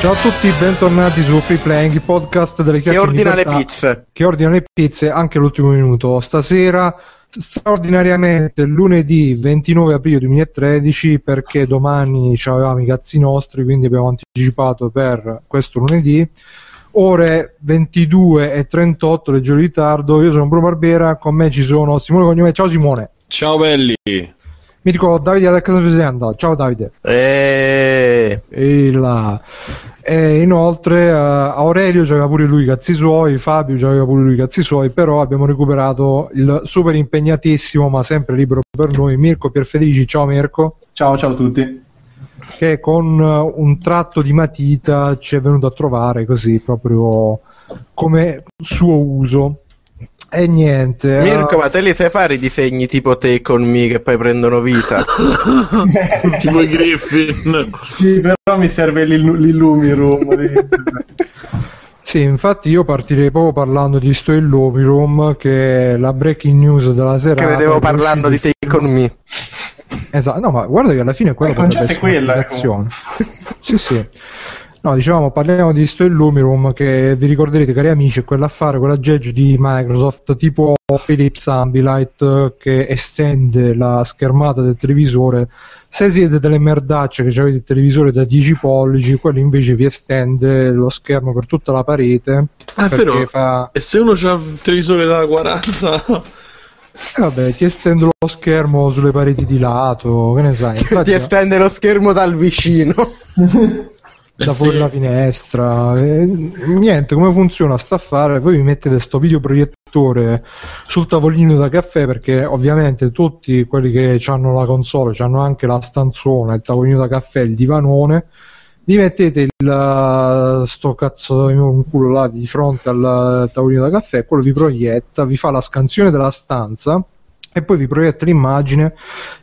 Ciao a tutti, bentornati su Free Playing, il podcast delle Che chiacchiere in ordina le pizze. Che ordina le pizze anche l'ultimo minuto. Stasera, straordinariamente, lunedì 29 aprile 2013, perché domani avevamo i cazzi nostri, quindi abbiamo anticipato per questo lunedì. Ore 22 e 38, leggero di ritardo. Io sono Bruno Barbera, con me ci sono Simone Cognome. Ciao Simone. Ciao belli. Mi dico Davide da casa presenta. Ciao Davide. Eh, E, là. E inoltre eh, Aurelio c'aveva pure lui i cazzi suoi, Fabio c'aveva pure lui i cazzi suoi, però abbiamo recuperato il super impegnatissimo ma sempre libero per noi Mirko Pierfederici. Ciao Mirko, Ciao, ciao a tutti. che con eh, un tratto di matita ci è venuto a trovare così proprio come suo uso. E niente. eh, Mirko, ma te li sai fare i disegni tipo te con me che poi prendono vita? tipo i Griffin. Sì, però mi serve l'illu- l'Illumirum. Sì, infatti io partirei proprio parlando di Sto Illumirum, che è la breaking news della serata. che vedevo che è parlando di te con me. Esatto, no, ma guarda che alla fine quella Il concetto potrebbe è essere quella, sì, sì. No, diciamo, parliamo di sto Illumirum che vi ricorderete, cari amici, è quell'affare, quell'aggeggio di Microsoft tipo Philips Ambilight che estende la schermata del televisore. Se siete delle merdacce che avete il televisore da 10 pollici, quello invece vi estende lo schermo per tutta la parete. Ah, vero. fa E se uno ha il televisore da 40? Eh, vabbè, ti estende lo schermo sulle pareti di lato, che ne sai? Infatti, Ti estende lo schermo dal vicino. da Eh la finestra. eh, niente, come funziona sta affare? Voi vi mettete sto videoproiettore sul tavolino da caffè perché ovviamente tutti quelli che hanno la console hanno anche la stanzona, il tavolino da caffè, il divanone. Vi mettete il, sto cazzo di un culo là di fronte al tavolino da caffè, quello vi proietta, vi fa la scansione della stanza e poi vi proietta l'immagine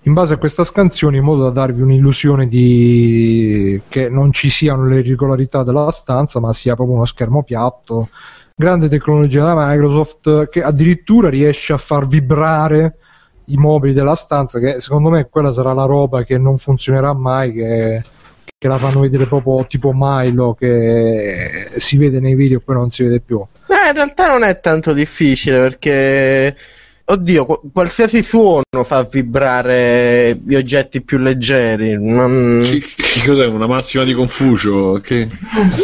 in base a questa scansione in modo da darvi un'illusione di che non ci siano le irregolarità della stanza ma sia proprio uno schermo piatto. Grande tecnologia da Microsoft che addirittura riesce a far vibrare i mobili della stanza che secondo me quella sarà la roba che non funzionerà mai che, che la fanno vedere proprio tipo Milo che si vede nei video e poi non si vede più. Eh, in realtà non è tanto difficile perché, oddio, qu- qualsiasi suono fa vibrare gli oggetti più leggeri. Non... Che, che cos'è? Una massima di Confucio? Che...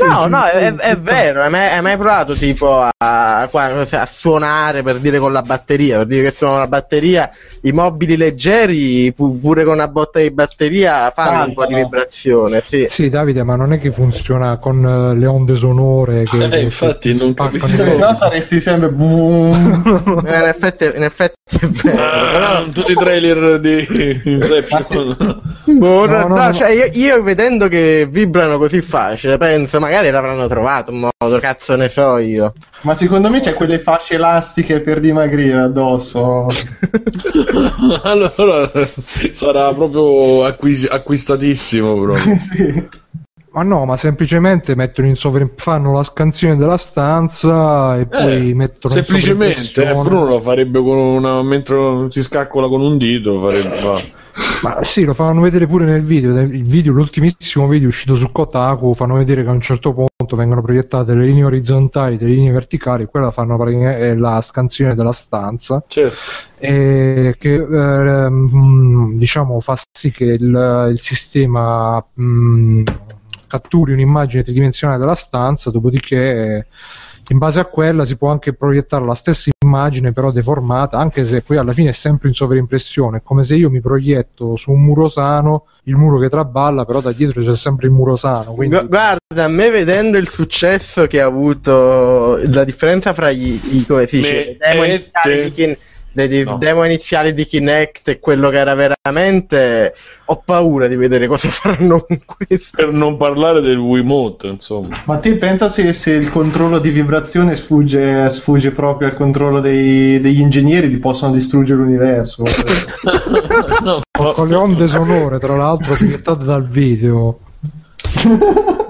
No, no, è, è vero. Hai mai, hai mai provato tipo a, a- suonare per dire con la batteria? Per dire che suona la batteria, i mobili leggeri, pu- pure con una botta di batteria, fanno un po' di vibrazione. Sì. Sì, Davide, ma non è che funziona con eh, le onde sonore che, Eh, che infatti, non spaccano capisco. i Se no saresti sempre boom. Eh, in, effetti, in effetti è vero. Ah, però- tutti i trailer di Inception. Boh, no, no, no. cioè io, io vedendo che vibrano così facile, penso magari l'avranno trovato un modo, cazzo ne so io. Ma secondo me c'è quelle fasce elastiche per dimagrire addosso. allora sarà proprio acquis- acquistatissimo. Proprio. sì. Ma no, ma semplicemente mettono in sovra fanno la scansione della stanza e poi Eh, mettono Semplicemente, eh. Bruno lo farebbe con una. mentre si scaccola con un dito. Farebbe, va. Ma sì, lo fanno vedere pure nel video. Il video, l'ultimissimo video uscito su Kotaku, fanno vedere che a un certo punto vengono proiettate le linee orizzontali, le linee verticali, quella fanno la scansione della stanza. Certo. e che eh, mm, diciamo fa sì che il, il sistema mm, catturi un'immagine tridimensionale della stanza, dopodiché in base a quella si può anche proiettare la stessa immagine però deformata, anche se poi alla fine è sempre in sovraimpressione, è come se io mi proietto su un muro sano, il muro che traballa, però da dietro c'è sempre il muro sano, quindi Gu- Guarda, a me vedendo il successo che ha avuto, la differenza fra gli, i, come si dice, le No. demo iniziali di Kinect e quello che era veramente, ho paura di vedere cosa faranno con questo. Per non parlare del Wiimote, insomma. Ma te pensa se, se il controllo di vibrazione sfugge, sfugge proprio al controllo dei- degli ingegneri, ti possono distruggere l'universo. no, con le onde sonore tra l'altro proiettate dal video.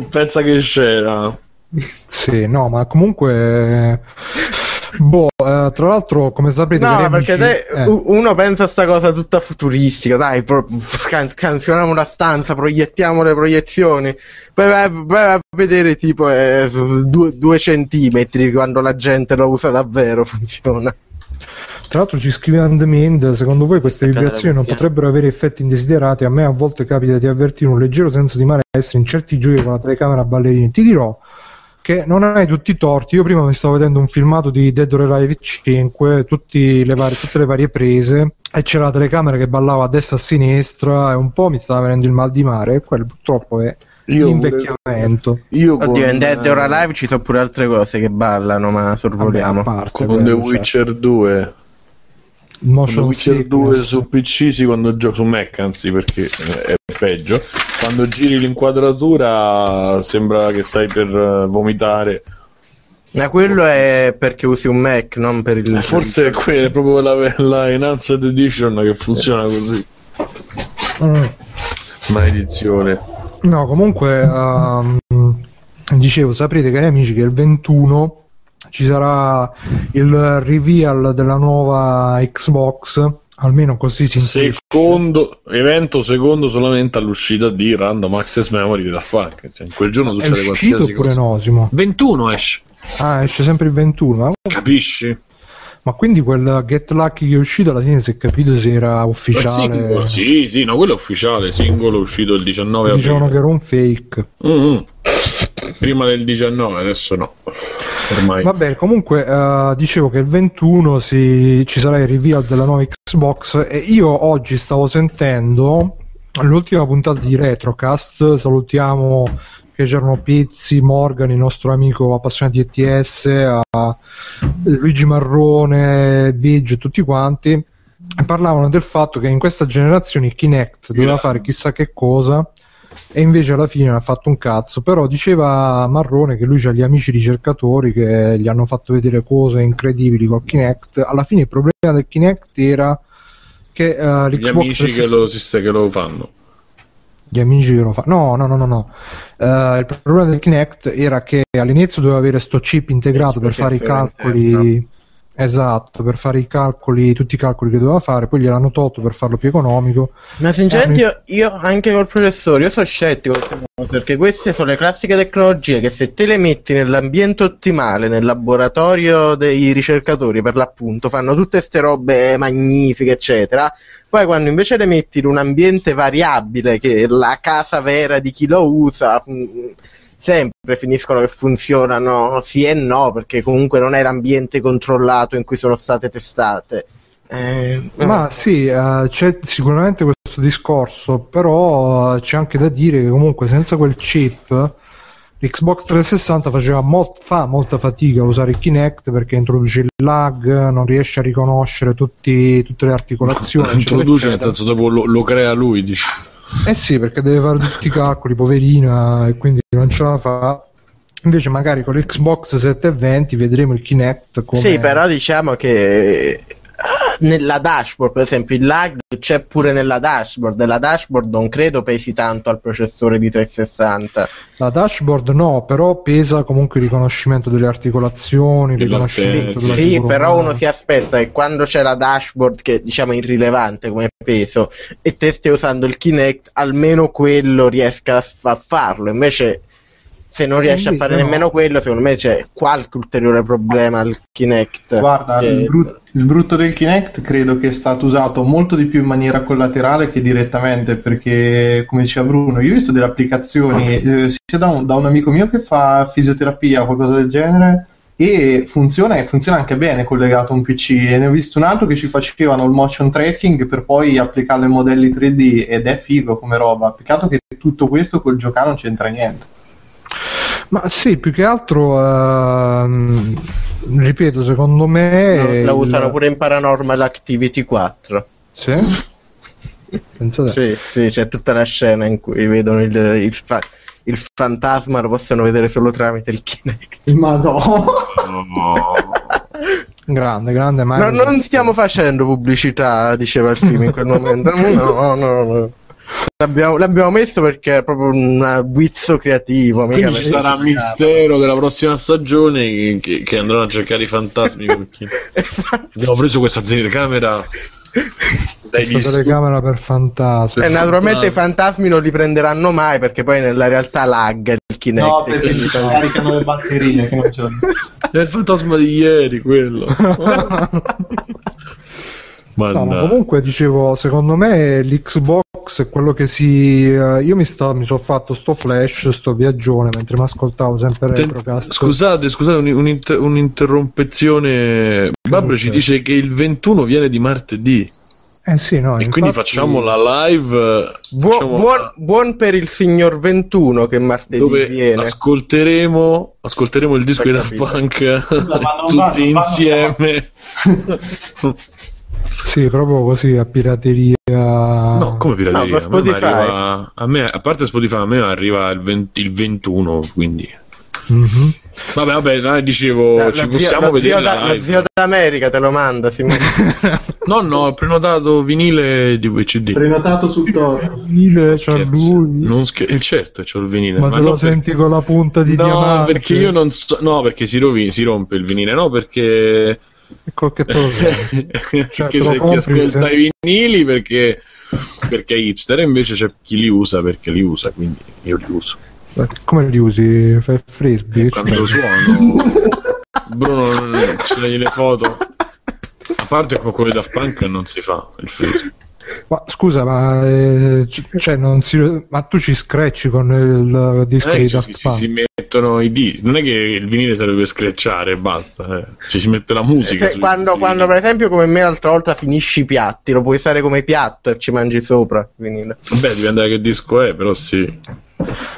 pensa che c'era. Sì, no, ma comunque Boh, eh, tra l'altro, come saprete, No, perché amici- te- eh, uno pensa a sta cosa tutta futuristica, dai, pro- scan- scansioniamo la stanza, proiettiamo le proiezioni, poi vai, a vedere tipo eh, due, due centimetri quando la gente lo usa davvero funziona. Tra l'altro ci scrive Andemind, secondo voi queste vibrazioni non potrebbero avere effetti indesiderati? A me a volte capita di avvertire un leggero senso di malessere in certi giochi con la telecamera ballerina. Ti dirò che non hai tutti i torti. Io prima mi stavo vedendo un filmato di Dead or Alive 5, tutti le varie- tutte le varie prese, e c'era la telecamera che ballava a destra e a sinistra, e un po' mi stava venendo il mal di mare, e quello purtroppo è Io l'invecchiamento. Io con, Oddio, in Dead or Alive ci sono pure altre cose che ballano, ma Vabbè, sorvoliamo. a parte con The cioè, Witcher 2 il The motion Witcher 2 sickness. su PC sì, quando gioco su Mac anzi perché eh, è peggio quando giri l'inquadratura sembra che stai per eh, vomitare Ma quello è perché usi un Mac, non per il... forse è quella è proprio la, la Enhanced Edition che funziona così Mm. maledizione No, comunque ehm, dicevo, saprete cari amici che il 21 ci sarà il reveal della nuova Xbox, almeno così si intuisce. secondo evento secondo solamente all'uscita di Random Access Memory da Funk cioè, in quel giorno succede qualsiasi oppure cosa no, Simo? 21 esce. Ah, esce sempre il 21. Ma, capisci? ma quindi quel Get Lucky che è uscito alla fine si è capito se era ufficiale. sì, sì, no, quello è ufficiale, singolo è uscito il 19 Dicevano che aprile. era un fake. Mm-mm. Prima del 19, adesso no. Ormai. Vabbè, comunque eh, dicevo che il 21 si- ci sarà il reveal della nuova Xbox e io oggi stavo sentendo l'ultima puntata di Retrocast, salutiamo che c'erano Pizzi, Morgan, il nostro amico appassionato di ETS, a Luigi Marrone, Bidge e tutti quanti, parlavano del fatto che in questa generazione Kinect doveva fare chissà che cosa e invece alla fine ha fatto un cazzo. Però diceva Marrone che lui ha gli amici ricercatori che gli hanno fatto vedere cose incredibili col Kinect. Alla fine il problema del Kinect era che eh, Gli l'Xbox amici che lo, che lo fanno. gli amici che lo fanno no no no no no. Eh, il problema del Kinect era che all'inizio doveva avere sto chip integrato per fare i calcoli esatto per fare i calcoli tutti i calcoli che doveva fare poi gliel'hanno tolto per farlo più economico. Ma sinceramente io, io anche col processore, io sono scettico perché queste sono le classiche tecnologie che se te le metti nell'ambiente ottimale, nel laboratorio dei ricercatori per l'appunto, fanno tutte queste robe magnifiche eccetera, poi quando invece le metti in un ambiente variabile, che è la casa vera di chi lo usa, fun- sempre finiscono che funzionano sì e no, perché comunque non è l'ambiente controllato in cui sono state testate. Eh, Ma sì, eh, c'è sicuramente questo discorso, però eh, c'è anche da dire che comunque senza quel chip l'Xbox 360 faceva mo- fa molta fatica a usare il Kinect perché introduce il lag, non riesce a riconoscere tutti- tutte le articolazioni. Lo eccetera, introduce, nel senso dopo lo, lo crea lui, dici. Eh sì, perché deve fare tutti i calcoli, poverina, e quindi non ce la fa. Invece magari con l'Xbox 720 vedremo il Kinect come... Sì, però diciamo che nella dashboard, per esempio, il lag c'è pure nella dashboard. E la dashboard non credo pesi tanto al processore di 360. La dashboard no, però pesa comunque il riconoscimento delle articolazioni, il riconoscimento della Sì, però uno si aspetta che quando c'è la dashboard, che diciamo è irrilevante come peso, e te stai usando il Kinect, almeno quello riesca a farlo. Invece, se non riesci a fare no. nemmeno quello, secondo me c'è qualche ulteriore problema al Kinect. Guarda, che- il, brut- il brutto del Kinect credo che è stato usato molto di più in maniera collaterale che direttamente, perché come diceva Bruno, io ho visto delle applicazioni eh, sia da un, da un amico mio che fa fisioterapia o qualcosa del genere, e funziona e funziona anche bene collegato a un PC. E ne ho visto un altro che ci facevano il motion tracking per poi applicarlo ai modelli 3D ed è figo come roba. Peccato che tutto questo col giocare non c'entra niente. Ma sì, più che altro, ehm, ripeto, secondo me... la, la il- usano pure in Paranormal Activity 4. Sì? Pensate. Sì, sì, c'è tutta la scena in cui vedono il, il, fa- il fantasma, lo possono vedere solo tramite il Kinect. Madonna. Grande, grande, ma... No, non stiamo facendo pubblicità, diceva il film in quel momento. No, no, no. L'abbiamo, l'abbiamo messo perché è proprio un guizzo creativo. Quindi ci sarà mistero della prossima stagione che, che- che andranno a cercare i fantasmi. Abbiamo preso questa telecamera dai Questa telecamera per fantasmi. E naturalmente i fantasmi non li prenderanno mai perché poi nella realtà lagga il Kinect. No, perché si caricano le batterie. È il fantasma di ieri quello. No, ma comunque dicevo, secondo me l'Xbox è quello che si. eh, io mi, sta- mi sono fatto sto flash, sto viaggione mentre mi ascoltavo sempre Ten- Retrocast. Scusate, scusate, un- un'inter- un'interrompezione. Babro ci dice che il 21 viene di martedì Eh sì, no, e quindi infatti- facciamo la live. Buo- facciamo buon, la- buon per il signor 21 che martedì dove viene. ascolteremo, ascolteremo il disco di Daft. Punk tutti insieme. Sì, proprio così a pirateria. No, come pirateria? No, a, me arriva- a me, a parte Spotify, a me arriva il, 20 il 21, quindi... Mhm. Vabbè, vabbè, dai, dicevo, Lo ci zio- possiamo vedere zio, da- lo zio d'America te lo manda Simone. No, no, ho prenotato vinile di VCD. Prenotato sul toro. Vinile, c'ha lui. Non scher- certo, c'ho il vinile. Ma te lo per- senti con la punta di No, diamante? perché io non so. No, perché si rovina, si rompe il vinile. No, perché. Col che te lo. Cioè, perché c'è chi ascolta i vinili perché, perché è hipster, e invece c'è chi li usa perché li usa, quindi io li uso. Come li usi? Fai frisbee? Quando lo suono, Bruno ci dai le foto. A parte con quello di Daft Punk non si fa il frisbee. Ma scusa, ma, eh, c- cioè, non si, ma tu ci screcci con il disco Eh, di Daft ci- ci si mettono i dischi. Non è che il vinile serve per screcciare e basta. eh. Ci si mette la musica. Sui- quando, sui quando, per esempio come me l'altra volta finisci i piatti lo puoi usare come piatto e ci mangi sopra il vinile. Vabbè, dipende da che disco è, però sì.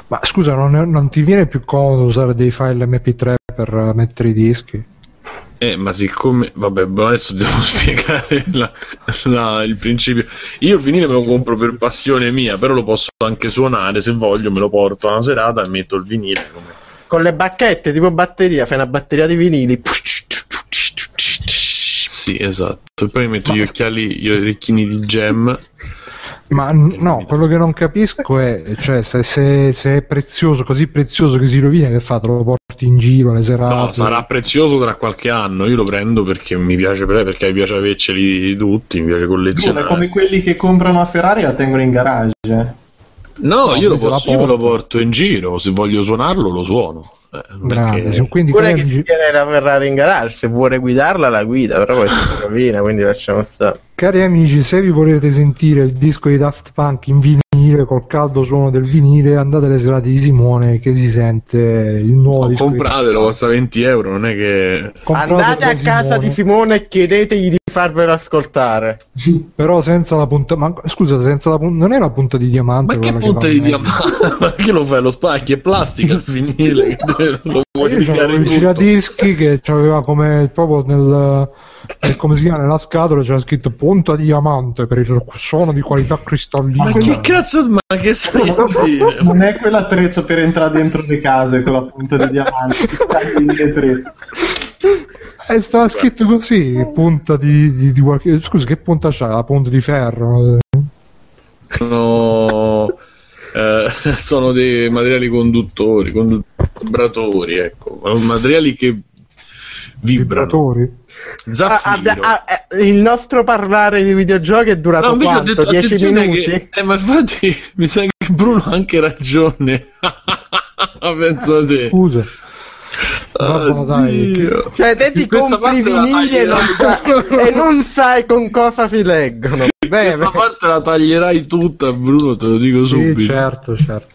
Ma scusa, non, non ti viene più comodo usare dei file MP3 per mettere i dischi? Eh, ma siccome. Vabbè, boh, adesso devo spiegare la- la- il principio. Io il vinile me lo compro per passione mia, però lo posso anche suonare se voglio, me lo porto a una serata e metto il vinile come. Con le bacchette tipo batteria, fai una batteria di vinili. Sì, esatto. E poi metto gli occhiali, gli orecchini di gem. Ma no, quello che non capisco è, cioè, se, se- se è prezioso, così prezioso che si rovina, che fa? Te lo porti in giro alle serate? No, sarà prezioso tra qualche anno. Io lo prendo perché mi piace, perché mi piace averceli tutti, mi piace collezionare. come quelli che comprano a Ferrari e la tengono in garage. No, io, lo posso, io me lo porto. in giro. Se voglio suonarlo, lo suono. Eh, Grande, che- quindi Pure che si tiene la Ferrari in garage, se vuole guidarla la guida, però poi si rovina, quindi lasciamo stare. Cari amici, se vi volete sentire il disco di Daft Punk in vinile, col caldo suono del vinile, andate alle serate di Simone che si sente il nuovo No, disco. di- compratelo, costa 20 euro. Non è che. Compratelo Andate a casa Simone, di Simone e chiedetegli di farvelo ascoltare. Però senza la punta. Ma scusa, senza la punta. Non è la punta di diamante. Ma che punta va di diamante? Ma che lo fai? Lo spacchi? È plastica il vinile. che lo vuoi Io c'avevo il giradischi che aveva come proprio nel, nel- come si chiama nella scatola c'era scritto punta di diamante per il suono di qualità cristallina. Ma che cazzo? Ma che stai? Non è quell'attrezzo per entrare dentro le case con la punta di diamante. che tagli in vetretto. E stava scritto così, punta di, di, di qualche... Scusa, che punta c'ha? La punta di ferro? Sono, eh, sono dei materiali conduttori, condu- vibratori, ecco. Materiali che vibrano. Vibratori? Ah, ah, eh, il nostro parlare di videogiochi è durato No, ho quanto? detto 10 attenzione minuti? che eh, ma infatti mi sa che Bruno ha anche ragione. Penso a te. Scusa. Vabbè, dai, che- Oddio. Cioè, te ti compri i vinili e non, sai, e non sai con cosa si leggono. Bene. Questa parte la taglierai tutta, Bruno, te lo dico Sì, subito. certo, certo.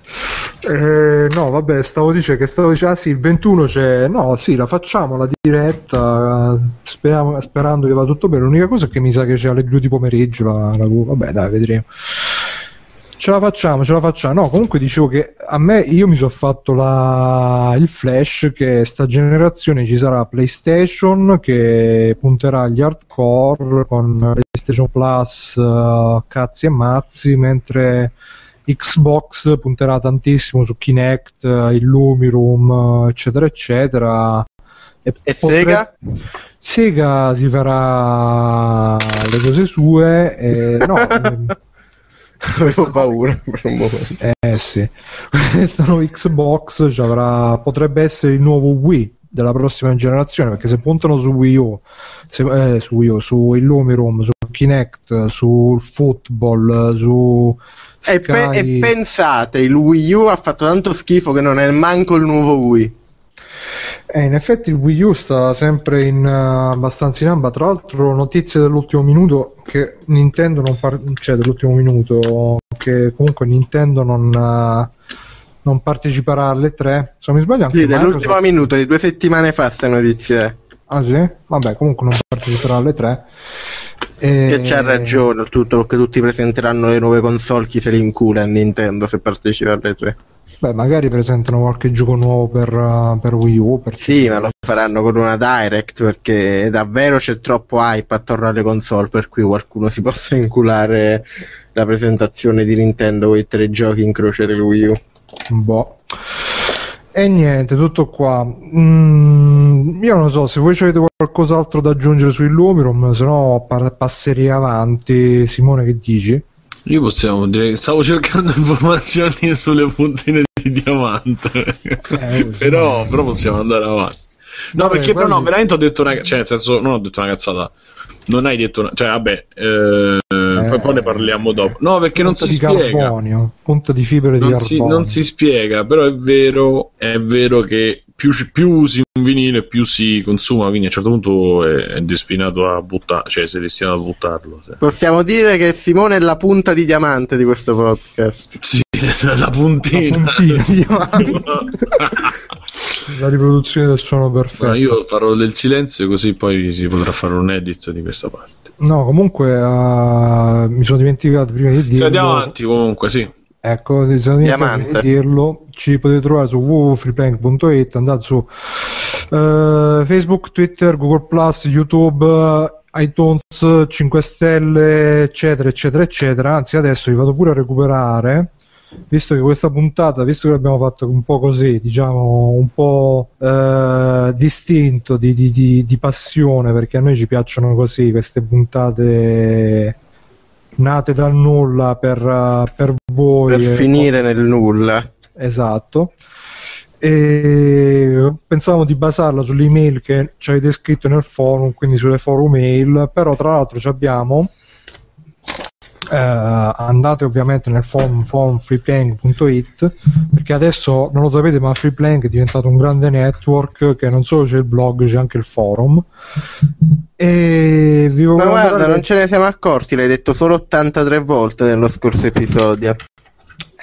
Eh, no, vabbè, stavo dicendo che stavo dicendo, ah sì, il 21 c'è, no, sì, la facciamo la diretta, speriamo- sperando che va tutto bene. L'unica cosa è che mi sa che c'è alle 2 di pomeriggio la, la- vabbè, dai, vedremo. Ce la facciamo, ce la facciamo. No, comunque dicevo che a me io mi sono fatto la, il flash che sta generazione ci sarà PlayStation che punterà agli hardcore con PlayStation Plus, eh, cazzi e mazzi, mentre Xbox punterà tantissimo su Kinect, eh, il Lumiroom, eh, eccetera, eccetera. E potre- Sega? Sega si farà le cose sue, e, no, ehm, Avevo paura per un momento. Eh sì, questa nuova Xbox ci avrà, potrebbe essere il nuovo Wii della prossima generazione perché se puntano su Wii U, se, eh, su Wii U, su Illumirum, su Kinect, sul football, su e, pe- e, pensate, il Wii U ha fatto tanto schifo che non è manco il nuovo Wii. Eh, in effetti il Wii U sta sempre in, uh, abbastanza in amba. Tra l'altro, notizie dell'ultimo minuto che Nintendo non par- cioè dell'ultimo minuto che comunque Nintendo non, uh, non parteciperà alle tre. Se non mi sbaglio, anche sì, dell'ultimo minuto di due settimane fa queste notizie. Ah sì? Vabbè, comunque non parteciperà alle tre. E... Che c'ha ragione, tutto perché tutti presenteranno le nuove console, chi se li incula a Nintendo se partecipa alle tre. Beh, magari presentano qualche gioco nuovo per, uh, per Wii U. Per sì, ma lo faranno con una direct perché davvero c'è troppo hype attorno alle console per cui qualcuno si possa inculare la presentazione di Nintendo con i tre giochi in croce del Wii U. Boh. E niente, tutto qua. Mm, io non so se voi avete qualcos'altro da aggiungere su Illumirum, se no passerei avanti. Simone, che dici? Io possiamo dire che stavo cercando informazioni sulle puntine di diamante. Eh, però, però, possiamo andare avanti. No, vabbè, perché però no, veramente ho detto una cioè nel senso non ho detto una cazzata. Non hai detto una, cioè vabbè, eh, eh, poi, ne parliamo dopo. No, perché non si spiega. Carbonio, punta di fibre non di si, non si spiega, però è vero, è vero che più, più, usi un vinile più si consuma, quindi a un certo punto è, è destinato a buttare, cioè sei destinato a buttarlo. Sì. Possiamo dire che Simone è la punta di diamante di questo podcast. Sì, la puntina. La puntina di diamante. la riproduzione del suono perfetto. No, io farò del silenzio così poi si potrà fare un edit di questa parte. No, comunque uh, mi sono dimenticato prima di dirlo. Se andiamo avanti comunque, sì. Ecco, dimenticato di dirlo. Ci potete trovare su www.freeplank.it, andate su uh, Facebook, Twitter, Google+, YouTube, iTunes, 5 stelle, eccetera, eccetera, eccetera. Anzi, adesso vi vado pure a recuperare visto che questa puntata, visto che l'abbiamo fatto un po' così, diciamo un po' eh, distinto di, di, di, di, passione, perché a noi ci piacciono così queste puntate nate dal nulla per, per voi. Per finire nel nulla. Esatto. E pensavamo di basarla sull'email che ci avete scritto nel forum, quindi sulle forum mail, però tra l'altro abbiamo eh, andate ovviamente nel forum, forum freeplank.it perché adesso non lo sapete ma Freeplank è diventato un grande network che non solo c'è il blog c'è anche il forum e vi ma guarda dare... non ce ne siamo accorti l'hai detto solo 83 volte nello scorso episodio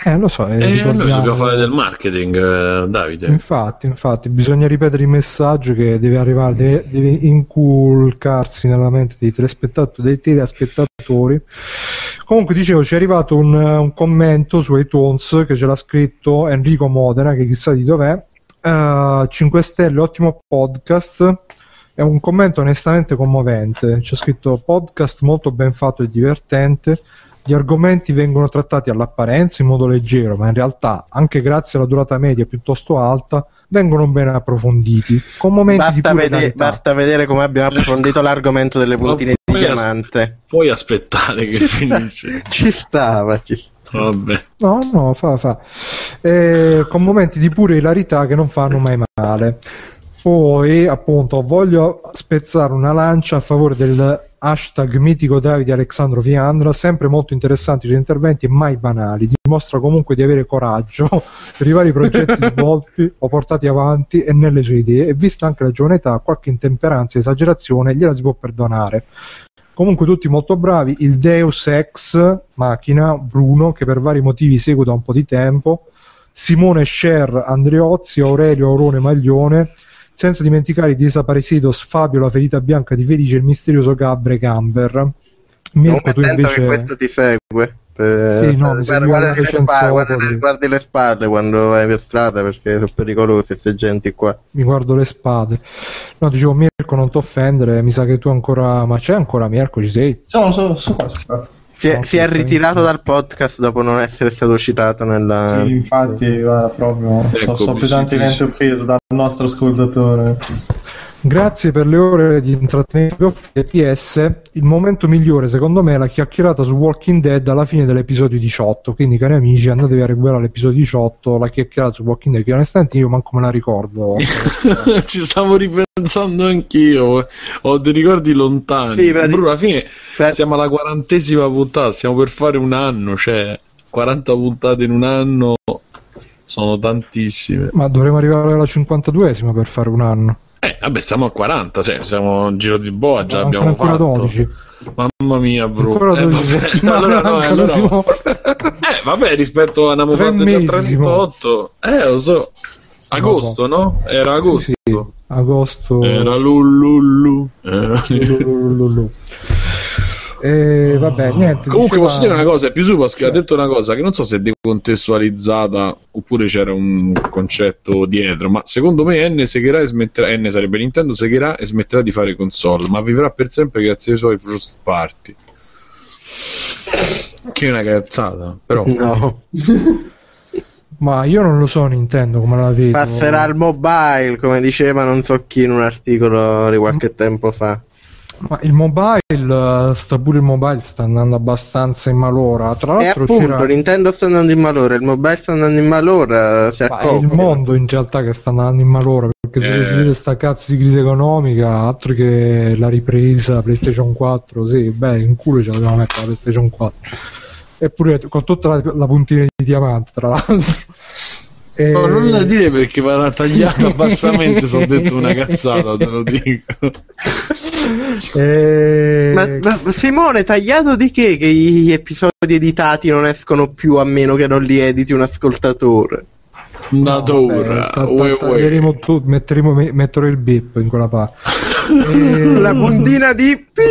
eh, lo so. Eh, eh noi dobbiamo fare del marketing, eh, Davide. Infatti, infatti, bisogna ripetere il messaggio che deve arrivare, deve, deve inculcarsi nella mente dei telespettatori, dei telespettatori Comunque dicevo, ci è arrivato un, un, commento su iTunes che ce l'ha scritto Enrico Modena, che chissà di dov'è. Uh, eh, 5 stelle, ottimo podcast. È un commento onestamente commovente. C'è scritto podcast molto ben fatto e divertente. Gli argomenti vengono trattati all'apparenza in modo leggero, ma in realtà, anche grazie alla durata media piuttosto alta, vengono ben approfonditi. Con momenti basta, di vede- basta vedere come abbiamo approfondito l'argomento delle puntine di diamante. As- puoi aspettare che finisce. ci stava, ci stava. Vabbè. No, no, fa, fa. Eh, con momenti di pure ilarità che non fanno mai male. Poi, appunto, voglio spezzare una lancia a favore del hashtag mitico Davide Alexandro Fiandra, sempre molto interessanti i suoi interventi e mai banali. Dimostra comunque di avere coraggio per i vari progetti svolti o portati avanti e nelle sue idee. E vista anche la giovane età, qualche intemperanza e esagerazione gliela si può perdonare. Comunque tutti molto bravi, il Deus Ex Macchina, Bruno, che per vari motivi seguo da un po' di tempo, Simone Scher, Andreozzi, Aurelio Aurone Maglione, senza dimenticare i desaparecidos Fabio la ferita bianca di Felice e il misterioso Gabbre Gamber. Mirko, tu invece... che questo ti segue. Per... Sì, no, guarda, guarda, le spalle, guarda, guardi le spalle quando vai per strada perché sono pericolose queste genti qua. Mi guardo le spade. No, dicevo Mirko, non ti offendere, mi sa che tu ancora. Ma c'è ancora Mirko? Ci sei? Sono, sono, sono qua. Si è, si è ritirato dal podcast dopo non essere stato citato nella... Sì, infatti, guarda, proprio ecco, sono pesantemente offeso dal nostro ascoltatore. Grazie per le ore di intrattenimento e PS. Il momento migliore, secondo me, è la chiacchierata su Walking Dead alla fine dell'episodio 18. Quindi, cari amici, andatevi a recuperare l'episodio 18, la chiacchierata su Walking Dead, che onestamente io manco me la ricordo. Ci stavo ripensando anch'io. Ho dei ricordi lontani. Sì, Bruno, alla fine Pra- siamo alla quarantesima puntata, stiamo per fare un anno, cioè 40 puntate in un anno sono tantissime. Ma dovremmo arrivare alla 52esima per fare un anno. Eh, vabbè, stiamo a 40, cioè, siamo in giro di boa, già abbiamo ancora fatto. 12. Mamma mia. Ancora Eh, 12 vabbè, allora no, allora- Simone. Eh, vabbè, rispetto a fatte mesi, già 38. Eh, lo so. Agosto, no? Era agosto. Sì, sì, agosto. Era lullullu. Era... Lulululu. E vabbè, niente. Comunque diceva- posso dire una cosa, più su ha detto una cosa che non so se è decontestualizzata oppure c'era un concetto dietro, ma secondo me N segherà e smetterà, N sarebbe Nintendo segherà e smetterà di fare console, ma vivrà per sempre grazie ai suoi first party. Che è una cazzata, però No, Ma io non lo so Nintendo come la vedo. passerà al mobile, come diceva non so chi in un articolo di qualche tempo fa. Ma il mobile, eh, sta pure il mobile sta andando abbastanza in malora. Tra E l'altro appunto, c'era Nintendo sta andando in malora, il mobile sta andando in malora, si ma è il mondo in realtà che sta andando in malora perché se Eh. si vede sta cazzo di crisi economica, altro che la ripresa PlayStation 4, sì, beh, in culo ce la dobbiamo mettere la PlayStation 4. Eppure con tutta la, la puntina di diamante, tra l'altro. E- No, non la dire perché verrà tagliata bassamente se ho detto una cazzata, te lo dico. e- Ma, ma- Simone, tagliato di che? Che gli episodi editati non escono più a meno che non li editi un ascoltatore. Natura, Vabbè, ta- ta- uè, uè. taglieremo tu- metteremo, me- metterò il bip in quella parte. E- La puntina di pi.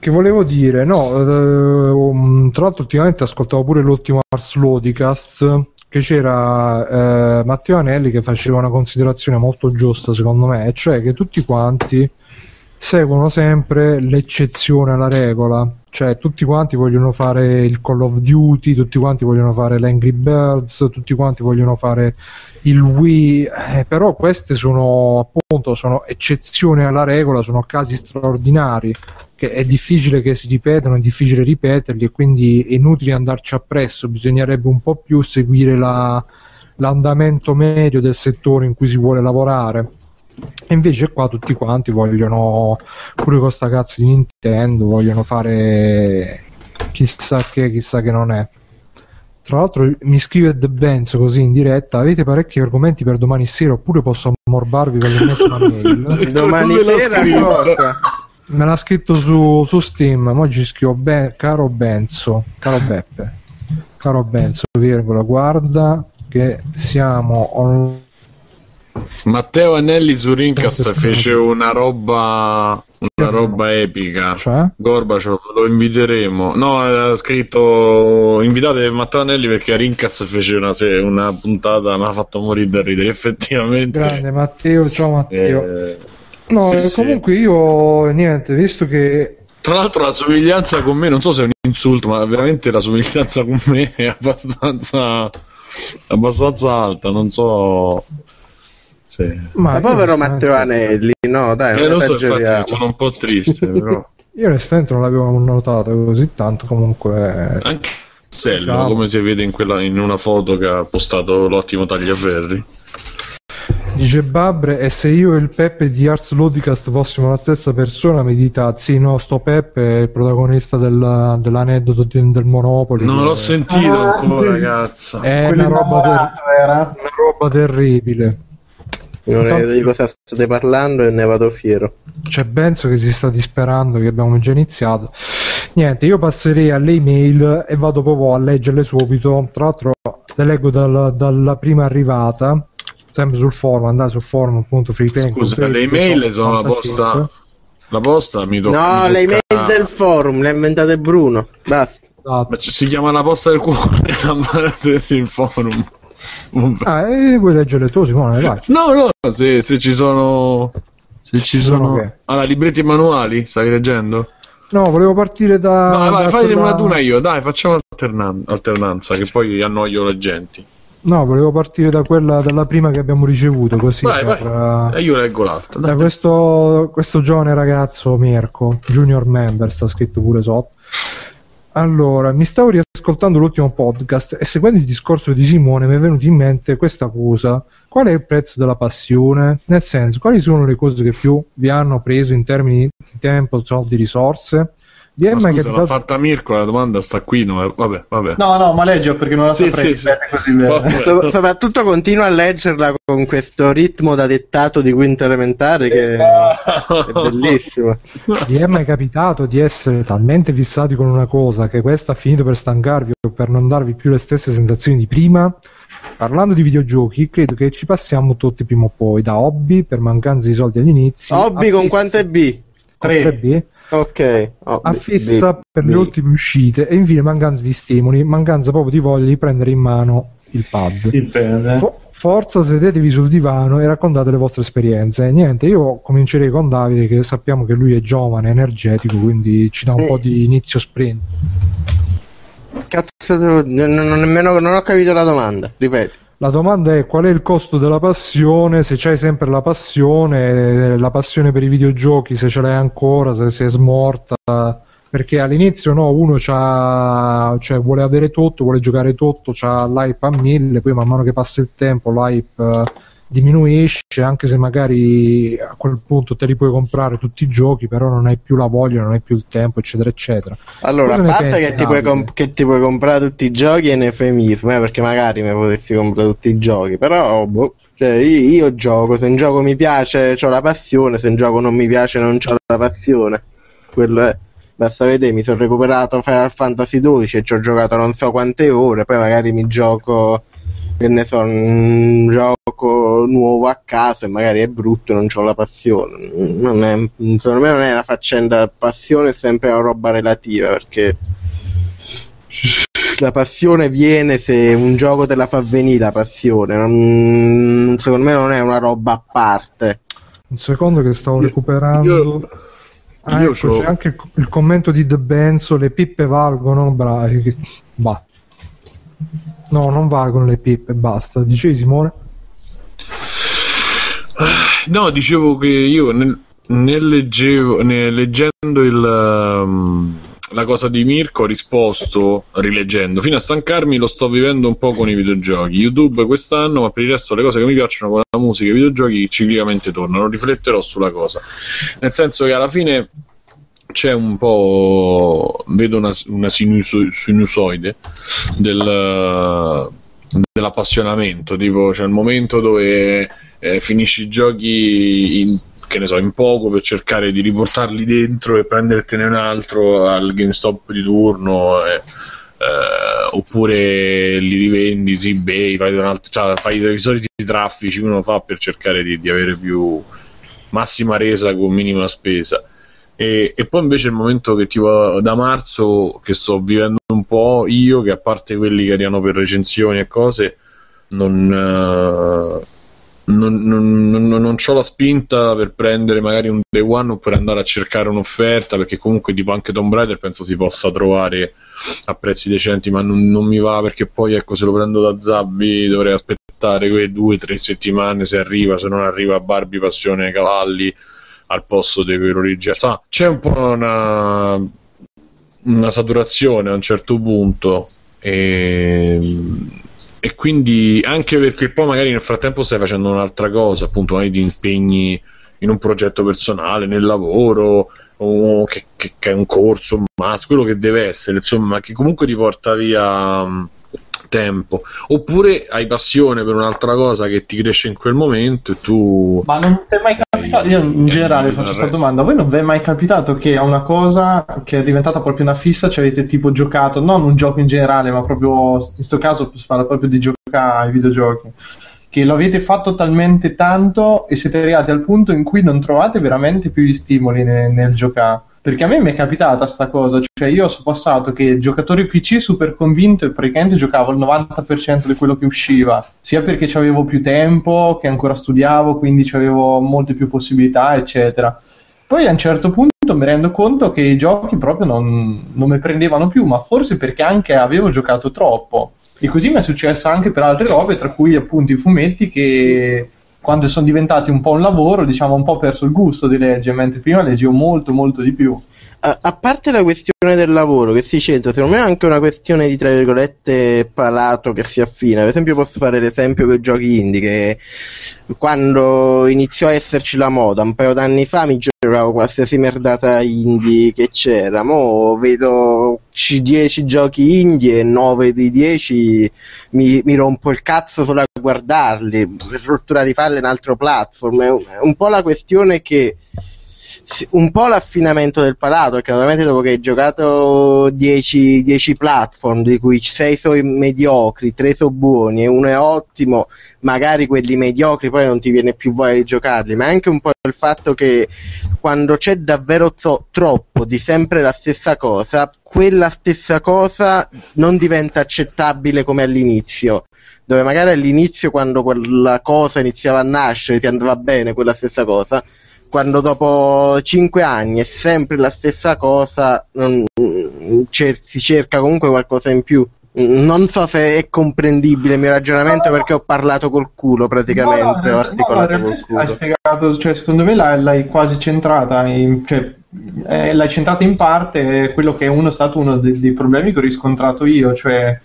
Che volevo dire, no, eh, um, tra l'altro ultimamente ascoltavo pure l'ultimo Ars Lodicast che c'era eh, Matteo Anelli che faceva una considerazione molto giusta secondo me, cioè che tutti quanti seguono sempre l'eccezione alla regola, cioè tutti quanti vogliono fare il Call of Duty, tutti quanti vogliono fare l'Angry Birds, tutti quanti vogliono fare il Wii, eh, però queste sono appunto sono eccezioni alla regola, sono casi straordinari che è difficile che si ripetano, è difficile ripeterli e quindi è inutile andarci appresso, bisognerebbe un po' più seguire la- l'andamento medio del settore in cui si vuole lavorare. E invece qua tutti quanti vogliono, pure con sta cazzo di Nintendo, vogliono fare chissà che, chissà che non è. Tra l'altro mi scrive The Benzo così in diretta, avete parecchi argomenti per domani sera oppure posso ammorbarvi con l'ennesima mail? Domani sera cosa? Me l'ha scritto su, su Steam, ma oggi scrivo "Be- caro Benzo, caro Beppe, caro Benzo, virgola, guarda che siamo on- Matteo Anelli su Rincast fece una roba una roba epica. cioè? Gorbaciov lo inviteremo. No, ha scritto invitate Matteo Anelli perché a fece una, una puntata, mi ha fatto morire da ridere. Effettivamente. Grande Matteo, ciao Matteo. eh, no, sì, eh, sì. comunque io niente, visto che Tra l'altro la somiglianza con me, non so se è un insulto, ma veramente la somiglianza con me è abbastanza abbastanza alta, non so. Sì. ma povero Matteo Anelli, no dai, Eh, non lo so, infatti sono un po' triste, però. Io onestamente non l'avevo notato così tanto, comunque Anche Sello, Ciao. come si vede in, quella, in una foto che ha postato l'ottimo tagliaferri. dice Babre e se io e il Peppe di Ars Ludicast fossimo la stessa persona meditate, sì no, sto Peppe è il protagonista del- dell'aneddoto di- del Monopoli. Non l'ho sentito Ah, ancora, sì. ragazza. È Quello una roba, ter- una roba terribile. Non vedo di cosa state parlando e ne vado fiero. C'è Benzo che si sta disperando che abbiamo già iniziato. Niente, io passerei alle email e vado proprio a leggerle subito. Tra l'altro le leggo dal- dalla prima arrivata, sempre sul forum, andate sul forum appunto freeplay. Scusa, le email sono la posta. La posta mi tocca. No, mi le email del forum le ha inventate Bruno. Basta. Esatto. Ma c- si chiama la posta del cuore la parte del forum. Ah, e vuoi leggerle tu, Simone? Vai. No, no, se, se ci sono. Se ci sono sono. Allora, libretti e manuali? Stai leggendo? No, volevo partire da. Vai, vai, da fai quella- una ad una io, dai, facciamo alternan- alternanza, che poi annoio le genti. No, volevo partire da quella dalla prima che abbiamo ricevuto, così Vai, per, vai. eh, E io leggo l'altra. da dai. questo, questo giovane ragazzo Mirko, junior member, sta scritto pure sotto. Allora, mi stavo riascoltando l'ultimo podcast e seguendo il discorso di Simone mi è venuta in mente questa cosa. Qual è il prezzo della passione? Nel senso, quali sono le cose che più vi hanno preso in termini di tempo, soldi, risorse? È Ma scusa, l'ha fatta Mirko, la domanda sta qui. no? Vabbè, vabbè. No, no, ma leggio perché non la Sì, saprei sì, così bene. Soprattutto continua a leggerla con questo ritmo da dettato di quinto elementare che è bellissimo. Vi è mai capitato di essere talmente fissati con una cosa che questa ha finito per stancarvi o per non darvi più le stesse sensazioni di prima? Parlando di videogiochi, credo che ci passiamo tutti prima o poi, da hobby per mancanza di soldi agli inizi. Hobby con quante B? Tre. 3B, Ok. hobby, a fissa B, per B. le ultime uscite e infine mancanza di stimoli, mancanza proprio di voglia di prendere in mano il pad. Dipende. Fo- forza sedetevi sul divano e raccontate le vostre esperienze. E niente, io comincerei con Davide che sappiamo che lui è giovane, energetico, quindi ci dà un Eh. po' di inizio sprint. Cazzo, non, non- nemmeno, non ho capito la domanda. Ripeti. La domanda è qual è il costo della passione, se c'hai sempre la passione, la passione per i videogiochi, se ce l'hai ancora, se è smorta, perché all'inizio no, uno cioè, vuole avere tutto, vuole giocare tutto, c'ha l'hype a mille, poi man mano che passa il tempo l'hype eh, diminuisce, anche se magari a quel punto te li puoi comprare tutti i giochi, però non hai più la voglia, non hai più il tempo, eccetera, eccetera. Allora, a parte pensi, che ti, comp- che ti puoi comprare tutti i giochi è un eufemismo, eh, perché magari mi potessi comprare tutti i giochi, però boh, cioè, io, io gioco, se un gioco mi piace ho la passione, se un gioco non mi piace non ho la passione. Quello è. Basta vedere, mi sono recuperato Final Fantasy XII e ci ho giocato non so quante ore, poi magari mi gioco, che ne so, un gioco nuovo a caso e magari è brutto e non ho la passione. Non è, secondo me non è una faccenda passione, è sempre una roba relativa, perché la passione viene se un gioco te la fa venire la passione, non- secondo me non è una roba a parte. Un secondo che stavo Io- recuperando. io- Ah, ecco, c'è anche il, commento di The Benzo, le pippe valgono, bravi. Bah. No, non valgono le pippe, basta. Dicevi Simone? No, dicevo che io nel, nel leggevo, nel leggendo il, um, la cosa di Mirko ho risposto rileggendo. Fino a stancarmi lo sto vivendo un po' con i videogiochi. YouTube quest'anno, ma per il resto le cose che mi piacciono con la musica e i videogiochi ciclicamente tornano. Rifletterò sulla cosa. Nel senso che alla fine c'è un po'... vedo una, una sinuso- sinusoide del, dell'appassionamento. Tipo, c'è il momento dove eh, finisci i giochi in, che ne so, in poco per cercare di riportarli dentro e prendertene un altro al GameStop di turno. eh, eh, oppure li rivendi su eBay, fai, altro, cioè, fai i soliti traffici uno fa per cercare di, di avere più massima resa con minima spesa. E, e poi invece il momento che tipo da marzo che sto vivendo un po' io, che a parte quelli che arrivano per recensioni e cose, non, eh, non, non, non, non ho la spinta per prendere magari un day one o per andare a cercare un'offerta, perché comunque tipo anche Tomb Raider penso si possa trovare a prezzi decenti, ma non, non mi va perché poi ecco se lo prendo da Zabbi dovrei aspettare quelle due o tre settimane se arriva, se non arriva Barbie Passione Cavalli al posto di quello originale. Insomma, c'è un po' una, una saturazione a un certo punto e, e quindi anche perché poi magari nel frattempo stai facendo un'altra cosa, appunto magari ti impegni in un progetto personale, nel lavoro, o che, che- che è un corso, un mazzo, quello che deve essere, insomma, che comunque ti porta via tempo. Oppure hai passione per un'altra cosa che ti cresce in quel momento e tu... Ma non ti è mai capitato? Io in generale faccio questa domanda. Voi non vi è mai capitato che a una cosa che è diventata proprio una fissa ci avete tipo giocato, non un gioco in generale, ma proprio in questo caso si parla proprio di giocare ai videogiochi, che lo avete fatto talmente tanto e siete arrivati al punto in cui non trovate veramente più gli stimoli ne- nel giocare? Perché a me mi è capitata sta cosa, cioè io sono passato che giocatore PC super convinto e praticamente giocavo il 90% di quello che usciva, sia perché avevo più tempo, che ancora studiavo, quindi avevo molte più possibilità, eccetera. Poi a un certo punto mi rendo conto che i giochi proprio non, non mi prendevano più, ma forse perché anche avevo giocato troppo. E così mi è successo anche per altre robe, tra cui appunto i fumetti che quando sono diventati un po' un lavoro, diciamo, un po' perso il gusto di leggere, mentre prima leggevo molto, molto di più. A, parte la questione del lavoro che si centra, secondo me è anche una questione di, tra virgolette, palato che si affina. Per esempio posso fare l'esempio con i giochi indie, che quando iniziò a esserci la moda, un paio d'anni fa mi giocavo qualsiasi merdata indie che c'era, mo vedo 10 giochi indie e 9 di 10 mi, mi rompo il cazzo solo a guardarli, per rottura di palle in altro platform. È un po' la questione che un po' l'affinamento del palato, perché ovviamente dopo che hai giocato 10, 10 platform, di cui 6 sono mediocri, 3 sono buoni e uno è ottimo, magari quelli mediocri poi non ti viene più voglia di giocarli, ma è anche un po' il fatto che quando c'è davvero to- troppo di sempre la stessa cosa, quella stessa cosa non diventa accettabile come all'inizio dove magari all'inizio quando quella cosa iniziava a nascere ti andava bene quella stessa cosa quando dopo cinque anni è sempre la stessa cosa, non, cer- si cerca comunque qualcosa in più. Non so se è comprendibile il mio ragionamento perché ho parlato col culo praticamente. No, ho articolato no, col culo. Hai spiegato, cioè, secondo me l'hai, l'hai quasi centrata, in, cioè, eh, l'hai centrata in parte quello che è uno stato uno dei, dei problemi che ho riscontrato io, cioè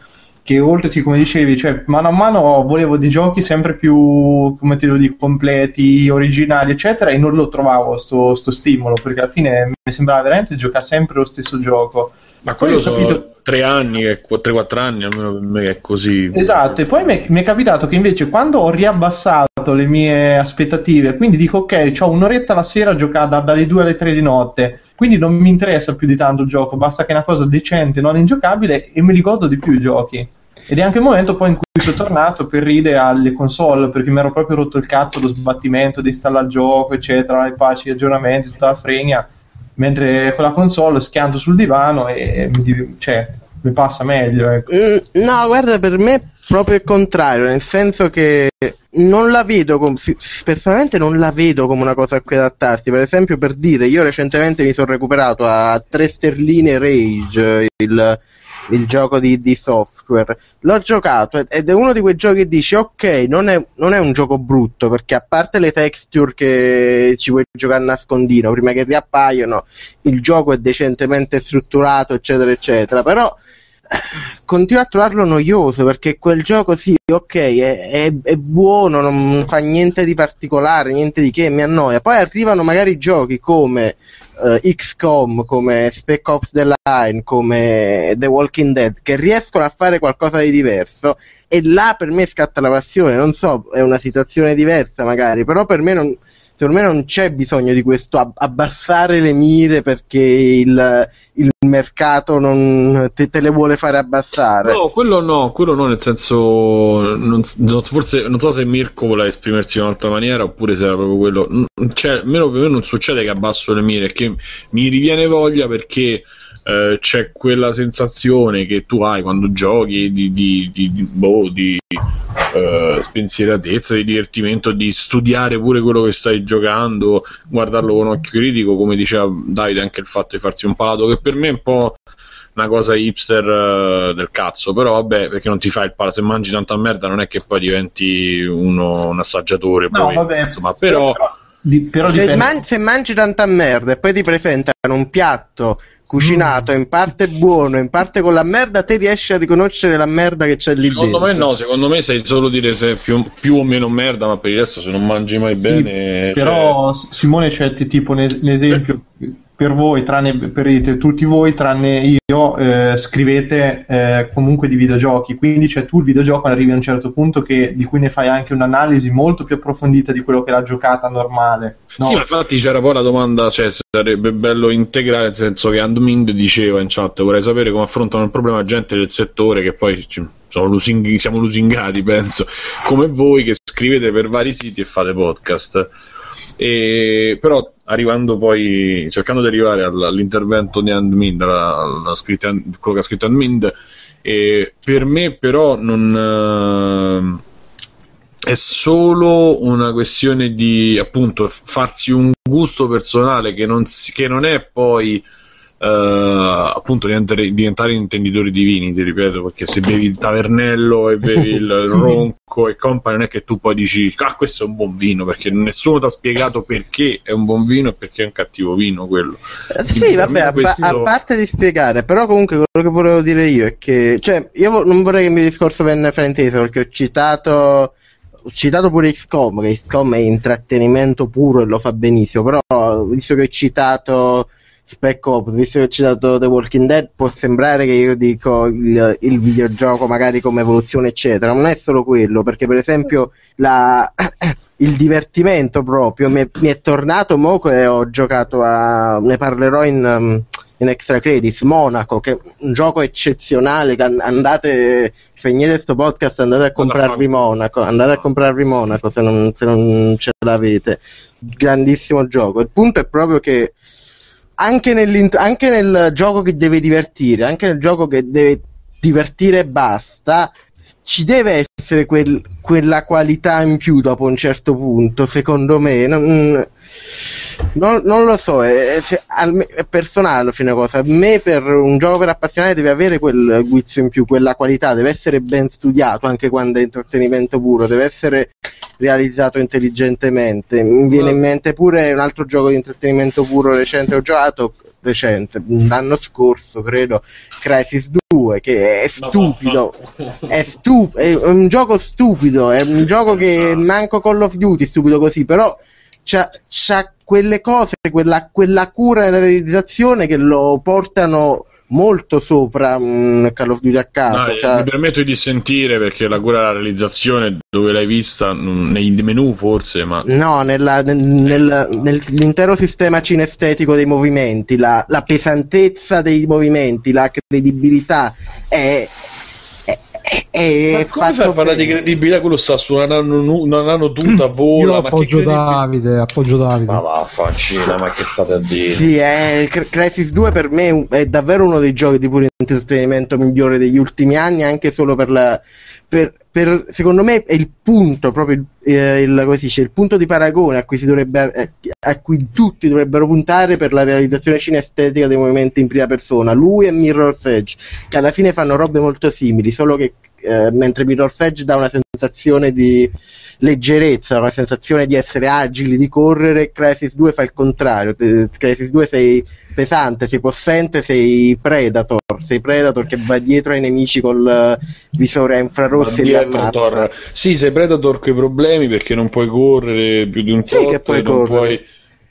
che oltre, sì, come dicevi, cioè, mano a mano volevo dei giochi sempre più, come te lo dico, completi, originali, eccetera, e non lo trovavo sto, sto stimolo, perché alla fine mi sembrava veramente giocare sempre lo stesso gioco. Ma quello sono capito... tre anni, 3-4 anni almeno per me è così. Esatto, e poi mi è capitato che invece quando ho riabbassato le mie aspettative, quindi dico ok, ho un'oretta la sera a giocare da, dalle 2 alle 3 di notte, quindi non mi interessa più di tanto il gioco, basta che è una cosa decente, non ingiocabile e me li godo di più i giochi. Ed è anche il momento poi in cui sono tornato per ride alle console, perché mi ero proprio rotto il cazzo lo sbattimento di installare il gioco, eccetera, i patch, gli aggiornamenti, tutta la fregna. Mentre con la console schianto sul divano e mi, cioè, mi passa meglio. Ecco. Mm, no, guarda, per me è proprio il contrario, nel senso che non la vedo, com- personalmente non la vedo come una cosa a cui adattarsi. Per esempio, per dire, io recentemente mi sono recuperato a 3 sterline Rage, il il gioco di, di, software. L'ho giocato ed è uno di quei giochi che dici ok, non è, non è, un gioco brutto perché a parte le texture che ci puoi giocare a nascondino prima che riappaiono, il gioco è decentemente strutturato, eccetera, eccetera. Però eh, continuo a trovarlo noioso perché quel gioco sì, ok, è, è, è, buono, non fa niente di particolare, niente di che, mi annoia. Poi arrivano magari giochi come uh, XCOM, come Spec Ops The Line, come The Walking Dead, che riescono a fare qualcosa di diverso e là per me scatta la passione. Non so, è una situazione diversa magari, però per me non, secondo me non c'è bisogno di questo abbassare le mire perché il, il mercato non te, te, le vuole fare abbassare. No, quello no, quello no, nel senso, non, forse non so se Mirko vuole esprimersi in un'altra maniera oppure se era proprio quello. Cioè, almeno per me non succede che abbasso le mire, che mi riviene voglia perché eh, c'è quella sensazione che tu hai quando giochi di, di, di, di, boh, di eh, spensieratezza, di divertimento, di studiare pure quello che stai giocando, guardarlo con occhio critico, come diceva Davide, anche il fatto di farsi un palato, che per me è un po' una cosa hipster uh, del cazzo, però vabbè, perché non ti fai il palato, se mangi tanta merda non è che poi diventi uno, un assaggiatore, no, poi, vabbè, insomma, però... però... Di, però se, man- se mangi tanta merda e poi ti presentano un piatto cucinato in parte buono, in parte con la merda, te riesci a riconoscere la merda che c'è lì secondo dentro. Secondo me no, secondo me sai solo dire se è più, più, o meno merda, ma per il resto se non mangi mai bene... Sì, però cioè... Simone c'è tipo l'esempio per voi, tranne per tutti voi, tranne io, eh, scrivete eh, comunque di videogiochi. Quindi cioè, tu il videogioco arrivi a un certo punto che, di cui ne fai anche un'analisi molto più approfondita di quello che è la giocata normale. No? Sì, infatti c'era poi la domanda, cioè sarebbe bello integrare, nel senso che Andmind diceva in chat, vorrei sapere come affrontano il problema gente del settore che poi lusing- siamo lusingati, penso, come voi che scrivete per vari siti e fate podcast. E, però arrivando poi, cercando di arrivare all'intervento di Andmind, quello che ha scritto Andmind, e per me però non... Uh, è solo una questione di appunto farsi un gusto personale che non, che non è poi appunto diventare, diventare, intenditori di vini, ti ripeto, perché se bevi il tavernello e bevi il ronco e compagni, non è che tu poi dici, ah, questo è un buon vino, perché nessuno ti ha spiegato perché è un buon vino e perché è un cattivo vino quello. Eh, sì, vabbè, a, questo... a, parte di spiegare, però comunque quello che volevo dire io è che, cioè, io non vorrei che il mio discorso venne frainteso, perché ho citato ho citato pure XCOM, che XCOM è intrattenimento puro e lo fa benissimo, però visto che ho citato Spec Ops, visto che ho citato The Walking Dead, può sembrare che io dico il, il, videogioco magari come evoluzione, eccetera. Non è solo quello, perché per esempio la, il divertimento proprio mi è, mi è tornato mo e ho giocato a. ne parlerò in. Um, in extra credits Monaco che è un gioco eccezionale andate spegnete questo podcast andate a comprarvi Monaco andate a comprarvi Monaco se non, se non ce l'avete grandissimo gioco il punto è proprio che anche, anche nel gioco che deve divertire, anche nel gioco che deve divertire e basta, ci deve essere quel, quella qualità in più dopo un certo punto, secondo me. Non, non, non lo so, è, è, personale alla fine cosa. A me per un gioco per appassionati deve avere quel guizzo in più, quella qualità, deve essere ben studiato anche quando è intrattenimento puro, deve essere realizzato intelligentemente. Mi viene in mente pure un altro gioco di intrattenimento puro recente ho giocato recente, l'anno scorso credo, Crisis 2 che è stupido, è, stu- è un gioco stupido, è un gioco che manco Call of Duty stupido così, però c'ha, c'ha quelle cose, quella, quella cura nella realizzazione che lo portano molto sopra un Call of Duty a casa. No, cioè... Mi permetto di sentire perché la cura della realizzazione dove l'hai vista nei menu forse, ma no, nella, nel, nel, nell'intero sistema cinestetico dei movimenti, la, la pesantezza dei movimenti, la credibilità è e ma come fai a parlare di credibilità? Quello sta su una, nano, una nanotuta, vola. Io appoggio Davide, appoggio Davide. Ma va, fancina, ma che state a dire? Sì, è, Crisis 2 per me è davvero uno dei giochi di puro intrattenimento migliore degli ultimi anni, anche solo per la. Per, per, secondo me è il punto proprio eh, il, dice, il, punto di paragone a cui, eh, a cui, tutti dovrebbero puntare per la realizzazione cinestetica dei movimenti in prima persona. Lui e Mirror's Edge che alla fine fanno robe molto simili solo che eh, mentre Mirror's Edge dà una sensazione di leggerezza, una sensazione di essere agili, di correre, Crisis 2 fa il contrario, Crisis 2 sei pesante, sei possente, sei Predator, sei Predator che va dietro ai nemici col visore a infrarossi e li. Sì, sei Predator con i problemi perché non puoi correre più di un sì, tot, che non puoi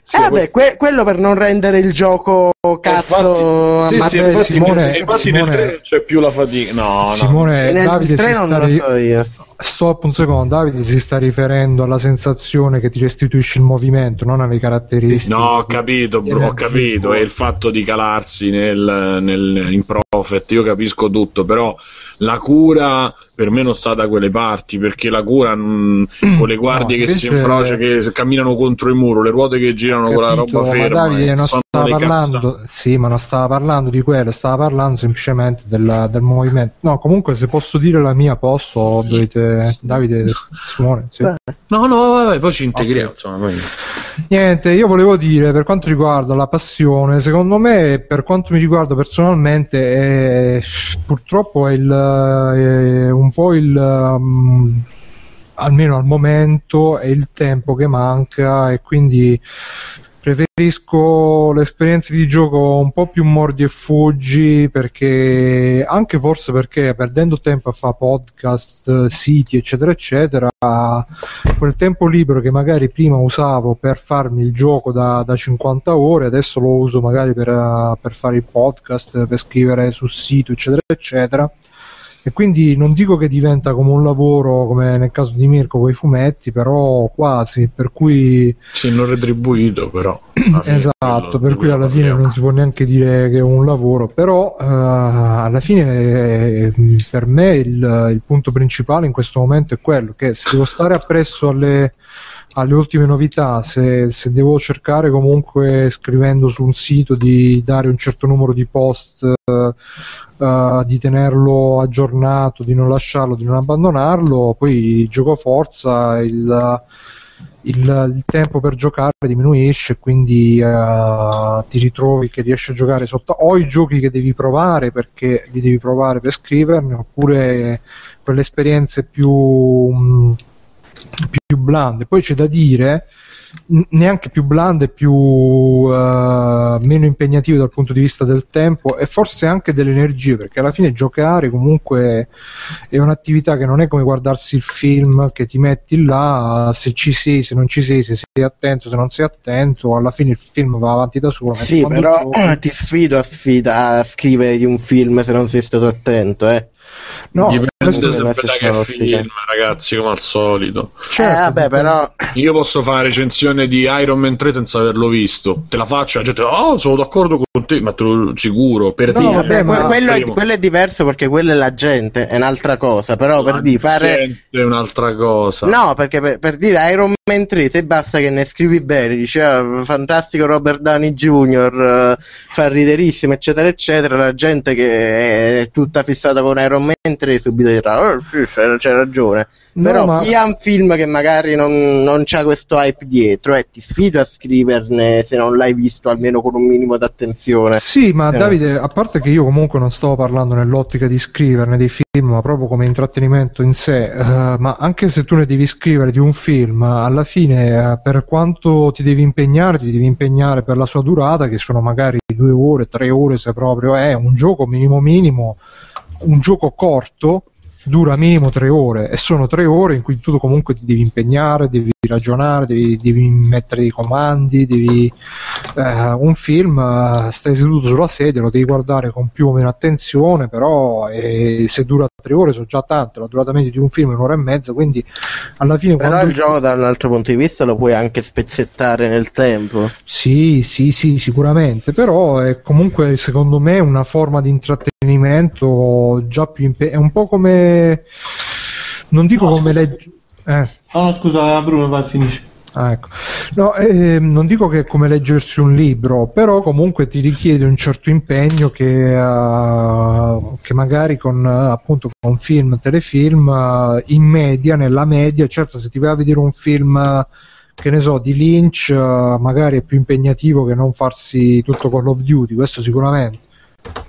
sì, eh vabbè, que- quello per non rendere il gioco cazzo infatti, sì, sì, infatti, Simone, infatti Simone, nel 3 c'è più la fatica no, Simone, no. Davide si sta ri- so stop un secondo Davide si sta riferendo alla sensazione che ti restituisce il movimento non alle caratteristiche. No ho capito bro, ho capito è il fatto di calarsi nel, nel, in Prophet io capisco tutto però la cura per me non sta da quelle parti perché la cura mh, mm, con le guardie no, che si infrociano che camminano contro il muro le ruote che girano capito, con la roba ferma Davide non stava parlando sì ma non stava parlando di quello stava parlando semplicemente del, del movimento. No comunque se posso dire la mia posso dovete Davide Simone sì. no no vabbè, poi ci integriamo okay. poi... niente io volevo dire per quanto riguarda la passione secondo me per quanto mi riguarda personalmente è, purtroppo è, il, è un un po' il um, almeno al momento è il tempo che manca e quindi preferisco le esperienze di gioco un po' più mordi e fuggi perché anche forse perché perdendo tempo a fare podcast, siti eccetera eccetera quel tempo libero che magari prima usavo per farmi il gioco da, da 50 ore adesso lo uso magari per, per fare il podcast, per scrivere sul sito eccetera eccetera e quindi non dico che diventa come un lavoro come nel caso di Mirko con i fumetti però quasi per cui sì non retribuito però esatto per cui alla fine non si può neanche dire che è un lavoro però uh, alla fine eh, per me il, il punto principale in questo momento è quello che se devo stare appresso alle alle ultime novità, se, se, devo cercare comunque scrivendo su un sito di dare un certo numero di post, uh, uh, di tenerlo aggiornato, di non lasciarlo, di non abbandonarlo, poi gioco forza il il, il, tempo per giocare diminuisce quindi uh, ti ritrovi che riesci a giocare sotto. O i giochi che devi provare perché li devi provare per scriverne oppure quelle esperienze più, mh, più blande. Poi c'è da dire neanche più blande, più uh, meno impegnative dal punto di vista del tempo e forse anche delle energie, perché alla fine giocare comunque è un'attività che non è come guardarsi il film che ti metti là, se ci sei, se non ci sei, se sei attento, se non sei attento, alla fine il film va avanti da solo. Sì, però giochi... ti sfido a, sfida, a scrivere di un film se non sei stato attento, eh. No, Dipende sempre da che film, ragazzi, come al solito. Certo, eh, vabbè, però... Io posso fare recensione di Iron Man 3 senza averlo visto. Te la faccio, la gente, oh, sono d'accordo con te, ma te lo sicuro, per no, dire. Vabbè, ma... quello, è, quello, è, diverso perché quella è la gente, è un'altra cosa, però la per dire fare... è un'altra cosa. No, perché per, per dire Iron Man 3, te basta che ne scrivi bene, diceva ah, fantastico Robert Downey Jr., uh, fa riderissimo, eccetera, eccetera, la gente che è tutta fissata con Iron Man 3 subito dirà oh, sì, c'è, c'è ragione. No, però ma... chi ha un film che magari non, non c'ha questo hype dietro e ti sfido a scriverne se non l'hai visto almeno con un minimo d'attenzione. Sì ma se Davide no... a parte che io comunque non stavo parlando nell'ottica di scriverne dei film ma proprio come intrattenimento in sé uh, ma anche se tu ne devi scrivere di un film alla fine uh, per quanto ti devi impegnare ti devi impegnare per la sua durata che sono magari due ore tre ore se proprio è un gioco minimo minimo un gioco corto dura minimo tre ore e sono tre ore in cui tu comunque ti devi impegnare, devi ragionare, devi, devi mettere dei comandi, devi, eh, un film eh, stai seduto sulla sedia, lo devi guardare con più o meno attenzione, però eh, se dura tre ore sono già tante, la durata media di un film è un'ora e mezza, quindi alla fine... Però il gioco da un altro punto di vista lo puoi anche spezzettare nel tempo. Sì, sì, sì, sicuramente, però è comunque secondo me una forma di intrattenimento già più impe- è un po' come... non dico no, come legge... Eh. No, scusa Bruno, vai, finisci. Ah, ecco. no, eh, non dico che è come leggersi un libro, però comunque ti richiede un certo impegno che, uh, che magari con uh, appunto con film, telefilm, uh, in media, nella media, certo se ti vai a vedere un film che ne so, di Lynch, magari è più impegnativo che non farsi tutto Call of Duty, questo sicuramente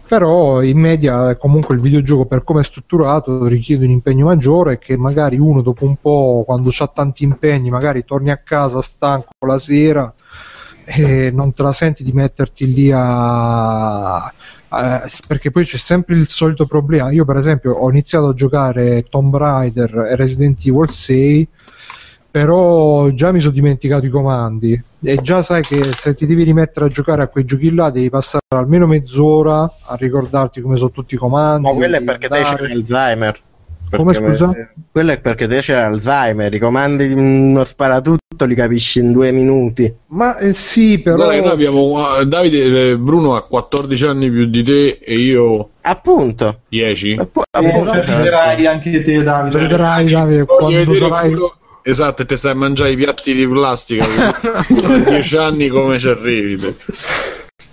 però in media comunque il videogioco per come è strutturato richiede un impegno maggiore che magari uno dopo un po' quando ha tanti impegni magari torni a casa stanco la sera e non te la senti di metterti lì a, perché poi c'è sempre il solito problema. Io per esempio ho iniziato a giocare Tomb Raider e Resident Evil 6 però già mi sono dimenticato i comandi e già sai che se ti devi rimettere a giocare a quei giochi là devi passare almeno mezz'ora a ricordarti come sono tutti i comandi. Ma quello è perché te c'è Alzheimer. Come scusa? Quello è perché te c'è Alzheimer, i comandi di uno sparatutto li capisci in due minuti. Ma eh, sì, però. Guarda, noi abbiamo Davide eh, Bruno ha 14 anni più di te e io. Appunto 10. Appu- appunto, eh, vedrai anche te, Davide. Vedrai, Davide, quando sarai. Quello Esatto, e te stai a mangiare i piatti di plastica per dieci anni come ci arrivi. Te.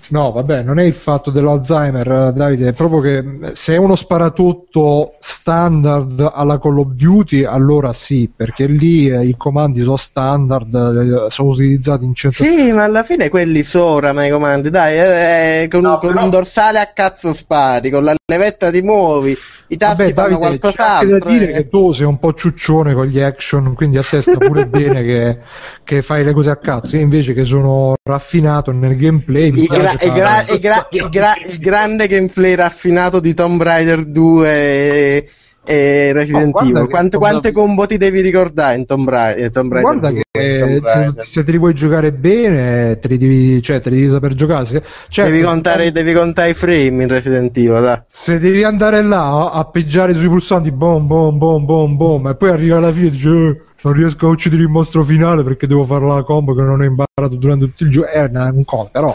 No, vabbè, non è il fatto dell'Alzheimer, Davide, è proprio che se è uno sparatutto standard alla Call of Duty, allora sì, perché lì eh, i comandi sono standard, eh, sono utilizzati in centro. Sì, ma alla fine quelli sono i comandi, dai, eh, eh, con, no, con però... un dorsale a cazzo spari, con la levetta ti muovi, i tasti Vabbè, fanno Davide, qualcos'altro. C'è da dire eh. che tu sei un po' ciuccione con gli action, quindi a te sta pure bene che, che, fai le cose a cazzo. Io invece che sono raffinato nel gameplay. Mi il, gra- il, gra- il, gra- il, gra- il grande gameplay raffinato di Tomb Raider 2 e e Resident oh, Evil. Quante, quante combo ti devi ricordare in Tomb Raider? Tomb Raider guarda 2, che se, se, te li vuoi giocare bene, te li devi, cioè, te li devi saper giocare. Se, cioè, devi, contare, devi contare i frame in Resident Evil. Dai. Se devi andare là a peggiare sui pulsanti, bom, bom, bom, bom, bom, e poi arriva alla fine e dici. Eh, non riesco a uccidere il mostro finale perché devo fare la combo che non ho imparato durante tutto il gioco. È un conto, però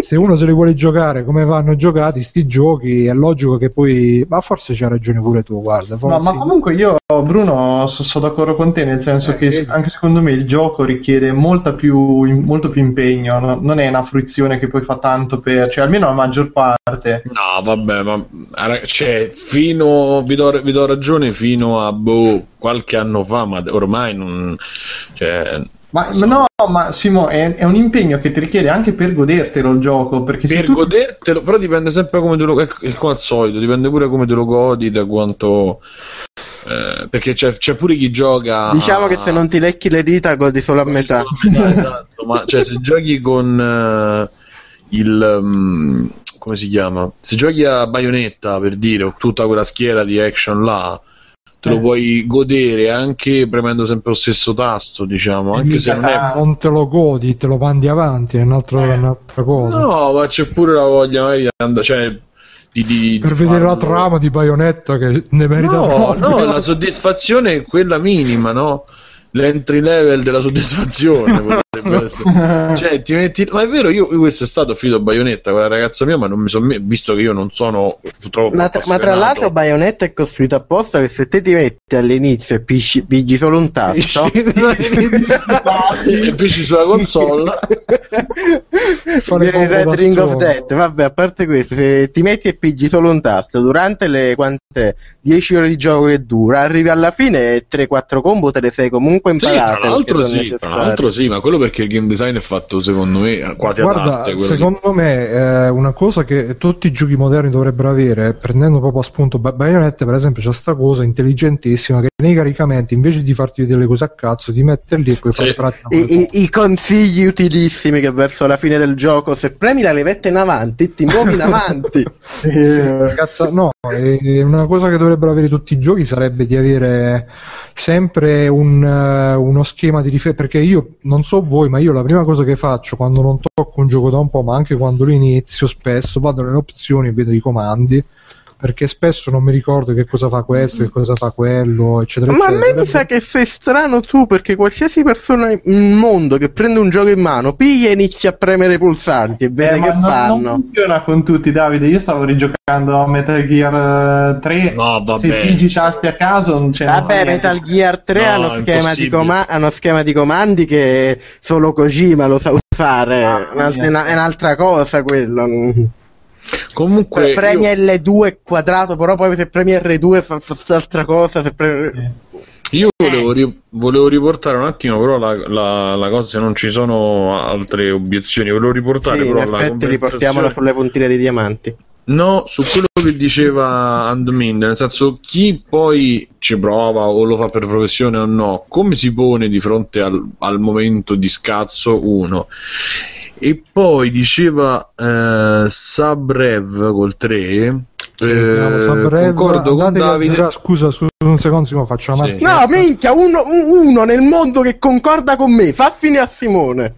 se uno se li vuole giocare come vanno giocati sti giochi, è logico che poi. Ma forse c'ha ragione pure tu, guarda. No, ma comunque io, Bruno, sono so d'accordo con te, nel senso eh, che vedi. anche secondo me il gioco richiede molta più, molto più impegno. No? Non è una fruizione che poi fa tanto per. cioè almeno la maggior parte. No, vabbè, ma cioè, fino. Vi do, vi do ragione fino a boh, qualche anno fa, ma ormai non. Cioè, ma, so. no, ma Simo, è, è, un impegno che ti richiede anche per godertelo il gioco. Perché per tu... godertelo, però dipende sempre come te lo. È come al solito, dipende pure come te lo godi, da quanto. Eh, perché c'è, c'è, pure chi gioca. Diciamo a... che se non ti lecchi le dita, godi solo a metà. esatto, ma cioè, se giochi con uh, il. Um, come si chiama? Se giochi a baionetta per dire, o tutta quella schiera di action là te lo eh. puoi godere anche premendo sempre lo stesso tasto, diciamo, anche se non è... Non te lo godi, te lo mandi avanti, è, altro, eh. un'altra cosa. No, ma c'è pure la voglia magari di andare... Cioè, di, di, per di vedere farlo. la trama di Bayonetta che ne merita no, no, la soddisfazione è quella minima, no? l'entry level della soddisfazione cioè ti metti ma è vero io, io quest'estate ho finito Bayonetta con la ragazza mia ma non mi sono me... visto che io non sono troppo ma, tra, ma tra l'altro Bayonetta è costruito apposta che se te ti metti all'inizio e pisci, pigi solo un tasto. E pisci sulla console. Viene il Red Ring of Death. Vabbè a parte questo se ti metti e pigi solo un tasto durante le quante 10 ore di gioco che dura arrivi alla fine e 3-4 combo te le sei comunque comunque imparate. Sì, tra l'altro, sì, tra l'altro sì, ma quello perché il game design è fatto secondo me quasi Guarda, adatte. Secondo di... me eh, una cosa che tutti i giochi moderni dovrebbero avere, prendendo proprio a spunto Bayonetta per esempio, c'è sta cosa intelligentissima che nei caricamenti invece di farti vedere le cose a cazzo ti mette lì e poi sì. fare pratica. I, i, I, consigli utilissimi che verso la fine del gioco, se premi la levetta in avanti, ti muovi in avanti. eh, cazzo, no, eh, una cosa che dovrebbero avere tutti i giochi sarebbe di avere sempre un uh, uno schema di riferimento perché io non so voi ma io la prima cosa che faccio quando non tocco un gioco da un po' ma anche quando lo inizio spesso vado nelle opzioni e vedo i comandi perché spesso non mi ricordo che cosa fa questo, che cosa fa quello, eccetera. Ma eccetera. a me mi sa che sei strano tu, perché qualsiasi persona nel mondo che prende un gioco in mano piglia e inizia a premere i pulsanti e vede eh, che non, fanno. Non funziona con tutti, Davide. Io stavo rigiocando a Metal Gear 3. Eh, no, vabbè. Se pigi tasti a caso, non c'è Vabbè, Metal Gear 3 no, ha, uno schema di com- uno schema di comandi che solo Kojima lo sa usare. Ah, è, una, è un'altra cosa quello. Comunque. Premi io... L2 quadrato, però poi se premi R2 fa, fa altra cosa. Se premi... Io volevo, ri- volevo, riportare un attimo, però la, la, la, cosa, se non ci sono altre obiezioni, volevo riportare sì, però in effetti riportiamola sulle puntine dei diamanti. No, su quello che diceva Andmin, nel senso chi poi ci prova o lo fa per professione o no, come si pone di fronte al, al momento di scazzo uno e poi diceva eh, Sabrev col 3 eh, Sabrev, concordo con Davide. girare, scusa, scusa un secondo Simone faccio una sì. no minchia uno, uno, nel mondo che concorda con me fa fine a Simone.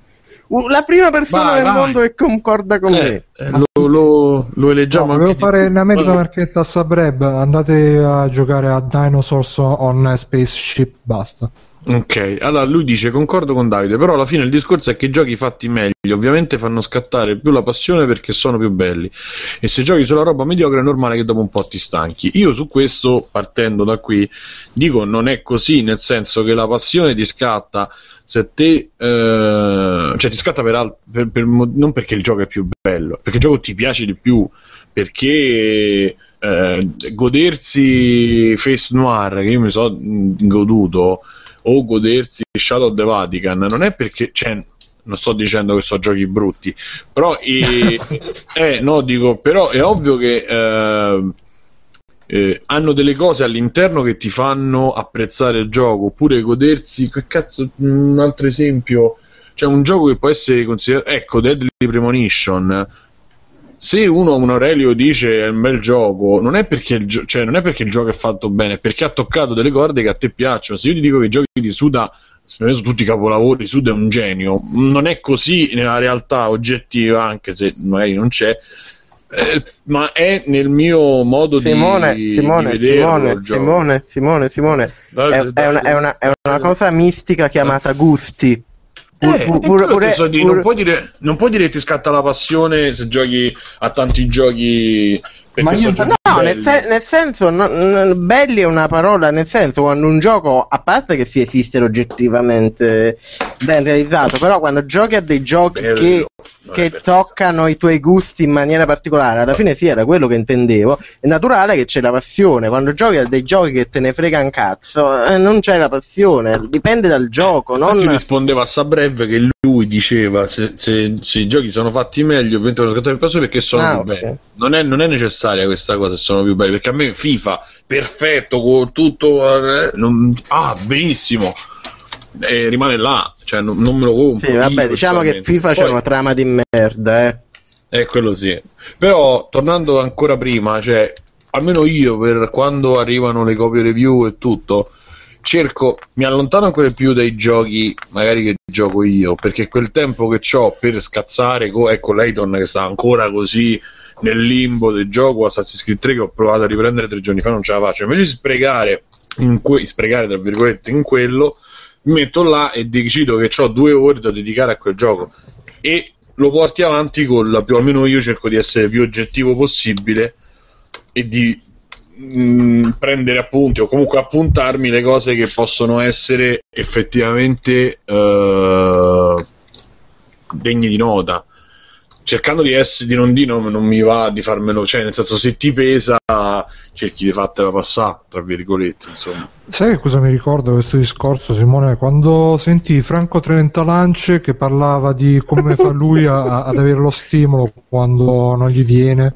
La prima persona vai, nel vai. mondo che concorda con eh, me. eh, lo, lo, lo, eleggiamo no, fare una mezza marchetta a Sabreb andate a giocare a Dinosaurs on Spaceship basta Ok, allora lui dice concordo con Davide, però alla fine il discorso è che i giochi fatti meglio ovviamente fanno scattare più la passione perché sono più belli e se giochi sulla roba mediocre è normale che dopo un po' ti stanchi. Io su questo, partendo da qui, dico non è così, nel senso che la passione ti scatta se te, eh, cioè ti scatta per, alt- per, per, non perché il gioco è più bello, perché il gioco ti piace di più, perché eh, godersi Face Noir che io mi sono goduto o godersi Shadow of the Vatican non è perché cioè, non sto dicendo che sono giochi brutti però eh, eh, no, dico, però è ovvio che eh, eh, hanno delle cose all'interno che ti fanno apprezzare il gioco oppure godersi che cazzo un altro esempio cioè un gioco che può essere considerato ecco Deadly Premonition se uno un Aurelio dice è un bel gioco, non è, perché il, gio- cioè, non è perché il gioco è fatto bene, è perché ha toccato delle corde che a te piacciono. Se io ti dico che i giochi di Suda sono tutti i capolavori, Suda è un genio, non è così nella realtà oggettiva, anche se magari non c'è. Eh, ma è nel mio modo Simone, di, Simone, di Simone, Simone, Simone, Simone, è, è, una, è, una, è una cosa mistica chiamata gusti Eh, non, puoi dire, non puoi dire che ti scatta la passione se giochi a tanti giochi ma io, no, nel, se- nel, senso, no, no, belli è una parola, nel senso, quando un gioco, a parte che si esiste oggettivamente ben realizzato, però quando giochi a dei giochi Bello. che che toccano i tuoi gusti in maniera particolare. Alla fine sì, era quello che intendevo. È naturale che c'è la passione. Quando giochi a dei giochi che te ne frega un cazzo, eh, non c'è la passione. Dipende dal gioco. Non... Infatti rispondeva a Sabreve che lui diceva se, se, se, i giochi sono fatti meglio, scattati più passione perché sono ah, più okay. belli. Non è, non è, necessaria questa cosa se sono più belli. Perché a me FIFA, perfetto, con tutto... Eh, non... Ah, benissimo e rimane là, cioè non, non me lo compro. Sì, vabbè, diciamo che FIFA c'è una trama di merda, eh. Eh, quello sì. Però, tornando ancora prima, cioè, almeno io, per quando arrivano le copie review e tutto, cerco, mi allontano ancora più dai giochi, magari che gioco io, perché quel tempo che ho per scazzare, ecco Layton che sta ancora così nel limbo del gioco Assassin's Creed 3 che ho provato a riprendere tre giorni fa, non ce la faccio. Invece di sprecare, in que- sprecare tra virgolette in quello, metto là e decido che ho due ore da dedicare a quel gioco. E lo porti avanti con la più almeno io cerco di essere più oggettivo possibile e di mh, mm, prendere appunti o comunque appuntarmi le cose che possono essere effettivamente uh, degne di nota cercando di essere di non dire non, non mi va di farmelo cioè nel senso se ti pesa cerchi di fartela passare tra virgolette insomma. Sai che cosa mi ricorda questo discorso Simone? Quando senti Franco Trentalance che parlava di come fa lui a, ad avere lo stimolo quando non gli viene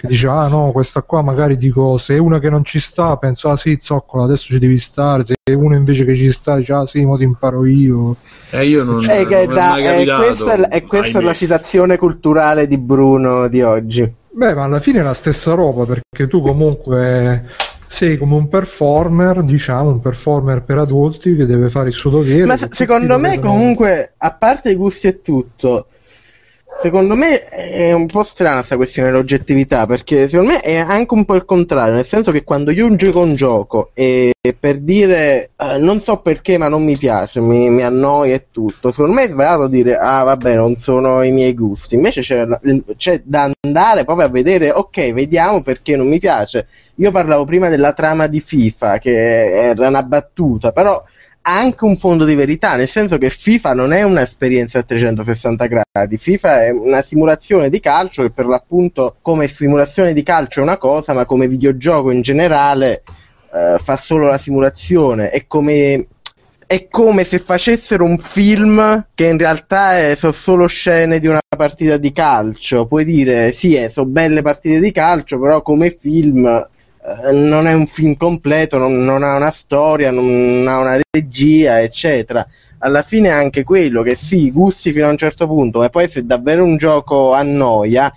che dice ah no questa qua magari dico se è una che non ci sta penso ah sì zoccola adesso ci devi stare se è uno invece che ci sta dice ah sì mo ti imparo io. Eh, io non, eh, non da, è questa, è, è questa la citazione culturale di Bruno di oggi. Beh ma alla fine è la stessa roba perché tu comunque sei come un performer, diciamo, un performer per adulti che deve fare il suo dovere. Ma secondo me, comunque, a parte i gusti e tutto, Secondo me è un po' strana questa questione dell'oggettività, perché secondo me è anche un po' il contrario, nel senso che quando io gioco un gioco e per dire eh, non so perché ma non mi piace, mi, mi annoia e tutto, secondo me è sbagliato dire ah vabbè non sono i miei gusti, invece c'è, c'è da andare proprio a vedere ok vediamo perché non mi piace. Io parlavo prima della trama di FIFA che era una battuta, però anche un fondo di verità, nel senso che FIFA non è un'esperienza a 360 gradi, FIFA è una simulazione di calcio che per l'appunto come simulazione di calcio è una cosa, ma come videogioco in generale eh, fa solo la simulazione, è come è come se facessero un film che in realtà è, sono solo scene di una partita di calcio. Puoi dire, sì, eh, sono belle partite di calcio, però come film non è un film completo, non, non, ha una storia, non ha una regia, eccetera. Alla fine è anche quello che sì, gusti fino a un certo punto, ma poi se davvero un gioco annoia,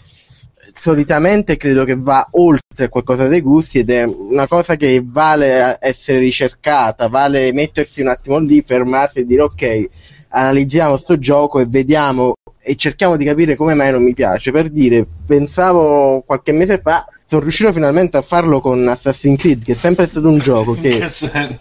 solitamente credo che va oltre qualcosa dei gusti ed è una cosa che vale essere ricercata, vale mettersi un attimo lì, fermarsi e dire ok, analizziamo sto gioco e vediamo e cerchiamo di capire come mai non mi piace. Per dire, pensavo qualche mese fa sono riuscito finalmente a farlo con Assassin's Creed, che è sempre stato un gioco che... che?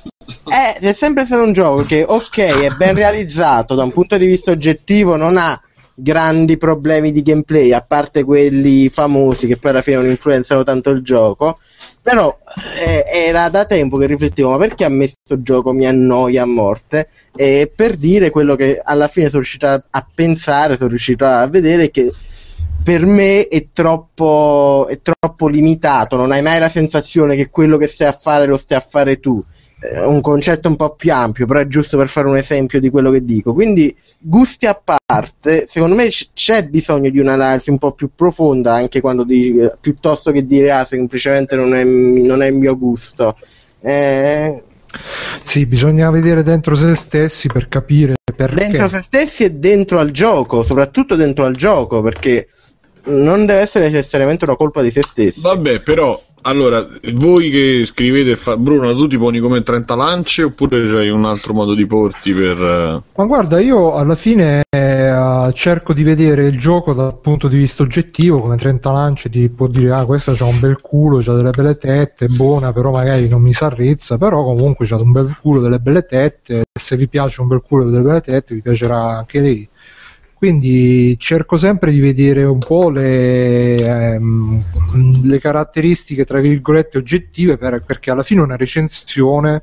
È, è sempre stato un gioco che, ok, è ben realizzato da un punto di vista oggettivo, non ha grandi problemi di gameplay, a parte quelli famosi che poi alla fine non influenzano tanto il gioco. Però eh, era da tempo che riflettevo, ma perché a me questo gioco mi annoia a morte? E per dire quello che alla fine sono riuscito a, a pensare, sono riuscito a vedere che per me è troppo, è troppo limitato, non hai mai la sensazione che quello che stai a fare lo stai a fare tu. È un concetto un po' più ampio, però è giusto per fare un esempio di quello che dico. Quindi, gusti a parte, secondo me c'è bisogno di un'analisi un po' più profonda, anche quando di, piuttosto che dire ah, semplicemente non è, non è il mio gusto. Eh, sì, bisogna vedere dentro se stessi per capire perché. Dentro se stessi e dentro al gioco, soprattutto dentro al gioco, perché non deve essere necessariamente una colpa di se stessi. Vabbè, però allora, voi che scrivete, fa... Bruno, tu ti poni come 30 lance oppure c'hai un altro modo di porti per... eh, Ma guarda, io alla fine eh, cerco di vedere il gioco dal punto di vista oggettivo, come 30 lance ti può dire, ah, questa c'ha un bel culo, c'ha delle belle tette, è buona, però magari non mi sarrizza, però comunque c'ha un bel culo, delle belle tette, se vi piace un bel culo e delle belle tette, vi piacerà anche lei. Quindi cerco sempre di vedere un po' le, ehm, le caratteristiche, tra virgolette, oggettive, per- perché alla fine una recensione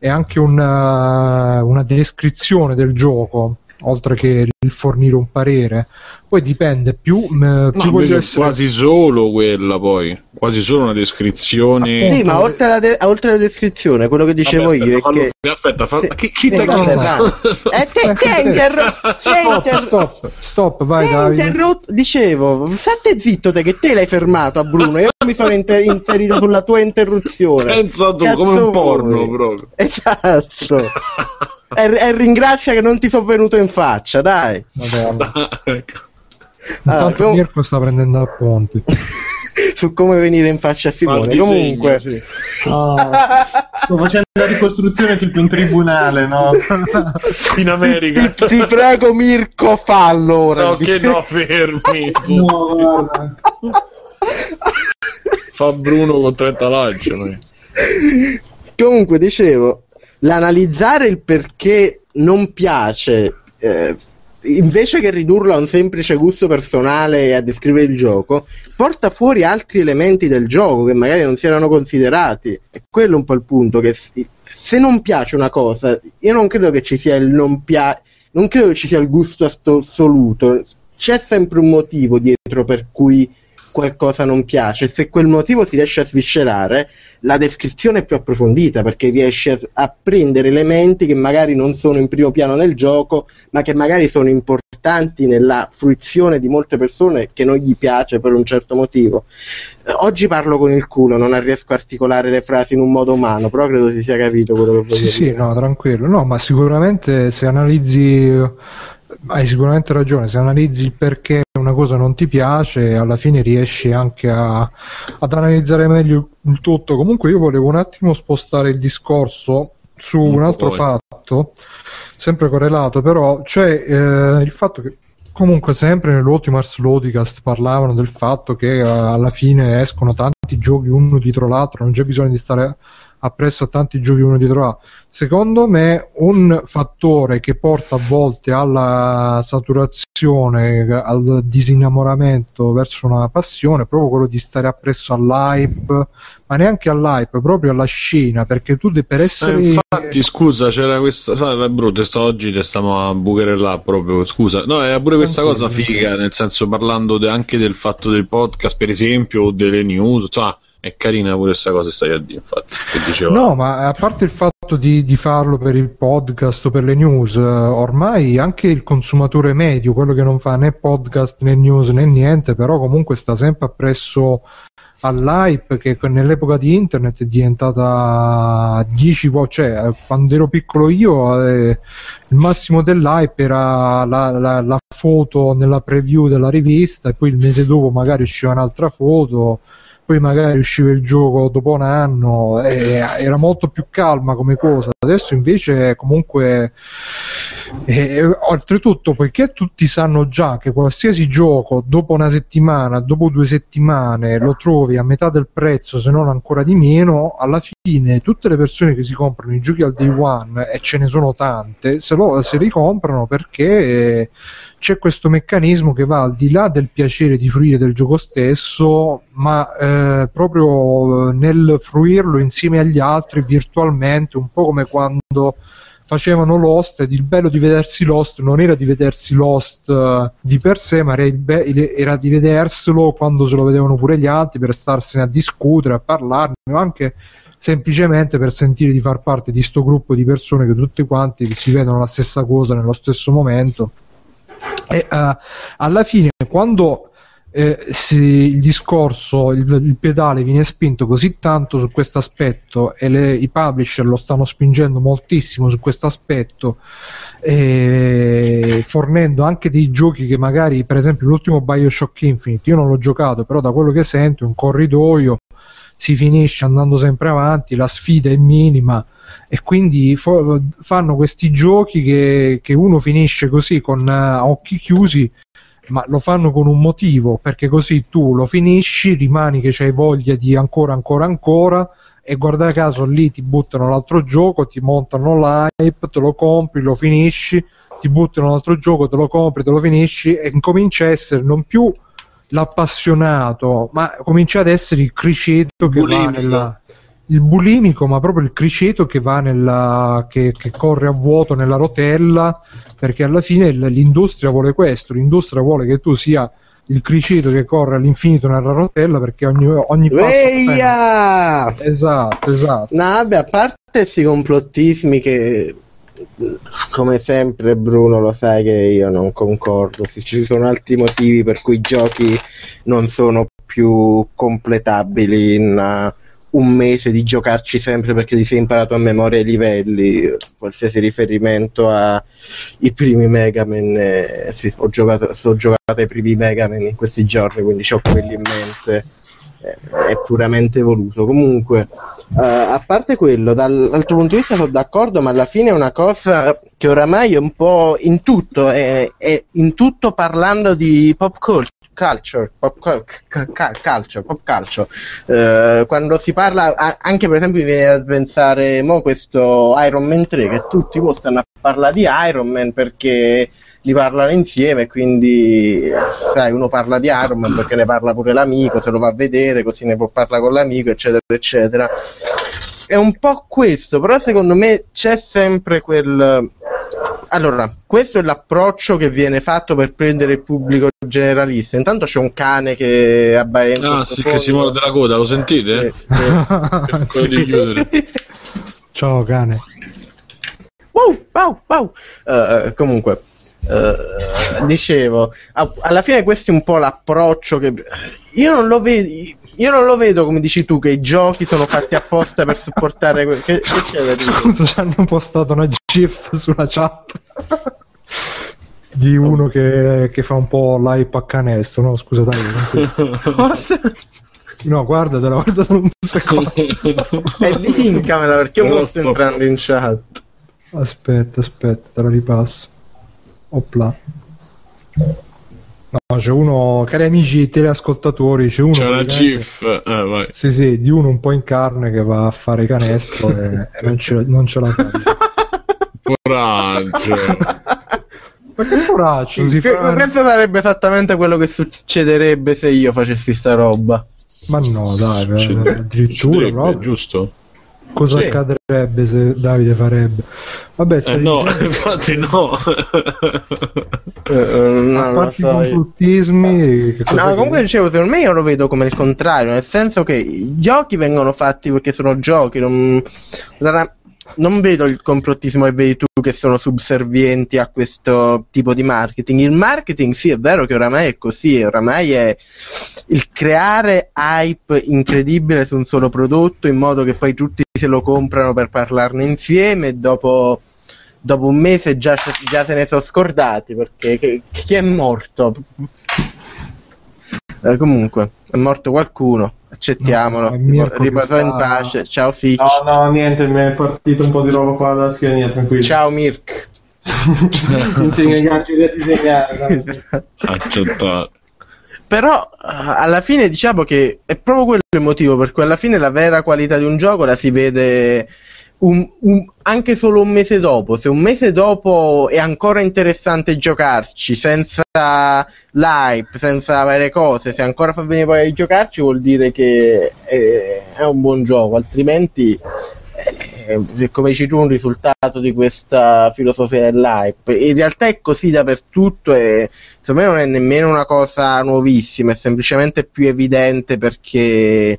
è anche una, una descrizione del gioco, oltre che il fornire un parere. Poi dipende più, m- più No, essere... quasi solo quella poi, quasi solo una descrizione. Sì, ma oltre alla, de- oltre alla descrizione, quello che dicevo Vabbè, io è aspetta, che. fallo- aspetta, fa- Sì. chi, chi ti ha Eh, vabbè? Eh, te, te interro- te hai Stop, stop, stop, vai Davide. interrotto- dicevo, state zitto te che te l'hai fermato a Bruno, io mi sono inter- inserito sulla tua interruzione. Pensa tu, Cazzo come un porno vuoi? proprio. Esatto. e, e ringrazia che non ti sono venuto in faccia, dai. Vabbè, Ah, com- Mirko sta prendendo appunti. Su come venire in faccia a disegno, Comunque, sì. Sto facendo la ricostruzione tipo in tribunale, no? in America. ti, ti prego, Mirko, fallo ora. No, che no, fermi. tu. No. Fa Bruno con 30 lanci. noi. Comunque, dicevo, l'analizzare il perché non piace, eh, invece che ridurlo a un semplice gusto personale e a descrivere il gioco, porta fuori altri elementi del gioco che magari non si erano considerati. E quello è un po' il punto, che se non piace una cosa, io non credo che ci sia il non piace, non credo che ci sia il gusto assoluto, c'è sempre un motivo dietro per cui qualcosa non piace. Se quel motivo si riesce a sviscerare, la descrizione è più approfondita perché riesce a, prendere elementi che magari non sono in primo piano nel gioco, ma che magari sono importanti nella fruizione di molte persone che non gli piace per un certo motivo. Eh, Oggi parlo con il culo, non riesco a articolare le frasi in un modo umano, però credo si sia capito quello che voglio Sì, dire. sì, no, tranquillo. No, ma sicuramente se analizzi, hai sicuramente ragione, se analizzi il perché una cosa non ti piace, alla fine riesci anche a- ad analizzare meglio il tutto. Comunque io volevo un attimo spostare il discorso su un Un altro po' fatto, sempre correlato, però, cioè eh, il fatto che comunque sempre nell'ultimo Ars Lodicast parlavano del fatto che eh, alla fine escono tanti giochi uno dietro l'altro, non c'è bisogno di stare appresso a tanti giochi uno dietro l'altro. Secondo me un fattore che porta a volte alla saturazione, al disinnamoramento verso una passione è proprio quello di stare appresso all'hype, ma neanche all'hype, proprio alla scena, perché tu de- per Eh, essere... infatti, scusa, c'era questa. Sai, è brutto, oggi te stiamo a bucherellà proprio. Scusa, no, è pure questa cosa figa, nel senso parlando de- anche del fatto del podcast, per esempio, o delle news. Insomma, è carina pure questa cosa, stai a dire, infatti. Che diceva. No, ma a parte il fatto di, di farlo per il podcast o per le news, eh, ormai anche il consumatore medio, quello che non fa né podcast né news né niente, però comunque sta sempre appresso all'hype che nell'epoca di internet è diventata 10 volte, cioè eh, quando ero piccolo io eh, il massimo dell'hype era la, la- la foto nella preview della rivista e poi il mese dopo magari usciva un'altra foto poi magari usciva il gioco dopo un anno e era molto più calma come cosa. Adesso invece comunque e, oltretutto poiché tutti sanno già che qualsiasi gioco dopo una settimana dopo due settimane lo trovi a metà del prezzo se non ancora di meno alla fine tutte le persone che si comprano i giochi al day one e ce ne sono tante se, lo, se li comprano perché c'è questo meccanismo che va al di là del piacere di fruire del gioco stesso, ma eh, proprio eh, nel fruirlo insieme agli altri virtualmente, un po' come quando facevano Lost ed il bello di vedersi Lost non era di vedersi Lost eh, di per sé, ma era, be- era di vederselo quando se lo vedevano pure gli altri per starsene a discutere, a parlarne o anche semplicemente per sentire di far parte di sto gruppo di persone che tutti quanti si vedono la stessa cosa nello stesso momento. E eh, alla fine quando eh, si- il discorso, il, il pedale viene spinto così tanto su questo aspetto e le- i publisher lo stanno spingendo moltissimo su questo aspetto eh, fornendo anche dei giochi che magari per esempio l'ultimo Bioshock Infinite io non l'ho giocato però da quello che sento è un corridoio si finisce andando sempre avanti, la sfida è minima e quindi fo- fanno questi giochi che, che, uno finisce così con uh, occhi chiusi ma lo fanno con un motivo perché così tu lo finisci rimani che c'hai voglia di ancora ancora ancora e guarda caso lì ti buttano l'altro gioco ti montano l'hype te lo compri lo finisci ti buttano l'altro gioco te lo compri te lo finisci e comincia a essere non più l'appassionato ma comincia ad essere il criceto che Bulimico. va nella il bulimico, ma proprio il criceto che va nella che, che, corre a vuoto nella rotella, perché alla fine l'industria vuole questo, l'industria vuole che tu sia il criceto che corre all'infinito nella rotella perché ogni, ogni passo esatto esatto. No vabbè a parte questi complottismi che come sempre Bruno lo sai che io non concordo. Ci sono altri motivi per cui i giochi non sono più completabili in un mese di giocarci sempre perché ti sei imparato a memoria i livelli, qualsiasi riferimento ai primi Mega Man, eh, sì, ho giocato, sto giocando ai primi Mega Man in questi giorni, quindi ho quelli in mente, eh, è puramente voluto. Comunque, uh, a parte quello, dall'altro punto di vista sono d'accordo, ma alla fine è una cosa che oramai è un po' in tutto, è, è in tutto parlando di pop culture culture, pop culture, pop culture. Uh, quando si parla, anche per esempio mi viene a pensare mo questo Iron Man 3 che tutti stanno a parlare di Iron Man perché li parlano insieme quindi sai uno parla di Iron Man perché ne parla pure l'amico se lo va a vedere così ne può parlare con l'amico eccetera eccetera è un po' questo però secondo me c'è sempre quel allora, questo è l'approccio che viene fatto per prendere il pubblico generalista. Intanto c'è un cane che abbaia. Ah, sì, che si muove la coda, lo sentite? Sì, sì. Ciao cane. Wow, wow, wow. Uh, comunque, uh, dicevo, alla fine questo è un po' l'approccio che io non lo vedo io non lo vedo come dici tu che i giochi sono fatti apposta per supportare que- che, che c'è da dire? Scusa, ci hanno postato una gif sulla chat di uno che, che fa un po' l'hype a canestro, no? Scusa dai. No, guardatela, guardatela un secondo. E eh, linkamela perché io sto entrando in chat. Aspetta, aspetta, te la ripasso. Opla. No, c'è uno, cari amici teleascoltatori, c'è uno. C'è una GIF, eh, vai. Sì, sì, di uno un po' in carne che va a fare canestro e, e non, ce, non ce la fa. Coraggio. Ma che coraggio? Si che, fa... Questo sarebbe esattamente quello che succederebbe se io facessi sta roba. Ma no, dai, addirittura proprio. Giusto? Cosa sì. accadrebbe se Davide farebbe? Vabbè, eh no, infatti no. eh, no a parte i complottismi... No, comunque dicevo, secondo me io lo vedo come il contrario, nel senso che i giochi vengono fatti perché sono giochi, non non vedo il complottismo e vedi tu che sono subservienti a questo tipo di marketing. Il marketing sì, è vero che oramai è così, oramai è il creare hype incredibile su un solo prodotto in modo che poi tutti se lo comprano per parlarne insieme e dopo, dopo un mese già, già, se ne sono scordati perché chi è morto? Eh, comunque, è morto qualcuno accettiamolo. No, Riposa in pace. Ciao Fitch. No, no, niente, mi è partito un po' di roba qua dalla schiena, tranquillo. Ciao Mirk. Insegna i gatti a disegnare. Accettato. Però alla fine diciamo che è proprio quello il motivo per cui alla fine la vera qualità di un gioco la si vede un, un, anche solo un mese dopo, se un mese dopo è ancora interessante giocarci senza l'hype, senza varie cose, se ancora fa bene poi giocarci vuol dire che è, è un buon gioco, altrimenti è, come dici tu un risultato di questa filosofia dell'hype. In realtà è così dappertutto e secondo me non è nemmeno una cosa nuovissima, è semplicemente più evidente perché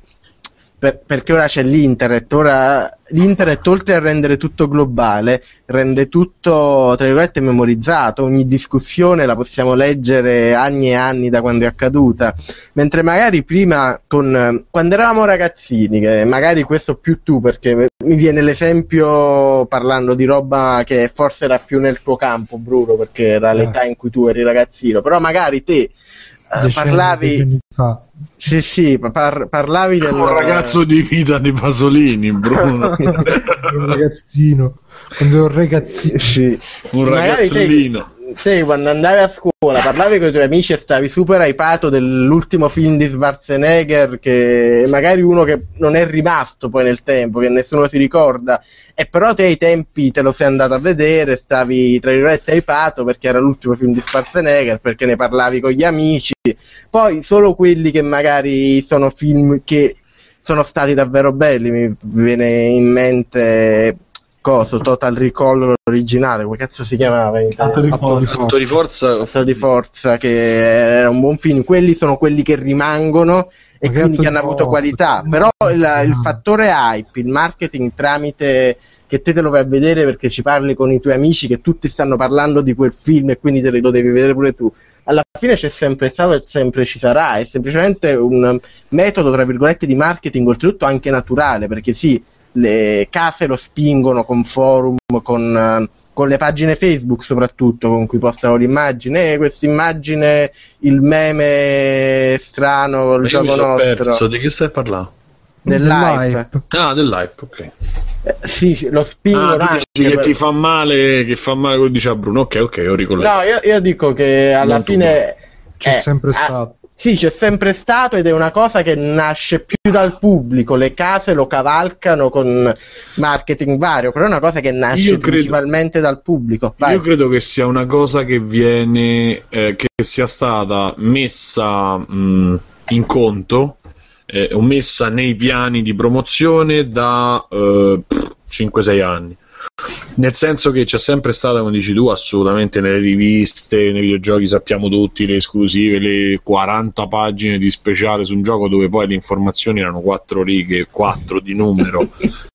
per, perché ora c'è l'internet, ora l'internet oltre a rendere tutto globale, rende tutto, tra virgolette, memorizzato, ogni discussione la possiamo leggere anni e anni da quando è accaduta, mentre magari prima, con, quando eravamo ragazzini, che magari questo più tu, perché mi viene l'esempio parlando di roba che forse era più nel tuo campo, Bruno, perché era l'età in cui tu eri ragazzino, però magari te parlavi sì, sì, par- parlavi del un ragazzo di vita di Pasolini, Bruno. un ragazzino, quando un ragazzino, sì. un ragazzino te quando andavi a scuola parlavi con i tuoi amici e stavi super hypato dell'ultimo film di Schwarzenegger che magari uno che non è rimasto poi nel tempo, che nessuno si ricorda. E però te ai tempi te lo sei andato a vedere, stavi tra virgolette hypato perché era l'ultimo film di Schwarzenegger, perché ne parlavi con gli amici, poi solo quelli che magari sono film che sono stati davvero belli, mi viene in mente coso, Total Recall originale, come cazzo si chiamava in Atto di, forza. Atto di forza. Atto di forza, che era un buon film. Quelli sono quelli che rimangono e Ma quindi che hanno avuto qualità. Però il, il, fattore hype, il marketing tramite che te te lo vai a vedere perché ci parli con i tuoi amici che tutti stanno parlando di quel film e quindi te lo devi vedere pure tu. Alla fine c'è sempre stato e sempre ci sarà, è semplicemente un metodo, tra virgolette, di marketing, oltretutto anche naturale, perché sì, le case lo spingono con forum, con, eh, con le pagine Facebook soprattutto con cui postano l'immagine e questa immagine, il meme strano, il gioco nostro. Perso. Di che stai parlando? Dell'hype. Ah, dell'hype, ok. Eh, sì, lo spingo ah, che per... ti fa male, che fa male quello che diceva Bruno. Ok, ok, ho ricollegato. No, io, io dico che alla non fine c'è eh, sempre stato. Sì, c'è sempre stato ed è una cosa che nasce più dal pubblico, le case lo cavalcano con marketing vario, però è una cosa che nasce credo, principalmente dal pubblico. Vai. Io credo che sia una cosa che viene, eh, che sia stata messa mh, in conto eh, o messa nei piani di promozione da eh, 5-6 anni. Nel senso che c'è sempre stata, come dici tu, assolutamente nelle riviste, nei videogiochi sappiamo tutti le esclusive, le 40 pagine di speciale su un gioco dove poi le informazioni erano 4 righe, 4 di numero.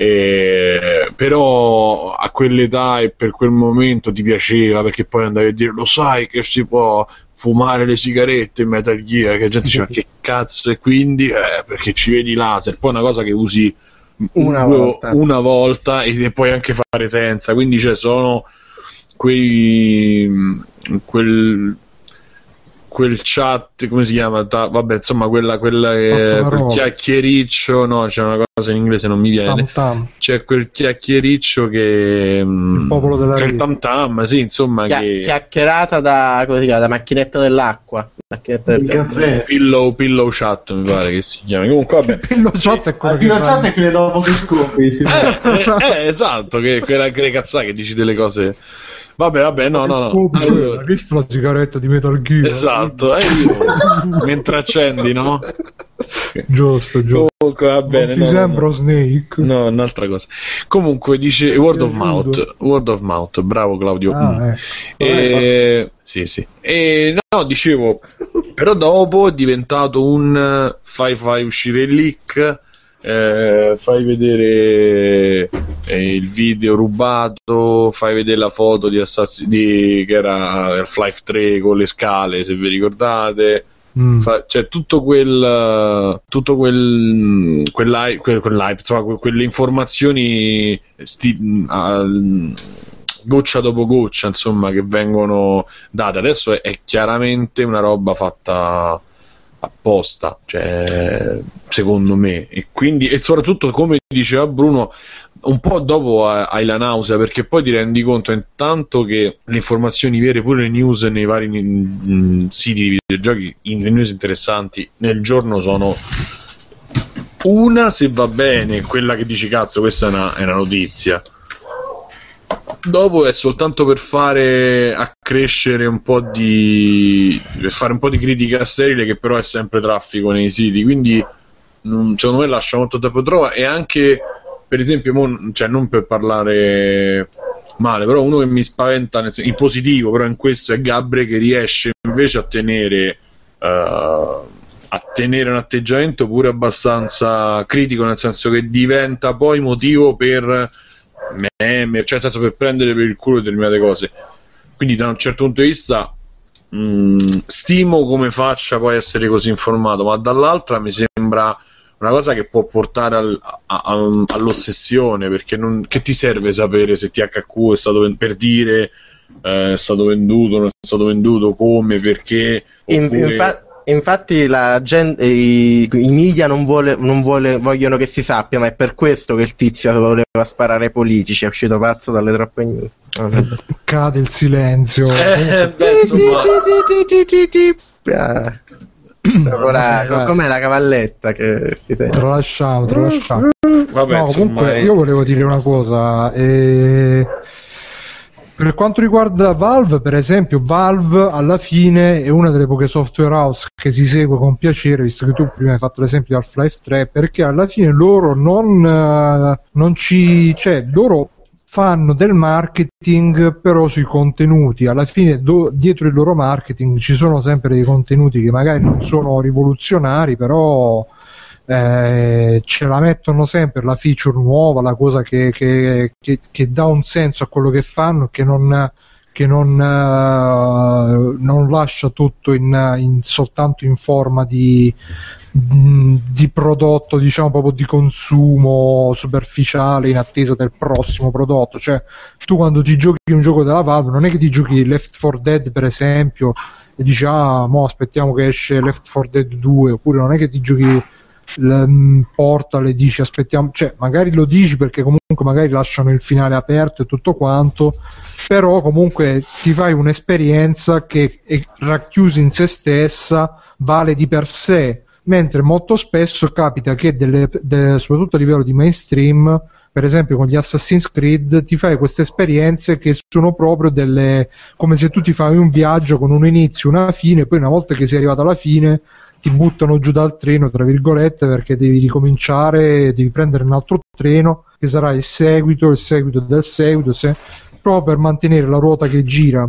E, però a quell'età e per quel momento ti piaceva perché poi andavi a dire lo sai che si può fumare le sigarette in Metal Gear? Che la gente diceva che cazzo e quindi eh, perché ci vedi laser. Poi è una cosa che usi una volta, una volta e, puoi anche fare senza. Quindi cioè, sono quei quel quel chat, come si chiama? Ta- vabbè, insomma, quella, quella che, quel chiacchiericcio, no, c'è una cosa in inglese non mi viene. Tam tam. C'è quel chiacchiericcio che mm, il popolo della il tam tam, sì, insomma, Chia- che... chiacchierata da come si chiama, da macchinetta dell'acqua. Macchinetta del caffè. Pillow, pillow chat, mi pare che si chiami. Comunque, vabbè. pillow chat è quello ah, pillow chat è quello dopo che scopri, eh, eh, esatto, che quella che cazzate che dici delle cose Vabbè, vabbè, no, no, no. Allora... Hai visto la sigaretta di Metal Gear? Esatto, eh, io, mentre accendi, no? Giusto, giusto. Comunque, va bene. Non ti no, sembra no. Snake? No, un'altra cosa. Comunque dice word of mouth. Word of mouth, bravo Claudio. Ah, eh. E... Sì, sì. E no, dicevo, però dopo è diventato un fai fai uscire il leak eh, fai vedere eh, il video rubato, fai vedere la foto di Assassin di, che era Half-Life 3 con le scale, se vi ricordate. Mm. Fa, cioè tutto quel tutto quel quel, quell'hype insomma, quelle informazioni sti, uh, goccia dopo goccia insomma che vengono date adesso è, è chiaramente una roba fatta apposta, cioè, secondo me. E, quindi, e soprattutto, come diceva Bruno, un po' dopo hai la nausea perché poi ti rendi conto intanto che le informazioni vere, pure le news nei vari n- siti di videogiochi, in, le news interessanti nel giorno sono una se va bene, quella che dici cazzo, questa è una, è una notizia dopo è soltanto per fare accrescere un po' di per fare un po' di critica sterile che però è sempre traffico nei siti quindi non, secondo me lascia molto tempo trova e anche per esempio mon, cioè non per parlare male però uno che mi spaventa nel il positivo però in questo è Gabriel che riesce invece a tenere uh, a tenere un atteggiamento pure abbastanza critico nel senso che diventa poi motivo per meme, cioè nel senso per prendere per il culo determinate cose. Quindi da un certo punto di vista mh, mm, stimo come faccia poi essere così informato, ma dall'altra mi sembra una cosa che può portare al, a, a, all'ossessione, perché non, che ti serve sapere se THQ è stato per dire eh, è stato venduto, non è stato venduto, come, perché. Oppure... Infa- infatti la gente, i, i media non, vuole, non vuole, vogliono che si sappia, ma è per questo che il tizio voleva sparare ai politici, è uscito pazzo dalle troppe news. Cade il silenzio. Eh, beh, insomma... la, com'è la cavalletta che tralasciamo, tralasciamo. Vabbè, no, comunque è... io volevo dire una cosa. Eh per quanto riguarda Valve, per esempio, Valve alla fine è una delle poche software house che si segue con piacere, visto che tu prima hai fatto l'esempio di Half-Life 3, perché alla fine loro non, uh, non ci... cioè, loro fanno del marketing però sui contenuti. Alla fine do, dietro il loro marketing ci sono sempre dei contenuti che magari non sono rivoluzionari però eh, ce la mettono sempre la feature nuova, la cosa che, che, che, che dà un senso a quello che fanno, che non, che non, uh, non lascia tutto in, in, soltanto in forma di, di prodotto, diciamo proprio di consumo superficiale in attesa del prossimo prodotto. Cioè, tu quando ti giochi un gioco della Valve, non è che ti giochi Left 4 Dead, per esempio, e dici ah, mo aspettiamo che esce Left 4 Dead 2, oppure non è che ti giochi Mm, porta le dici aspettiamo cioè magari lo dici perché comunque magari lasciano il finale aperto e tutto quanto però comunque ti fai un'esperienza che è racchiusa in se stessa vale di per sé. Mentre molto spesso capita che delle, de, soprattutto a livello di mainstream per esempio con gli Assassin's Creed ti fai queste esperienze che sono proprio delle come se tu ti fai un viaggio con un inizio una fine poi una volta che sei arrivato alla fine ti buttano giù dal treno, tra virgolette, perché devi ricominciare, devi prendere un altro treno che sarà il seguito, il seguito del seguito, se, proprio per mantenere la ruota che gira.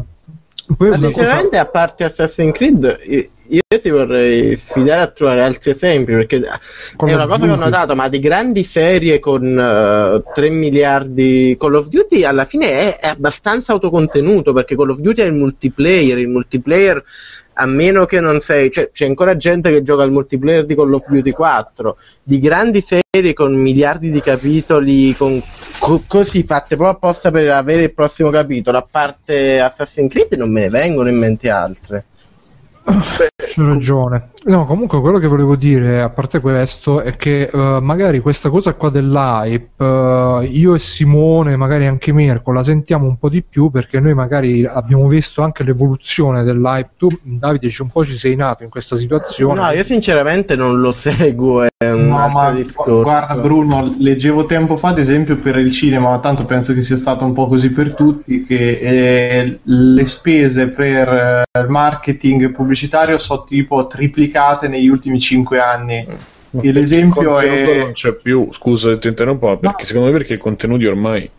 Poi Ma sinceramente, cosa... a parte Assassin's Creed, io ti vorrei sfidare a trovare altri esempi perché Call è una cosa Duty. che ho notato, ma di grandi serie con uh, eh, 3 miliardi Call of Duty alla fine è, è abbastanza autocontenuto perché Call of Duty è il multiplayer, il multiplayer a meno che non sei, cioè c'è ancora gente che gioca al multiplayer di Call of Duty 4, di grandi serie con miliardi di capitoli, con, co- così fatte proprio apposta per avere il prossimo capitolo, a parte Assassin's Creed non me ne vengono in mente altre. C'è ragione. No, comunque quello che volevo dire, a parte questo, è che uh, magari questa cosa qua dell'hype, uh, io e Simone, magari anche Mirko, la sentiamo un po' di più perché noi magari abbiamo visto anche l'evoluzione dell'hype. Tu, Davide, un po' ci sei nato in questa situazione. No, io sinceramente non lo seguo, è un no, ma discorso. Guarda Bruno, leggevo tempo fa, ad esempio, per il cinema, tanto penso che sia stato un po' così per tutti, che eh, le spese per eh, il marketing pubblicitario sono tipo triplicate negli ultimi 5 anni. Ma e l'esempio è. non c'è più, scusa, ti interrompo, perché no. secondo me perché i contenuti ormai.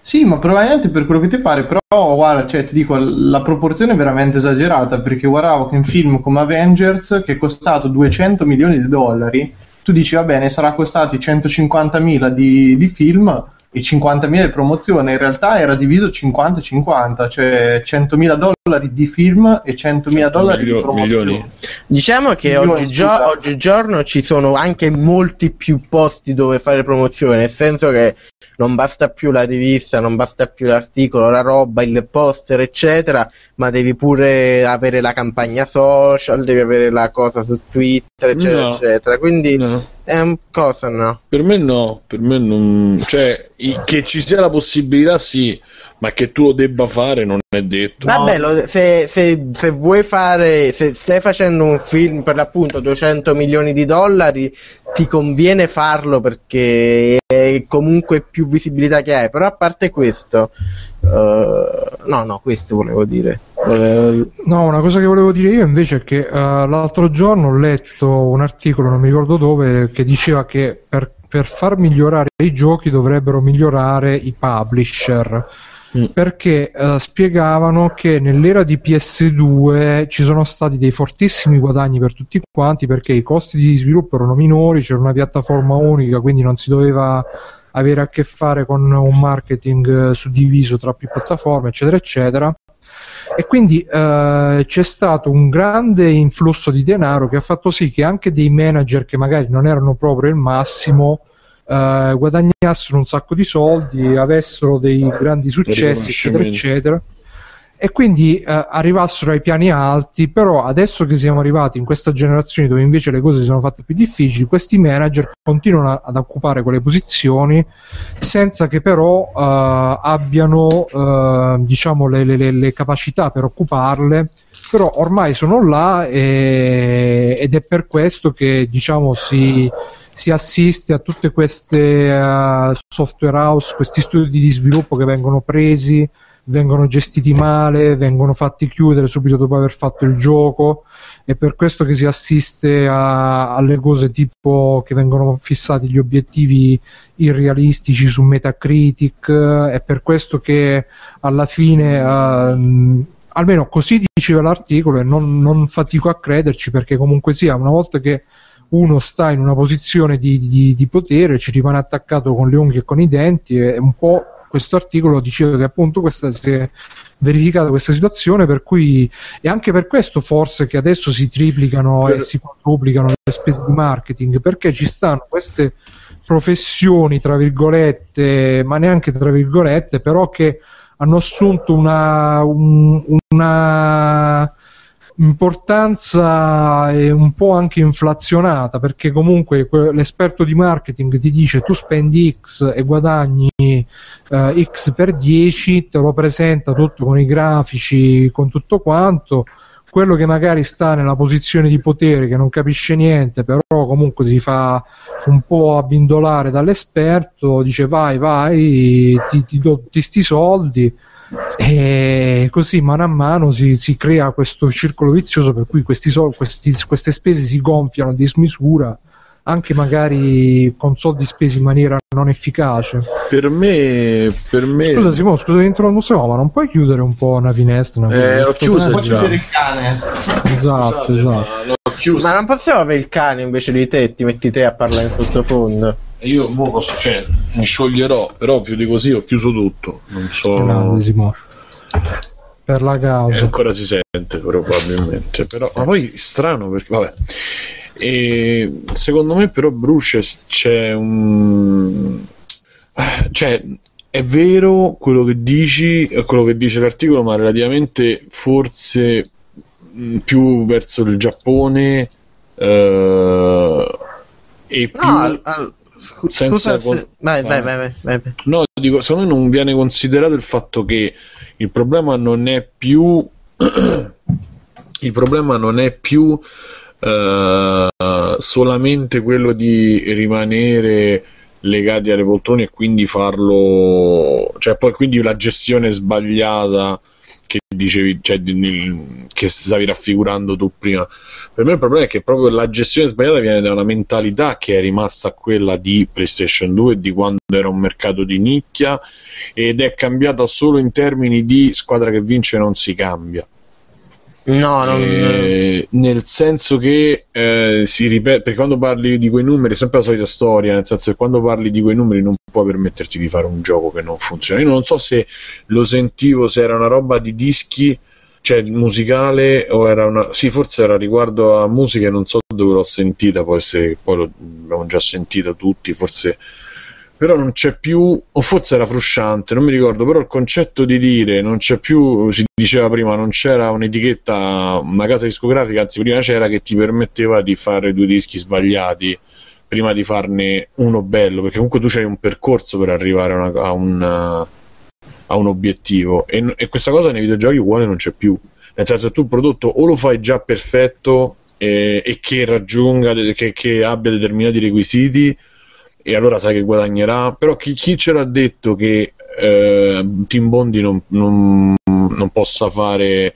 Sì, ma probabilmente per quello che ti pare, però guarda, cioè, ti dico, la proporzione è veramente esagerata, perché guardavo che un film come Avengers, che è costato 200 milioni di dollari, tu dici, va bene, sarà costati 150 mila di, di film, e 50.000 di promozione, in realtà era diviso 50-50, cioè 100.000 dollari di film e 100.000 dollari milio- di promozione. Milioni. Diciamo che oggigiorno, oggigiorno ci sono anche molti più posti dove fare promozione, nel senso che non basta più la rivista, non basta più l'articolo, la roba, il poster, eccetera, ma devi pure avere la campagna social, devi avere la cosa su Twitter, eccetera, no. eccetera. Quindi no. è un cosa, no? Per me no, per me non... cioè, che ci sia la possibilità sì, ma che tu lo debba fare non è detto. Vabbè, lo, se, se, se, vuoi fare, se stai facendo un film per l'appunto 200 milioni di dollari, ti conviene farlo perché è comunque più visibilità che hai. Però a parte questo, uh, no, no, questo volevo dire. No, una cosa che volevo dire io invece è che uh, l'altro giorno ho letto un articolo, non mi ricordo dove, che diceva che per, per far migliorare i giochi dovrebbero migliorare i publisher Mm. perché uh, spiegavano che nell'era di PS2 ci sono stati dei fortissimi guadagni per tutti quanti perché i costi di sviluppo erano minori, c'era una piattaforma unica, quindi non si doveva avere a che fare con un marketing eh, suddiviso tra più piattaforme, eccetera, eccetera. E quindi eh, c'è stato un grande influsso di denaro che ha fatto sì che anche dei manager che magari non erano proprio il massimo eh, guadagnassero un sacco di soldi, avessero dei grandi successi, eccetera, eccetera. E quindi eh, arrivassero ai piani alti, però adesso che siamo arrivati in questa generazione dove invece le cose si sono fatte più difficili, questi manager continuano ad occupare quelle posizioni senza che però eh, abbiano eh, diciamo le, le, le, capacità per occuparle, però ormai sono là e, ed è per questo che diciamo si si assiste a tutte queste uh, software house, questi studi di sviluppo che vengono presi, vengono gestiti male, vengono fatti chiudere subito dopo aver fatto il gioco. È per questo che si assiste a, alle cose tipo che vengono fissati gli obiettivi irrealistici su Metacritic. È per questo che alla fine. Uh, almeno così diceva l'articolo e non, non fatico a crederci perché comunque sia una volta che uno sta in una posizione di, di, di, potere, ci rimane attaccato con le unghie e con i denti, è un po' questo articolo diceva che appunto questa si è verificata questa situazione per cui e anche per questo forse che adesso si triplicano per... e si quadruplicano le spese di marketing perché ci stanno queste professioni tra virgolette ma neanche tra virgolette però che hanno assunto una, un, una importanza è un po' anche inflazionata perché comunque l'esperto di marketing ti dice tu spendi X e guadagni eh, X per 10, te lo presenta tutto con i grafici, con tutto quanto. Quello che magari sta nella posizione di potere, che non capisce niente, però comunque si fa un po' abbindolare dall'esperto, dice vai, vai, ti, ti do tutti sti soldi e così mano a mano si, si crea questo circolo vizioso per cui questi, questi, queste spese si gonfiano di smisura anche magari con soldi spesi in maniera non efficace. Per me, per me... Scusa Simone, scusa che introduziamo, ma non puoi chiudere un po' una finestra? Una eh, ho chiuso già. chiudere il cane. Esatto, esatto. Ma, ma non possiamo avere il cane invece di te, ti metti te a parlare in sottofondo io boh, posso, cioè, mi scioglierò, però più di così ho chiuso tutto. Non so. Grande, per la causa. Eh, ancora si sente probabilmente, però ma poi strano perché vabbè. E secondo me però Bruce c'è un cioè è vero quello che dici, quello che dice l'articolo, ma relativamente forse più verso il Giappone eh, e più no, al, al, senza con... vai, vai, vai, vai, No, dico, secondo me non viene considerato il fatto che il problema non è più il problema non è più uh, solamente quello di rimanere legati alle poltrone e quindi farlo cioè poi quindi la gestione sbagliata che dicevi, cioè, che stavi raffigurando tu prima. Per me il problema è che proprio la gestione sbagliata viene da una mentalità che è rimasta quella di PlayStation 2 di quando era un mercato di nicchia ed è cambiata solo in termini di squadra che vince non si cambia. No, non... eh, nel senso che eh, si ripete, perché quando parli di quei numeri è sempre la solita storia, nel senso che quando parli di quei numeri non puoi permetterti di fare un gioco che non funziona. Io non so se lo sentivo, se era una roba di dischi, cioè musicale, o era una... Sì, forse era riguardo a musica, non so dove l'ho sentita, può essere poi l'abbiamo già sentita tutti, forse però non c'è più, o forse era frusciante, non mi ricordo, però il concetto di dire non c'è più, si diceva prima, non c'era un'etichetta, una casa discografica, anzi prima c'era che ti permetteva di fare due dischi sbagliati prima di farne uno bello, perché comunque tu c'hai un percorso per arrivare a, una, a, un, a un, obiettivo. E, e, questa cosa nei videogiochi uguale non c'è più, nel senso che tu il prodotto o lo fai già perfetto e, e che raggiunga, che, che abbia determinati requisiti e allora sai che guadagnerà. Però chi, chi ce l'ha detto che eh, Tim Bondi non, non, non possa fare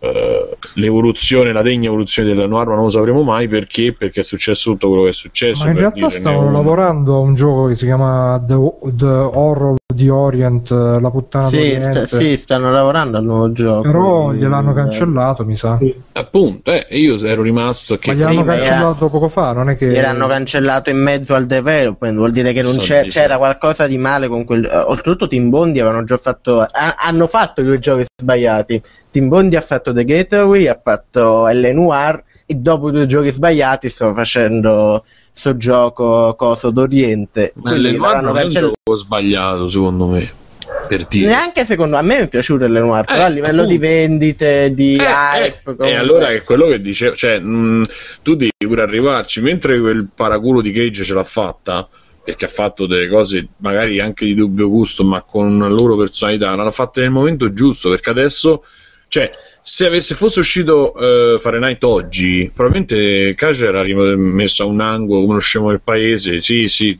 eh, l'evoluzione, la degna evoluzione della nuova arma non lo sapremo mai perché, perché è successo tutto quello che è successo. Ma in realtà stavano lavorando a un gioco che si chiama The, The Horror di Orient, eh, la puttana sì, sta, sì, stanno lavorando al nuovo gioco. Però gliel'hanno cancellato, mi sa. Appunto, eh, io ero rimasto che... Ma gliel'hanno sì, cancellato era... poco fa, non è che... Gliel'hanno cancellato in mezzo al development, vuol dire che non c'è, c'era qualcosa di male con quel... Oltretutto Tim Bondi avevano già fatto... Ha, hanno fatto due giochi sbagliati. Tim Bondi ha fatto The Gateway, ha fatto L Noir e dopo due giochi sbagliati sto facendo sto gioco coso d'Oriente. Ma L Noir non è un gioco sbagliato secondo me. per dire. Neanche secondo a me mi è piaciuto il Lenoir, però Eh, a livello appunto. di vendite, di Eh, hype. eh, e allora è quello che dicevo, cioè, mh, tu devi pure arrivarci, mentre quel paraculo di Cage ce l'ha fatta, perché ha fatto delle cose magari anche di dubbio gusto, ma con la loro personalità, l'hanno fatta nel momento giusto, perché adesso, cioè, se avesse fosse uscito eh, Fahrenheit oggi, probabilmente Cage era rim- messo a un angolo lo scemo del paese, sì, sì,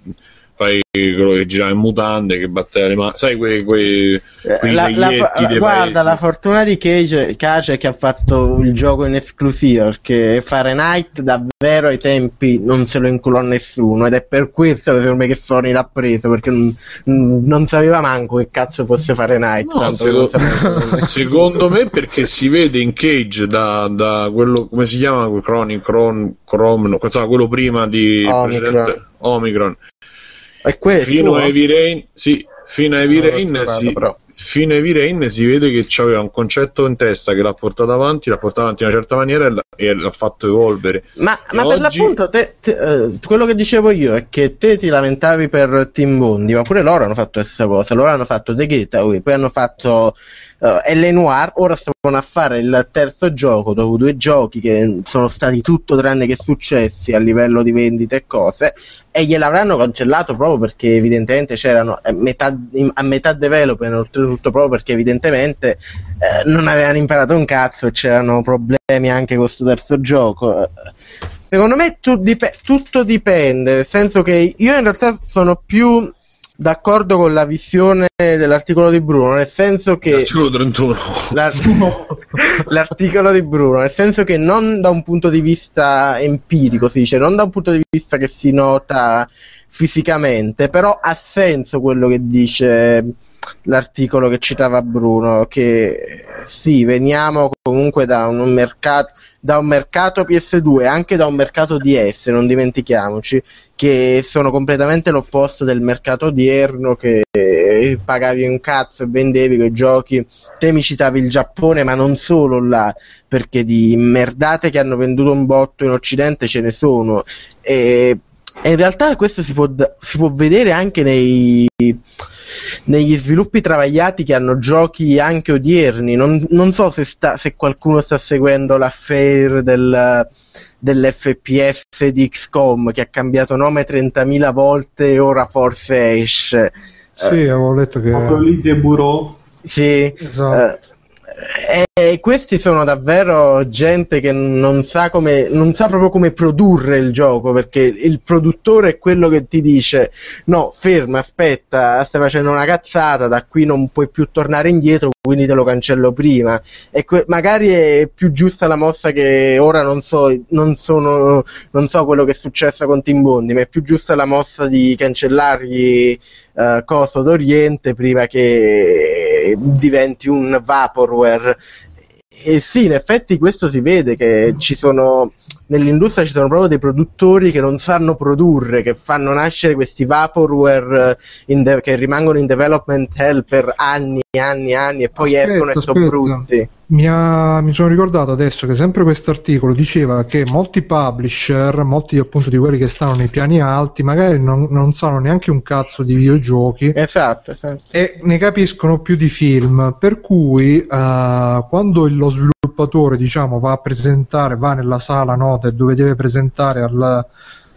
fai quello che girava in mutande, che batteva le mani, sai, quei, quei, quei Eh, La- la- dei guarda, paesi. la fortuna di Cage, Cage è che ha fatto il gioco in esclusiva perché Fahrenheit davvero ai tempi non se lo inculò nessuno ed è per questo che secondo me che Sony l'ha preso perché non, non sapeva manco che cazzo fosse Fahrenheit. No, secondo, secondo me perché si vede in Cage da, da quello come si chiama Chronic Cron, Chrome, no, quello prima di Omicron. Omicron è questo. fino a Heavy Rain sì, fino a Heavy Rain si, però. fino a Heavy Rain si vede che aveva un concetto in testa che l'ha portato avanti l'ha portato avanti in una certa maniera e l'ha, e l'ha fatto evolvere Ma, ma per oggi- l'appunto, te- te- eh, quello che dicevo io è che te ti lamentavi per Team Bondi, ma pure loro hanno fatto stessa cosa. Loro hanno fatto The Getaway, poi hanno fatto uh, L. Noir. Ora stavano a fare il terzo gioco dopo due giochi che sono stati tutto tranne che successi a livello di vendite e cose. E gliel'avranno cancellato proprio perché evidentemente c'erano a metà, a metà development, oltretutto proprio perché evidentemente eh, non avevano imparato un cazzo e c'erano problemi anche con questo terzo gioco. Eh, Secondo me tu- dip- tutto dipende, nel senso che io in realtà sono più d'accordo con la visione dell'articolo di Bruno, nel senso che l'articolo 31 l'ar- l'articolo di Bruno, nel senso che non da un punto di vista empirico si dice, non da un punto di vista che si nota fisicamente, però ha senso quello che dice l'articolo che citava Bruno, che eh, sì, veniamo comunque da un mercato da un mercato PS2 e anche da un mercato DS, non dimentichiamoci, che sono completamente l'opposto del mercato odierno che eh, pagavi un cazzo e vendevi quei giochi. Te mi citavi il Giappone, ma non solo là, perché di merdate che hanno venduto un botto in Occidente ce ne sono. E, e in realtà questo si può, si può vedere anche nei, negli sviluppi travagliati che hanno giochi anche odierni. Non, non so se, sta, se qualcuno sta seguendo l'affair del, dell'FPS di XCOM che ha cambiato nome 30.000 volte e ora forse esce. Sì, avevo letto che... Proprio lì Bureau. Sì, Esatto. eh, e questi sono davvero gente che non sa come non sa proprio come produrre il gioco perché il produttore è quello che ti dice no ferma aspetta stai facendo una cazzata da qui non puoi più tornare indietro quindi te lo cancello prima e que- magari è più giusta la mossa che ora non so non sono non so quello che è successo con Team Bondi ma è più giusta la mossa di cancellargli eh, Coso d'Oriente prima che diventi un vaporware. E sì, in effetti questo si vede che ci sono nell'industria ci sono proprio dei produttori che non sanno produrre, che fanno nascere questi vaporware eh, de- che rimangono in development hell per anni e anni e anni e poi Aspetta, escono e sono brutti. Mi, ha- mi sono ricordato adesso che sempre questo articolo diceva che molti publisher, molti appunto di quelli che stanno nei piani alti, magari non, non sanno neanche un cazzo di videogiochi Esatto, esatto. e ne capiscono più di film. Per cui eh, quando lo sviluppatore diciamo, va a presentare, va nella sala note dove deve presentare al,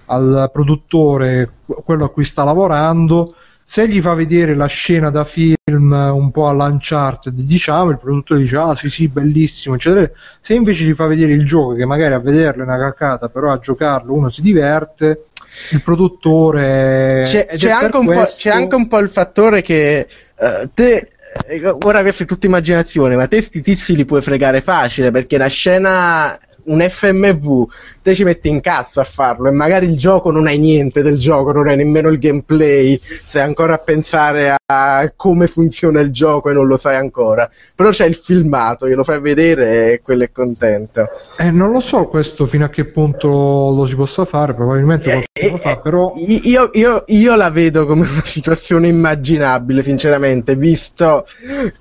al produttore quello a cui sta lavorando. Se gli fa vedere la scena da film un po' all'Uncharted, diciamo, il produttore dice: Ah, sì, sì, bellissimo, eccetera. Se invece gli fa vedere il gioco, che magari a vederlo è una cacata, però a giocarlo uno si diverte, il produttore. C'è, c'è anche un po', questo- c'è anche un po' il fattore che eh, te, eh, ora questa è tutta immaginazione, ma te sti tizi li puoi fregare facile perché la scena, un FMV, te ci metti in cazzo a farlo e magari il gioco non hai niente del gioco, non hai nemmeno il gameplay, sei ancora a pensare a come funziona il gioco e non lo sai ancora, però c'è il filmato, glielo fai vedere e quello è contento. Eh, non lo so questo fino a che punto lo si possa fare, probabilmente Eh, qualcuno lo fa, però Io, io- io la vedo come una situazione immaginabile, sinceramente, visto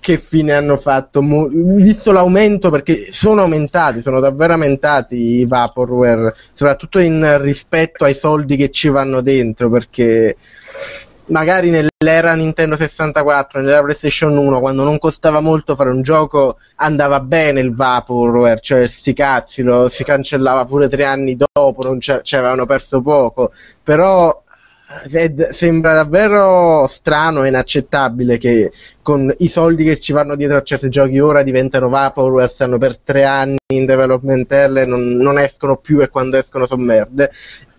che fine hanno fatto, visto l'aumento, perché sono aumentati, sono davvero aumentati i Vaporware, soprattutto in rispetto ai soldi che ci vanno dentro, perché magari nell'era Nintendo 64, nell'era PlayStation 1, quando non costava molto fare un gioco, andava bene il Vaporware, cioè sti cazzi, lo, si cancellava pure tre anni dopo, non ci avevano perso poco, però sembra davvero strano e inaccettabile che con i soldi che ci vanno dietro a certi giochi ora diventano Vaporware, stanno per tre anni in development hell e non, non escono più e quando escono sono merde.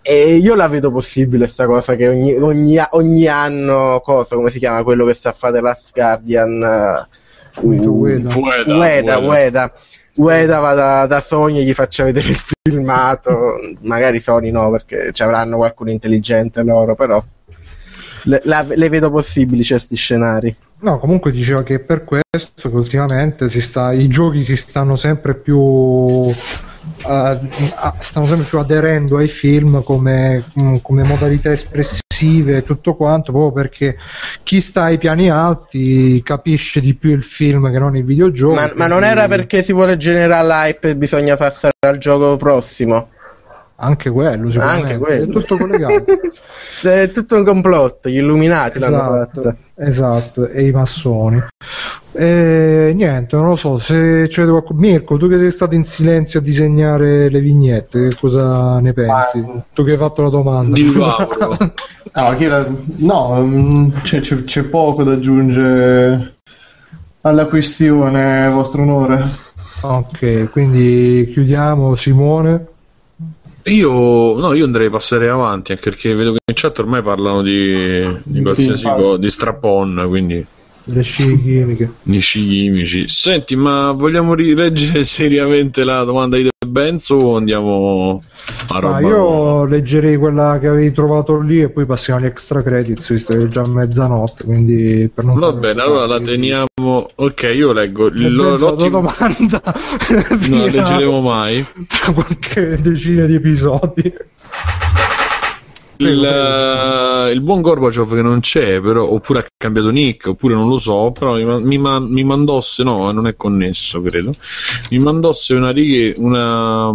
E io la vedo possibile sta cosa che ogni, ogni, ogni anno, cosa, come si chiama quello che sta a fare Last Guardian? Uh, Ueda. Ueda, Ueda, Ueda. Ueda va da, Sony e gli faccia vedere il filmato. Magari Sony no, perché ci avranno qualcuno intelligente loro, però le, la, le vedo possibili certi scenari. No, comunque diceva che per questo che ultimamente sta, i giochi si stanno sempre più stanno sempre più aderendo ai film come, mm, come, modalità espressive e tutto quanto, proprio perché chi sta ai piani alti capisce di più il film che non il videogioco. Ma, ma non era perché si vuole generare l'hype e bisogna far stare al gioco prossimo? Anche quello, Anche quello. È tutto collegato. è tutto un complotto, gli illuminati esatto, l'hanno fatto. Esatto, e i massoni. E niente, non lo so, se c'è qualcuno... Mirko, tu che sei stato in silenzio a disegnare le vignette, che cosa ne pensi? Ma... Tu che hai fatto la domanda. No, era... no mm, c'è, c'è, c'è poco da aggiungere alla questione, vostro onore. Ok, quindi chiudiamo Simone. Io, no, io andrei a passare avanti anche perché vedo che in chat ormai parlano di, di qualsiasi sì, cosa, di strap-on, quindi le sci chimiche. Gli sci chimici. Senti, ma vogliamo rileggere seriamente la domanda di De Benzo o andiamo a roba? Ah, io leggerei quella che avevi trovato lì e poi passiamo agli extra credits, visto che è già mezzanotte, quindi per non Va bene, allora la teniamo. Ok, io leggo Lo, l'ottimo... domanda. non la leggeremo mai. Tra qualche decina di episodi. Il, uh, il, buon Gorbaciov che non c'è, però, oppure ha cambiato nick, oppure non lo so, però mi, mi, mi mandosse, no, non è connesso, credo, mi mandosse una, righe, una,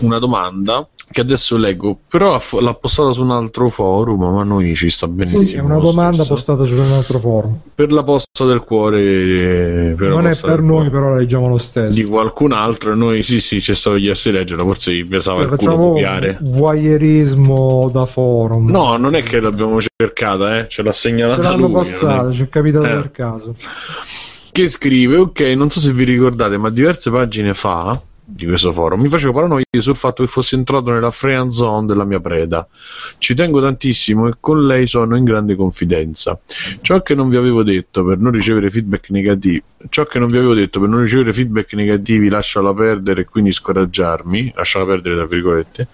una domanda che adesso leggo, però l'ha postata su un altro forum, ma noi ci sta benissimo. Sì, è una domanda stesso. postata su un altro forum. Per la posta del cuore. Per non è per noi, cuore. però la leggiamo lo stesso. Di qualcun altro, noi sì, sì, c'è stato chiesto di leggerla, forse gli pesava cioè, il culo copiare. Voyeurismo da forum. No, non è che l'abbiamo cercata, eh, ce l'ha segnalata ce l'hanno lui. passata, ci è capitato eh. per caso. Che scrive, ok, non so se vi ricordate, ma diverse pagine fa di questo forum mi facevo paranoia sul fatto che fossi entrato nella friend zone della mia preda. Ci tengo tantissimo e con lei sono in grande confidenza. Ciò che non vi avevo detto per non ricevere feedback negativi, ciò che non vi avevo detto per non ricevere feedback negativi, lasciala perdere e quindi scoraggiarmi, lasciala perdere tra virgolette,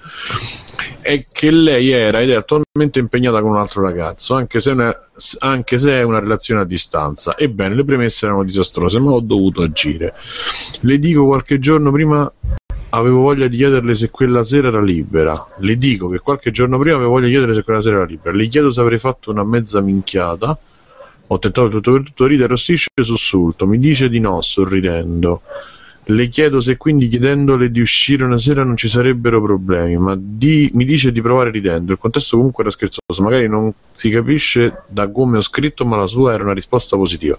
è che lei era ed è attualmente impegnata con un altro ragazzo, anche se, una, anche se è una relazione a distanza. Ebbene, le premesse erano disastrose, ma ho dovuto agire. Le dico qualche giorno prima avevo voglia di chiederle se quella sera era libera. Le dico che qualche giorno prima avevo voglia di chiederle se quella sera era libera. Le chiedo se avrei fatto una mezza minchiata. Ho tentato tutto per tutto ridere, rossisce e sussulto. Mi dice di no, sorridendo. Le chiedo se quindi chiedendole di uscire una sera non ci sarebbero problemi, ma di, mi dice di provare ridendo. Il contesto comunque era scherzoso, magari non si capisce da come ho scritto, ma la sua era una risposta positiva.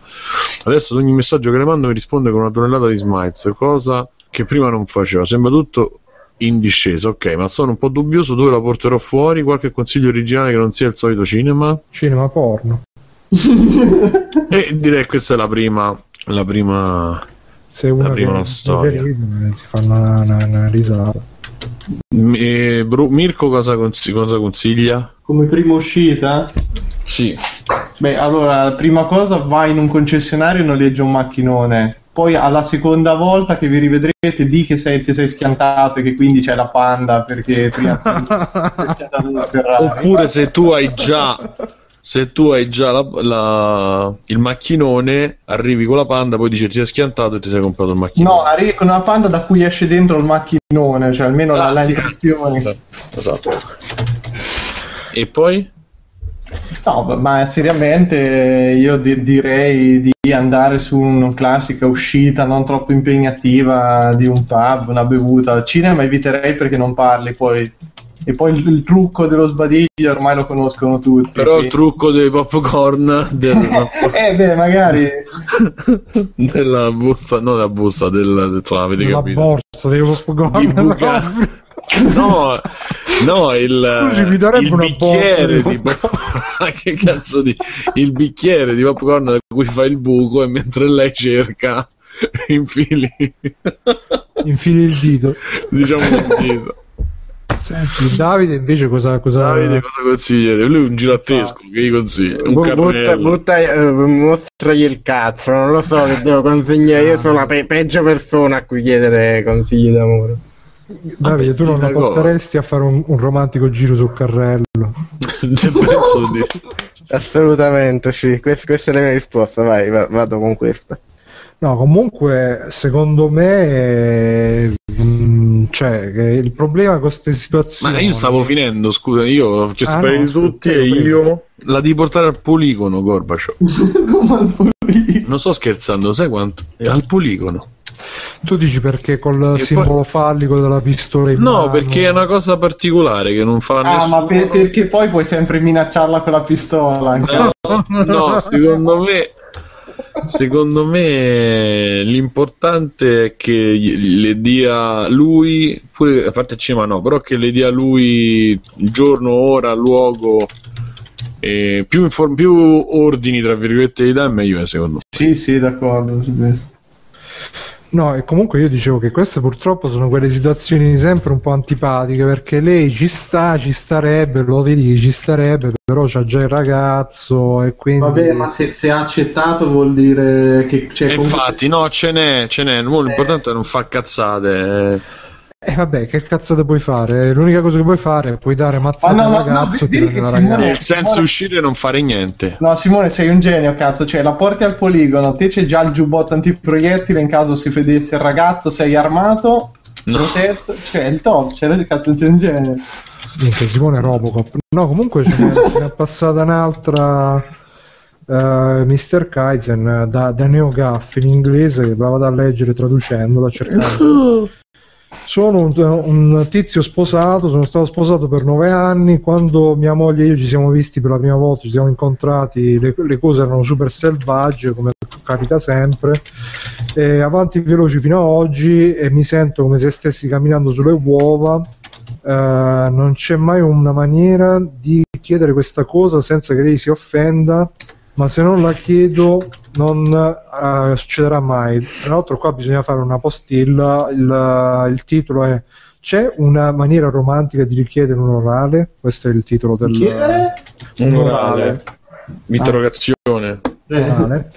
Adesso ad ogni messaggio che le mando mi risponde con una tonnellata di smiles, cosa che prima non faceva. Sembra tutto in discesa, ok, ma sono un po' dubbioso dove la porterò fuori. Qualche consiglio originale che non sia il solito cinema? Cinema porno. e direi che questa è la prima. La prima. Se una, la prima storia. Ride, si fa una, una, una risata. E, Bru- Mirko cosa, cons- cosa consiglia? Come prima uscita? Sì. Beh, allora, la prima cosa vai in un concessionario e noleggia un macchinone poi alla seconda volta che vi rivedrete di che sei, ti sei schiantato e che quindi c'è la panda perché prima sei, sei schiantato oppure se tu hai già se tu hai già la, la, il macchinone arrivi con la panda poi dici ti sei schiantato e ti sei comprato il macchinone. No arrivi con una panda da cui esce dentro il macchinone cioè almeno ah, la, sì. impressione. Esatto. esatto. E poi No, ma seriamente io di- direi di andare su una classica uscita non troppo impegnativa di un pub, una bevuta. Al cinema eviterei perché non parli poi E poi il, il trucco dello sbadiglio ormai lo conoscono tutti. Però quindi- il trucco dei popcorn del, eh beh, magari della busta, non della busta, del, insomma, avete la capito. borsa dei popcorn. Di buca- No, no, il, Scusi, mi darebbe il una bicchiere di popcorn. che cazzo di il bicchiere di popcorn da cui fa il buco e mentre lei cerca infili Infili il dito. diciamo il dito. Senti, Davide invece cosa... cosa... Davide cosa consiglia? Lui è un girattesco, che gli consiglia? Un Bu- butta, butta, eh, mostragli il cazzo, non lo so che devo consigliare. Io sono la pe- peggio persona a cui chiedere consigli d'amore. Davide, tu non la porteresti a fare un, un romantico giro sul carrello? Penso di... Assolutamente, sì. Quest- questa è la mia risposta. Vai, va- vado con questa. No, comunque, secondo me, eh, mh, cioè, che il problema con queste situazioni... Ma io stavo finendo, scusa, io ho chiesto Ah, no, di tutti e io la di portare al poligono Gorbaciov. come al pulito. Non sto scherzando, sai quanto? È al poligono. Tu dici perché col E simbolo fallico della pistola in No, mano- perché è una cosa particolare che non fa Ah, nessuno. ma per- perché poi puoi sempre minacciarla con la pistola. No, no, secondo me secondo me l'importante è che le dia lui pure a parte il cinema no però che le dia lui giorno, ora, luogo e più, inform- più ordini tra virgolette di dà è meglio eh, secondo me Sì, sì, d'accordo su questo. No, e comunque io dicevo che queste purtroppo sono quelle situazioni sempre un po' antipatiche perché lei ci sta, ci starebbe, lo vedi che ci starebbe, però c'ha già il ragazzo e quindi... Vabbè, ma se, se ha accettato vuol dire che... Cioè, comunque- infatti no ce n'è ce n'è l'importante è non far cazzate eh. E vabbè, che cazzo te puoi fare? L'unica cosa che puoi fare è puoi dare mazzate Ma no, no, ragazzo e tirare che la Simone- nel senso Simone- uscire e non fare niente No, Simone, sei un genio, cazzo. Cioè, la porti al poligono, te c'è già il giubbotto antiproiettile in caso si vedesse il ragazzo, sei armato, No. protetto. Cioè, il top, cioè, cazzo, sei un genio. Minchia, Simone Robocop. No, comunque ce n'è, ce n'è passata un'altra eh, Mr. Kaizen eh, da, da Neo Gaff in inglese che la vado a leggere traducendola cercando. Sono un, un tizio sposato, sono stato sposato per nove anni. Quando mia moglie e io ci siamo visti per la prima volta, ci siamo incontrati, le, le cose erano super selvagge, come capita sempre. E avanti veloci fino a oggi e mi sento come se stessi camminando sulle uova. Eh, non c'è mai una maniera di chiedere questa cosa senza che lei si offenda, ma se non la chiedo non eh, succederà mai. Tra l'altro qua bisogna fare una postilla, il, il titolo è C'è una maniera romantica di richiedere un orale? Questo è il titolo del Chiedere? un orale. orale. interrogazione Eh, orale.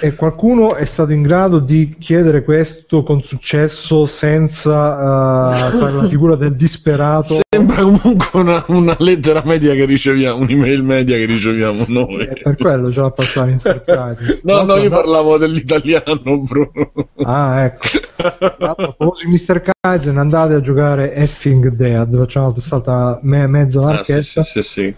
E qualcuno è stato in grado di chiedere questo con successo senza eh, fare la figura del disperato? Sembra comunque una, una lettera media che riceviamo, un'email media che riceviamo noi. E per quello l'ha passata in Starcraft. No, no, io parlavo dell'italiano, Bruno. Ah, ecco. L'altro, di Mr. Kaizen, andate a giocare Effing Dead. Facciamo stata me- mezza Ah, marchetta. sì, sì, sì, sì.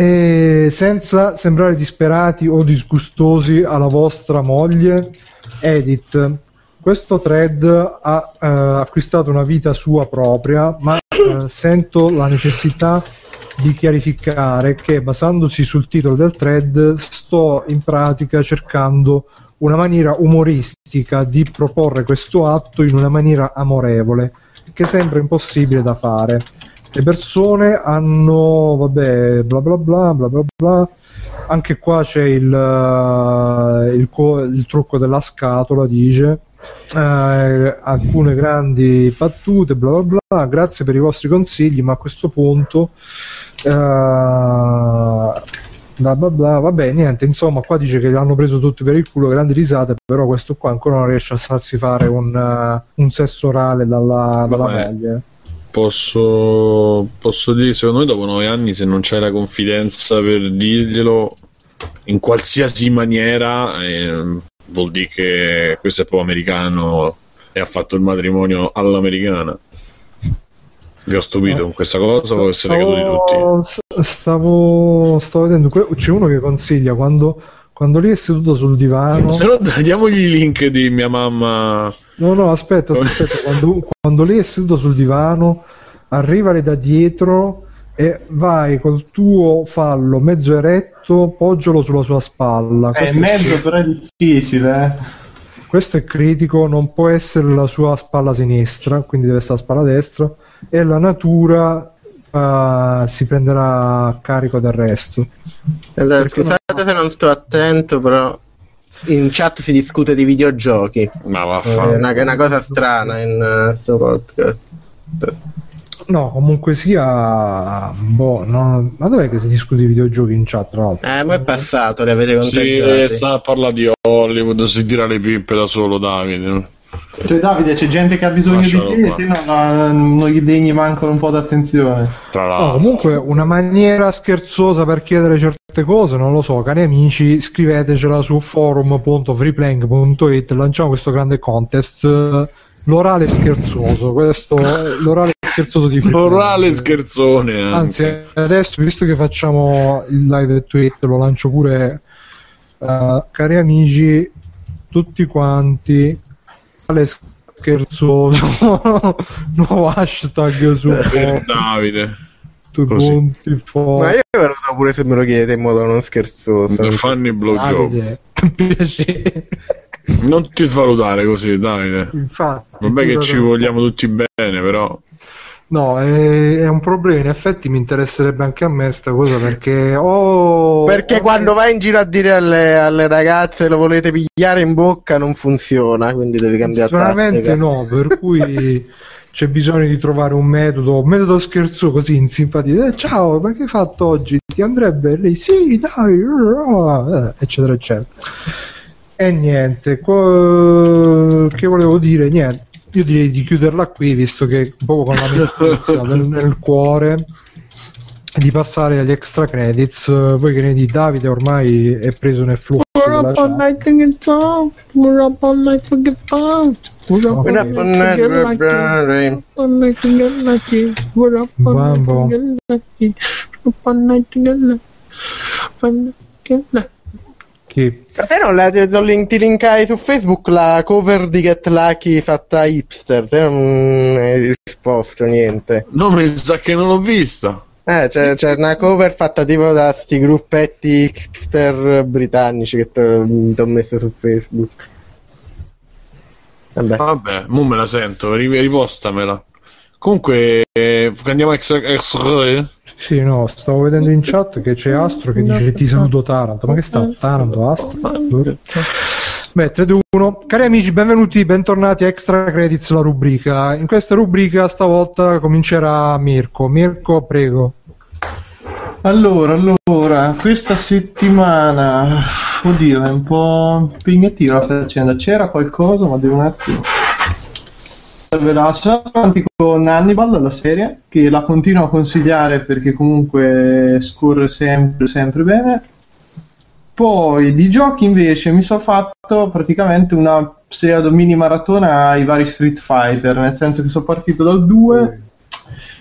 E senza sembrare disperati o disgustosi alla vostra moglie, Edith. Questo thread ha eh, acquistato una vita sua propria, ma eh, sento la necessità di chiarificare che basandosi sul titolo del thread sto in pratica cercando una maniera umoristica di proporre questo atto in una maniera amorevole, che sembra impossibile da fare. Le persone hanno, vabbè, bla bla bla bla bla bla. Anche qua c'è il, eh, il, co- il trucco della scatola, dice. Eh, alcune grandi battute, bla bla bla. Grazie per i vostri consigli, ma a questo punto eh, bla bla bla, vabbè, niente, insomma, qua dice che l'hanno preso tutti per il culo, grandi risate, però questo qua ancora non riesce a farsi fare un, eh, un sesso orale dalla, dalla moglie. Posso, posso dire, secondo me dopo nove anni se non c'hai la confidenza per dirglielo in qualsiasi maniera, eh, vuol dire che questo è proprio americano e ha fatto il matrimonio all'americana. Vi ho stupito con questa cosa o siete caduti tutti? Stavo, stavo, vedendo, c'è uno che consiglia quando, quando lei è seduto sul divano. Se no diamogli i link di mia mamma. No, no, aspetta, aspetta, quando, quando lei è seduto sul divano arrivali da dietro e vai col tuo fallo mezzo eretto, poggialo sulla sua spalla. Eh, è mezzo però è difficile. eh. questo è critico, non può essere la sua spalla sinistra, quindi deve essere la spalla destra e la natura eh, si prenderà a carico del resto. Allora, scusate se non sto attento, però in chat si discute di videogiochi. Ma È vaffanculo. una, è una cosa strana in questo podcast. No, comunque sia, boh, no, ma dov'è che si discute di videogiochi in chat tra l'altro? Eh, ma è passato, li avete Sì, conteggiati. eh, sta a parlare di Hollywood, si tira le pippe da solo Davide. Cioè, Davide, c'è gente che ha bisogno Lascialo di te e te non, gli degni mancano un po' d'attenzione. Tra No, l'altro. comunque una maniera scherzosa per chiedere certe cose, non lo so, cari amici, scrivetecela su forum.freeplaying.it, lanciamo questo grande contest. eh, L'orale scherzoso, questo l'orale scherzoso di Freeplaying. L'orale scherzone. anche. Anzi, adesso visto che facciamo il live tweet, lo lancio pure, eh, cari amici, tutti quanti, l'orale scherzoso, nuovo hashtag su Per Davide. tu fuori. Ma io ve lo do pure se me lo chiedete in modo non scherzoso. The funny blowjob. Piacere. Non ti svalutare così, Davide. Infatti, Vabbè che ci vogliamo tutti bene, però. No, è, è un problema. In effetti mi interesserebbe anche a me sta cosa perché oh, Perché oh, quando vai in giro a dire alle, alle ragazze lo volete pigliare in bocca non funziona, quindi devi cambiare Sicuramente tattica. no, per cui c'è bisogno di trovare un metodo, un metodo scherzo così in simpatia. Eh, ciao, ma che hai fatto oggi? Ti andrebbe? Lei, sì, dai, eh, eccetera, eccetera. E niente, co- che volevo dire? Niente, io direi di chiuderla qui, visto che po' con la mia nel, nel cuore e di passare agli extra credits. Voi che ne dite? Davide ormai è preso nel flusso We're della chat. Chi? A te non la, ti, ti linkai su Facebook la cover di Get Lucky fatta hipster, te non hai risposto niente. No, mi sa che non l'ho vista. Eh, c'è, c'è una cover fatta tipo da sti gruppetti hipster britannici che ti ho messo su Facebook. Vabbè. Vabbè, mo me la sento, ri- ripostamela. Comunque, eh, andiamo a extra, extra Sì, no, stavo vedendo in chat che c'è Astro che dice ti saluto Taranto. Ma che sta? Taranto, Astro? Beh, 3, 2, 1. Cari amici, benvenuti, bentornati a Extra Credits, la rubrica. In questa rubrica stavolta comincerà Mirko. Mirko, prego. Allora, allora, questa settimana, oddio, è un po' impegnativa la faccenda. C'era qualcosa, ma devo un attimo. Ve la sono avanti con Hannibal, la serie, che la continuo a consigliare perché comunque scorre sempre, sempre bene. Poi di giochi invece mi sono fatto praticamente una pseudo mini maratona ai vari Street Fighter, nel senso che sono partito dal 2.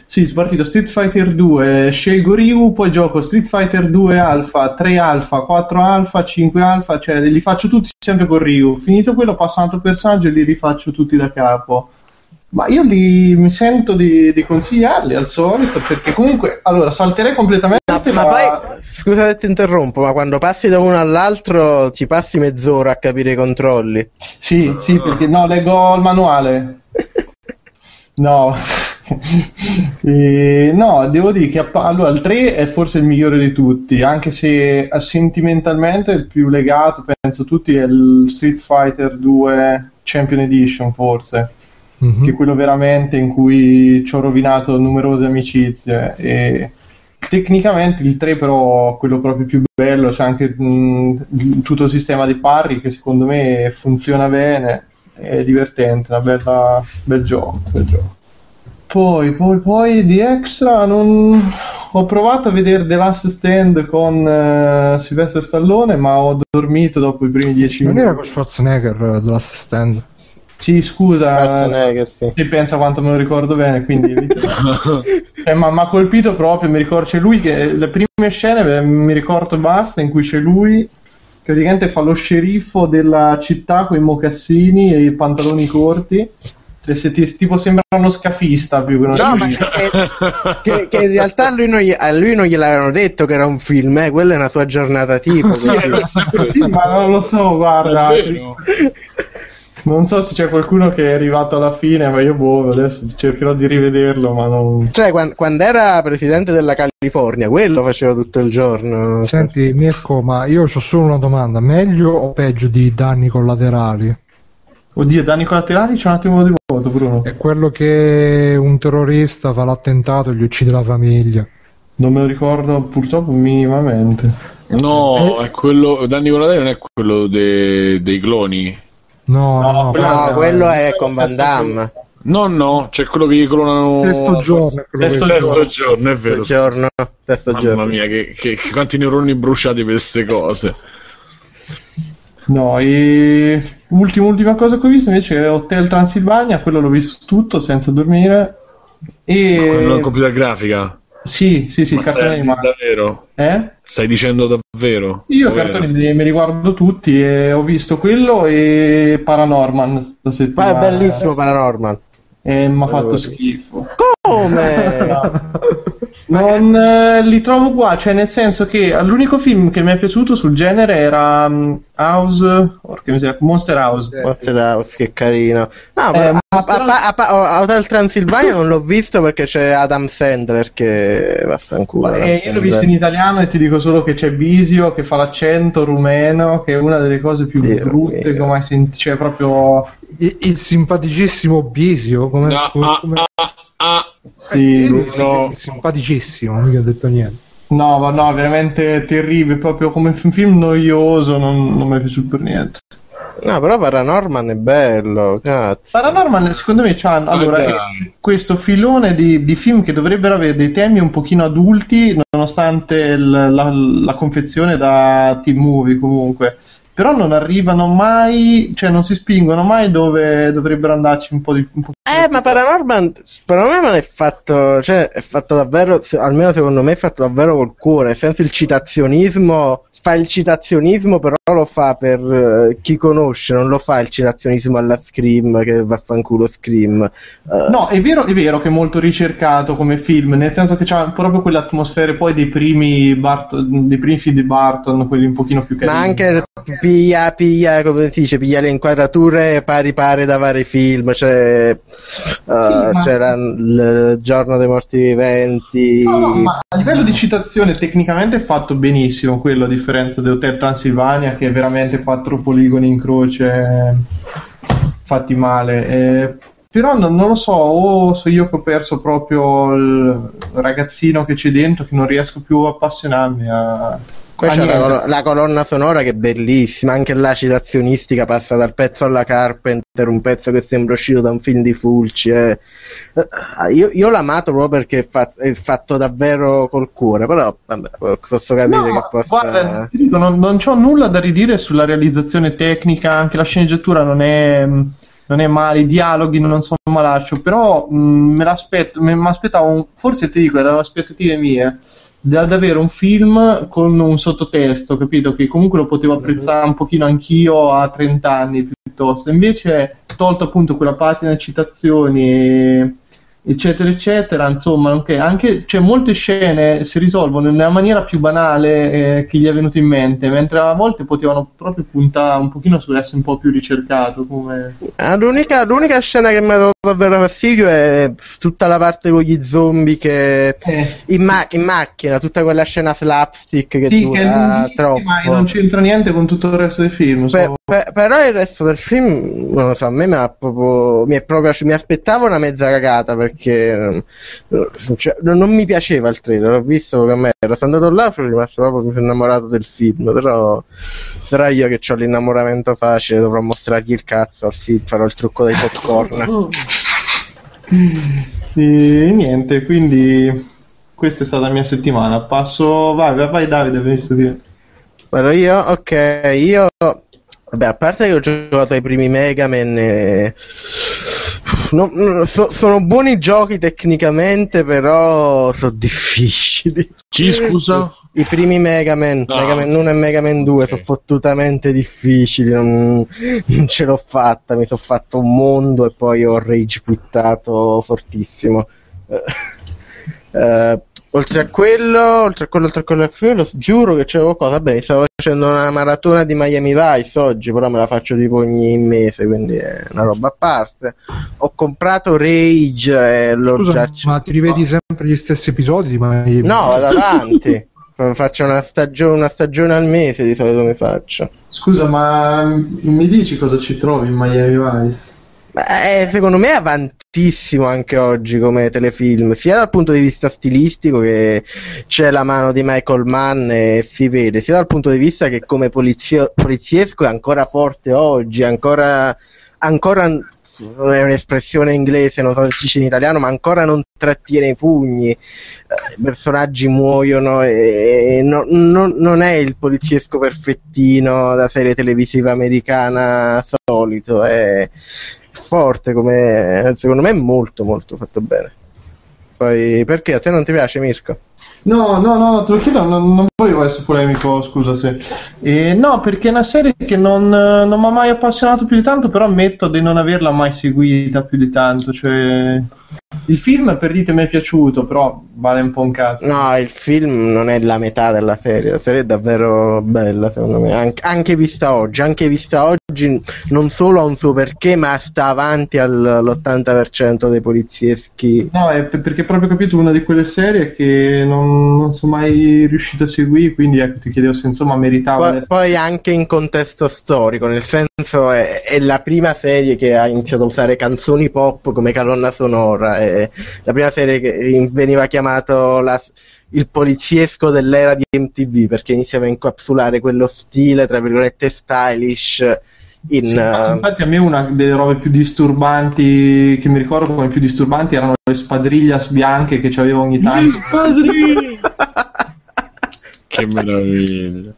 Sì, sono partito Street Fighter 2, scelgo Ryu, poi gioco Street Fighter 2 Alpha, 3 Alpha, 4 Alpha, 5 Alpha, cioè li faccio tutti sempre con Ryu. Finito quello passo a un altro personaggio e li rifaccio tutti da capo. Ma io li, mi sento di, di consigliarli al solito perché comunque, allora, salterei completamente Ma la- poi, scusa se ti interrompo, ma quando passi da uno all'altro ci passi mezz'ora a capire i controlli. Sì, sì, perché no, leggo il manuale. No, Eh, no, devo dire che allora, il 3 è forse il migliore di tutti, anche se eh, sentimentalmente il più legato, penso tutti, è il Street Fighter 2 Champion Edition, forse, Mhm. che è quello veramente in cui ci ho rovinato numerose amicizie. E tecnicamente il 3 però quello proprio più bello, c'è anche mh, tutto il sistema di parry che secondo me funziona bene, è divertente, una bella bel gioco, bel gioco. Poi, poi, poi di extra non... ho provato a vedere The Last Stand con eh, Sylvester Stallone, ma ho dormito dopo i primi dieci Non minuti. era con Schwarzenegger eh, The Last Stand? Sì, scusa, sì. pensa quanto me lo ricordo bene, quindi Eh, ma mi ha colpito proprio, mi ricordo, c'è lui che le prime scene beh, mi ricordo basta in cui c'è lui che praticamente fa lo sceriffo della città con i mocassini e i pantaloni corti. Se ti- tipo sembra uno scafista più che uno No, che, che- che in realtà a lui, non gli, a lui non gliel'avevano detto che era un film, eh, quella è una sua giornata tipo. Sì. Sì, ma non lo so, guarda. Non so se c'è qualcuno che è arrivato alla fine, ma io boh, adesso cercherò di rivederlo, ma non... Cioè, quan- quando, era presidente della California, quello faceva tutto il giorno. Senti Mirko, ma io ho solo una domanda, meglio o peggio di danni collaterali? Oddio, danni collaterali c'è un attimo di voto, Bruno. È quello che un terrorista fa l'attentato e gli uccide la famiglia. Non me lo ricordo purtroppo minimamente. No, è quello. Danni collaterali non è quello de- dei cloni. No, no, no. quello- No, quello è con Van Damme. No, no, c'è quello che clonano. Sesto giorno Sesto Sesto giorno, è vero. Stesso giorno. Stesso Mamma giorno. mia, che, che- che quanti neuroni bruciati per queste cose. No, e ultima, ultima cosa che ho visto invece è Hotel Transilvania, quello l'ho visto tutto senza dormire. E... Quello in computer grafica. Sì, sì, sì, Ma il cartone stai animato. davvero? Eh? Stai dicendo davvero? Io i Povero. cartoni me, me li guardo tutti e ho visto quello e Paranorman sta Ma è bellissimo Paranormal. E mi ha fatto schifo. Come? Non eh, li trovo qua, cioè nel senso che l'unico film che mi è piaciuto sul genere era um, House, porca miseria, Monster House. Monster House, che carino. No, Eh, però, a, a- a- a- a- Hotel Transilvania non l'ho visto perché c'è Adam Sandler che vaffanculo. Eh, io l'ho visto in italiano e ti dico solo che c'è Bisio che fa l'accento rumeno, che è una delle cose più Dio brutte mio. che ho mai sentito. Cioè, proprio. Il, il simpaticissimo Bisio, come, Ah, come- ah, come- ah, ah. Sì. Eh, no. simpaticissimo, mica ho detto niente. No, ma no, veramente terribile. Proprio come un film noioso, non, non mi è piaciuto per niente. No, però Paranorman è bello, cazzo. Paranormal, secondo me, c'hanno allora, dai. è questo filone di, di film che dovrebbero avere dei temi un pochino adulti, nonostante il- la, la confezizione da team movie comunque. Però non arrivano mai, cioè non si spingono mai dove dovrebbero andarci un po' di un po' Eh, ma Paranorman, Paranorman è fatto, cioè, è fatto davvero, almeno secondo me è fatto davvero col cuore, nel senso il citazionismo, fa il citazionismo però lo fa per eh, chi conosce, non lo fa il citazionismo alla Scream, che vaffanculo Scream. Eh, No, è vero, è vero che è molto ricercato come film, nel senso che c'ha proprio quelle atmosfere poi dei primi, Barton, dei primi film di Barton, quelli un pochino più ma carini. anche piglia, piglia, come si dice, piglia le inquadrature pari pari da vari film, cioè, eh, ma- c'era il giorno dei morti viventi. No, no, ma a livello di citazione tecnicamente è fatto benissimo quello, a differenza di Hotel Transilvania che è veramente quattro poligoni in croce eh, fatti male. Eh, però non, non lo so, o so io che ho perso proprio il ragazzino che c'è dentro che non riesco più a appassionarmi a... Qua c'è la, la colonna sonora che è bellissima, anche la citazionistica passa dal pezzo alla Carpenter, un pezzo che sembra uscito da un film di Fulci. eh. Eh, Io, io l'ho amato proprio perché è, fa- è fatto davvero col cuore, però vabbè, posso capire No, che possa... guarda, ti dico, non, non c'ho nulla da ridire sulla realizzazione tecnica, anche la sceneggiatura non è, non è male, i dialoghi non sono malaccio, però mh, me l'aspetto, me, mi aspettavo, un- forse ti dico, erano aspettative mie, ad avere un film con un sottotesto, capito? Che comunque lo potevo apprezzare un pochino anch'io a 30 anni piuttosto, invece tolto appunto quella patina citazioni e eccetera eccetera. Insomma anche, anche cioè, molte scene si risolvono nella maniera più banale eh, che gli è venuto in mente mentre a volte potevano proprio puntare un pochino su essere un po' più ricercato come Ah, l'unica, l'unica scena che mi ha dato davvero fastidio è tutta la parte con gli zombie che... eh, In, ma- in macchina, tutta quella scena slapstick che sì, che è dura lunghissima troppo. e non c'entra niente con tutto il resto del film Pe- so- pe- però il resto del film, non lo so, a me mi ha proprio. Mi, è proprio mi aspettavo una mezza cagata perché eh, cioè, non non mi piaceva il trailer. L'ho visto come me ero. Sono andato là, sono rimasto proprio mi sono innamorato del film. Però sarà io che ho l'innamoramento facile, dovrò mostrargli il cazzo al film, farò il trucco dei popcorn. e niente quindi questa è stata la mia settimana passo vai vai, vai Davide visto che Vado io? Ok, io Vabbè, a parte che ho giocato ai primi Mega Man, e... non- non- so- sono buoni giochi tecnicamente, però sono difficili. Chi scusa? I primi Mega Man, No. Mega Man 1 e Mega Man 2 Ok. sono fottutamente difficili, non, non ce l'ho fatta, mi sono fatto un mondo e poi ho rage quittato fortissimo. Eh, eh, oltre a quello, oltre a quello, oltre a quello, oltre a quello, giuro che c'è qualcosa. Vabbè, mi stavo facendo una maratona di Miami Vice oggi, però me la faccio tipo ogni mese, quindi è una roba a parte. Ho comprato Rage e l'ho Scusa, già ma ti rivedi sempre gli stessi episodi di Miami? No, vado avanti. faccio una stagione, una stagione al mese di solito mi faccio. Scusa, ma mi dici cosa ci trovi in Miami Vice? Beh, secondo me è avantissimo anche oggi come telefilm, sia dal punto di vista stilistico che c'è la mano di Michael Mann e si vede, sia dal punto di vista che come polizio- poliziesco è ancora forte oggi, ancora, ancora è un'espressione inglese, non so se si dice in italiano, ma ancora non trattiene i pugni, eh, i personaggi muoiono e, e no- non- non è il poliziesco perfettino da serie televisiva americana solito, è forte come secondo me è molto molto fatto bene. Poi perché a te non ti piace Mirko? No, no, no, te lo chiedo, non, non volevo essere polemico, scusa se. Eh, no, perché è una serie che non, non mi ha mai appassionato più di tanto, però ammetto di non averla mai seguita più di tanto. Cioè, il film per dite mi è piaciuto, però vale un po' un cazzo. No, il film non è la metà della serie, la serie è davvero bella secondo me, Anche, anche vista oggi, anche vista oggi non solo ha un suo perché, ma sta avanti all'80% dei polizieschi. No, è per- perché proprio capito una di quelle serie che non, non sono mai riuscito a seguire, quindi ecco, ti chiedevo se insomma meritava. Poi, poi anche in contesto storico, nel senso è, è la prima serie che ha iniziato a usare canzoni pop come colonna sonora, è la prima serie che veniva chiamato la- il poliziesco dell'era di MTV perché iniziava a incapsulare quello stile, tra virgolette, stylish in... Sì, eh, infatti a me una delle robe più disturbanti che mi ricordo come più disturbanti erano le spadriglias bianche che c'avevo ogni tanto. Che meraviglia.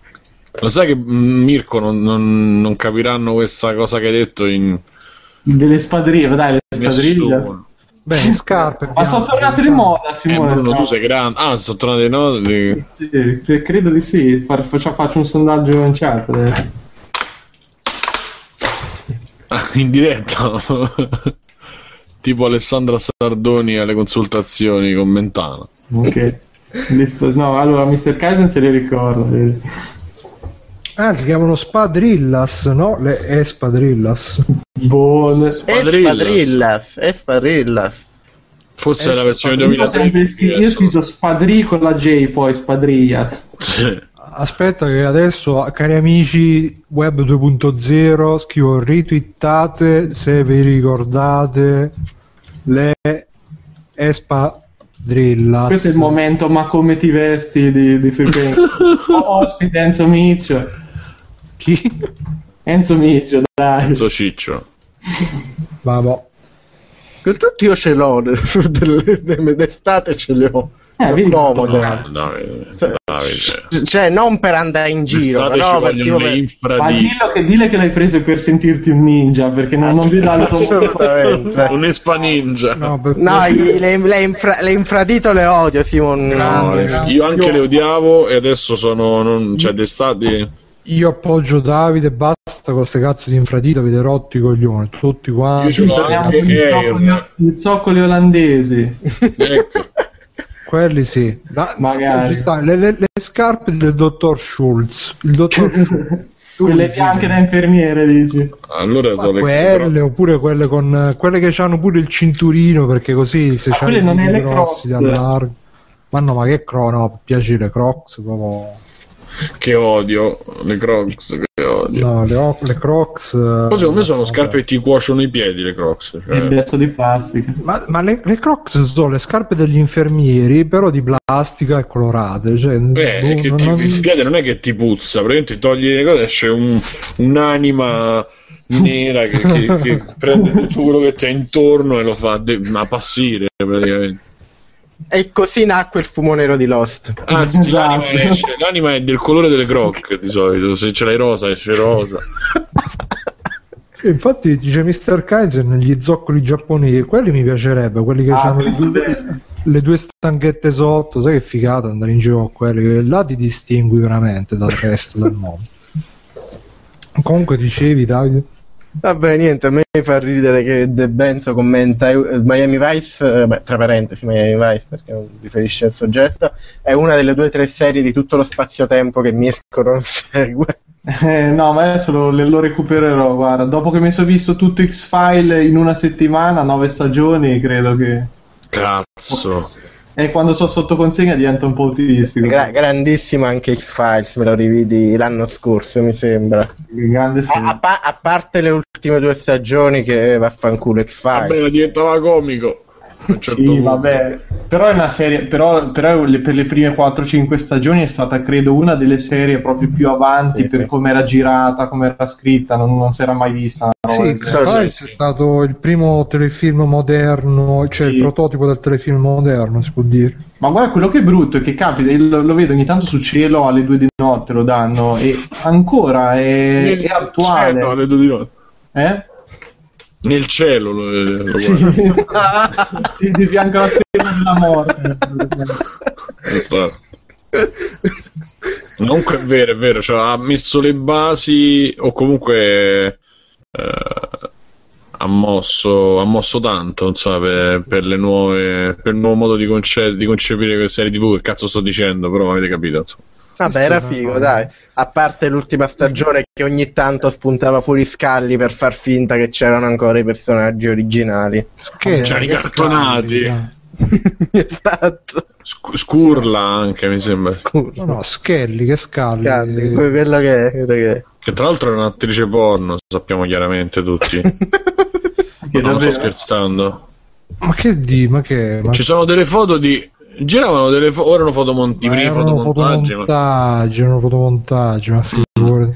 Lo sai che mm, Mirko non, non- non capiranno questa cosa che hai detto in Delle spadriglie, dai, le spadriglie. nessuno. Beh, scarpe. Ma sono bianche, tornate di moda, Eh, Simone. Sta- tu sei grande. Ah, sono tornate di note. Sì, sì, credo di sì. Fa- faccio, faccio un sondaggio in chat. eh. Ah, in diretta. tipo Alessandra Sardoni alle consultazioni con Mentana. Ok. No, allora, Mr. Kaizen se le ricorda. Ah, si chiamano Spadrillas, no? Le Espadrillas. Buone. Spadrillas. Espadrillas, Espadrillas. Forse è la versione Io ho sempre 2003. scritto- io ho scritto spadri con la J, poi spadriglias. Sì. Aspetta che adesso, cari amici, web 2.0, scrivo ritwittate se vi ricordate le Espadrillas. Questo è il momento, ma come ti vesti di, di Freepaint? Ospite Enzo Miccio. Chi? Enzo Miccio, dai. Enzo Ciccio. Vabbè. Per tutti io ce l'ho, d'estate ce le ho. Eh, vedi, comode. No, Davide, Davide. Cioè, non per andare in giro, però per, tipo per- Ma infradito. dillo che, dille che l'hai preso per sentirti un ninja, perché non, non vi dà. Un Espa Ninja. No, per- No, i- le, le, infra- le infradito le odio, Simon. No. io anche le odiavo e adesso sono. Non, cioè, d'estate. Io appoggio Davide, basta con queste cazzo di infradito, avete rotto i coglioni, tutti Io quanti. ce l'ho anche con i zoccoli, Air. i zoccoli olandesi. Ecco. Quelli sì. Da- Magari. ci sta- le, le- le scarpe del dottor Schulz. Il dottor Schulz. Quelle bianche da infermiere, dici. Allora sono le quelle oppure quelle con quelle che hanno pure il cinturino perché così se Ma c'hanno i grossi Crocs. da largo ma no ma che cro no piace le crocs proprio che odio. Le Crocs che odio. no le, o- le crocs eh, Poi secondo me sono vabbè. scarpe che ti cuociono i piedi, le Crocs. Il Cioè, pezzo di plastica. ma, ma le, le crocs sono le scarpe degli infermieri però di plastica e colorate cioè, eh, boh, ti, non- il piede non è che ti puzza, praticamente togli le cose esce un- un'anima nera che, che- che prende tutto quello che c'è intorno e lo fa de- appassire praticamente. E così nacque il fumo nero di Lost. Anzi, Esatto. l'anima, esce- l'anima è del colore delle croc di solito. Se ce l'hai rosa, esce rosa. Infatti dice Mr. Kaizen gli zoccoli giapponesi, quelli mi piacerebbe, quelli che Ah, hanno le, le due stanghette sotto, sai che figata andare in giro con quelli, là ti distingui veramente dal resto del mondo. Comunque dicevi Davide? Vabbè, niente, a me fa ridere che De Benzo commenta Miami Vice, eh, beh, tra parentesi Miami Vice perché non riferisce al soggetto, è una delle due o tre serie di tutto lo spazio-tempo che Mirko non segue. Eh, no, ma adesso lo, lo recupererò. Guarda, dopo che mi sono visto tutto X-File in una settimana, nove stagioni, credo che. Cazzo. E quando sono sotto consegna diventa un po' autistico. Gra- grandissimo anche X-Files, me lo rividi l'anno scorso, mi sembra. Grande A, a pa- a parte le ultime due stagioni che vaffanculo X-Files. Vabbè, diventava comico. Certo Sì, punto. vabbè, però è una serie, però, però per le prime 4-5 stagioni è stata credo una delle serie proprio più avanti Sì, per sì. come era girata, come era scritta, non, non si era mai vista Sì. X-Files è stato il primo telefilm moderno, cioè Sì. il prototipo del telefilm moderno, si può dire. Ma guarda, quello che è brutto è che capita, lo, lo vedo ogni tanto su cielo alle 2 di notte lo danno e ancora è, Nel è attuale. cielo, alle due di notte. Eh? Nel cielo lo, lo Sì. guardo. Di, fianco alla stella della morte. Esatto. Comunque è vero, è vero, cioè, ha messo le basi o comunque eh, ha, mosso, ha mosso tanto non so, per, per le nuove per il nuovo modo di, conce- di concepire le serie tv che cazzo sto dicendo però avete capito insomma. Vabbè, era figo, dai. A parte l'ultima stagione che ogni tanto spuntava fuori scalli per far finta che c'erano ancora i personaggi originali. Che C'erano i cartonati. scambi, esatto. Sc- scurla anche mi sembra No, no, Skelly, che scalli. Scalli, que- quello che è, quello che è. che tra l'altro è un'attrice porno sappiamo chiaramente tutti Che non sto davvero- scherzando Ma che di? Ma che? Ma ci sono delle foto di giravano delle foto erano fotomonti ma primi erano fotomontaggi ma- fotomontaggi, erano fotomontaggi, ma figurati.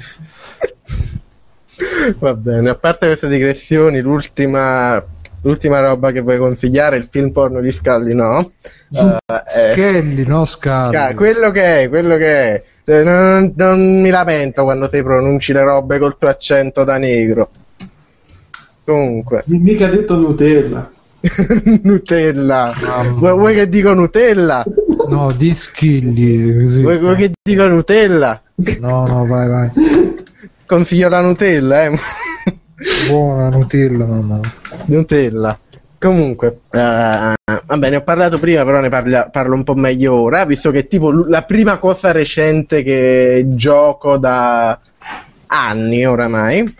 Va bene, a parte queste digressioni, l'ultima, l'ultima roba che vuoi consigliare, il film porno di Scalli, no? Eh, è- Skelly, no scalli. Ca- quello che è, quello che è. Eh, Non, non mi lamento quando ti pronunci le robe col tuo accento da negro. Comunque, Mica ha detto Nutella. Nutella. Vuoi, vuoi che dico Nutella? No, di schilli. Così. Vuoi, vuoi che dico Nutella? No, no, vai, vai. Consiglio la Nutella, eh. Buona Nutella, mamma. Nutella. Comunque, eh, vabbè, ne ho parlato prima, però ne parlia- parlo un po' meglio ora, visto che tipo la prima cosa recente che gioco da anni oramai.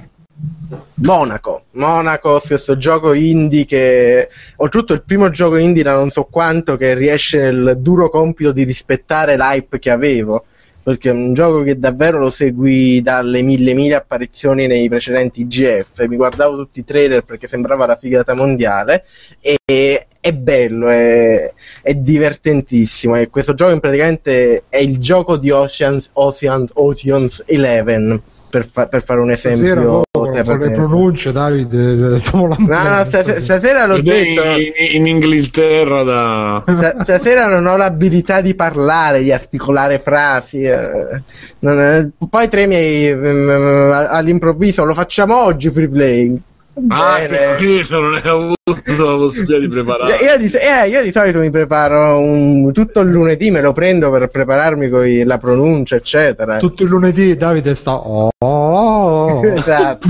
Monaco, Monaco, questo gioco indie che oltretutto il primo gioco indie da non so quanto che riesce nel duro compito di rispettare l'hype che avevo perché è un gioco che davvero lo seguì dalle mille mille apparizioni nei precedenti GF. Mi guardavo tutti i trailer perché sembrava la figata mondiale. E è bello, è, è divertentissimo. E questo gioco praticamente è il gioco di Oceans, Oceans, Oceans 11 per, fa- per fare un Stasera esempio. con terra le pronunce, Davide, facciamo la No, no, stas- stasera l'ho Ed detto. in, in Inghilterra da Sta- Stasera non ho l'abilità di parlare, di articolare frasi. eh. Non Poi tre miei ehm, all'improvviso lo facciamo oggi free playing. Ah quello non hai avuto la possibilità di preparare Io di, eh, io di solito mi preparo un- tutto il lunedì, me lo prendo per prepararmi con la pronuncia, eccetera. Tutto il lunedì Davide sta... Oh, oh, oh. Esatto.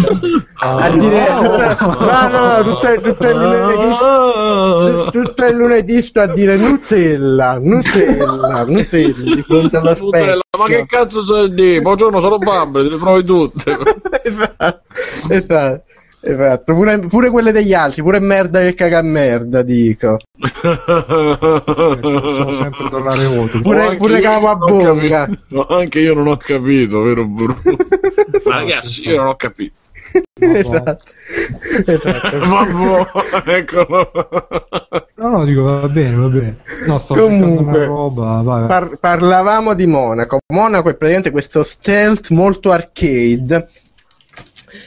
A dire tutta- no, no, no, tutto, tutto il lunedì. Tutto il lunedì sto a dire Nutella, Nutella, Nutella di fronte allo specchio. ma che cazzo sai di? Buongiorno, sono Bamble, te le provi tutte. esatto, esatto, esatto. Pure, pure quelle degli altri, pure merda che caga a merda, dico. Sono sempre tornare utili. Pure- pure io capo a non ho bocca. capito. Anche io non ho capito, vero Bruno? Ma ragazzi, io non ho capito. esatto. esatto. Eccolo. No, no, dico va bene, va bene. No, sto Comunque. cercando una roba, vai, vai. Par- parlavamo di Monaco. Monaco è praticamente questo stealth molto arcade.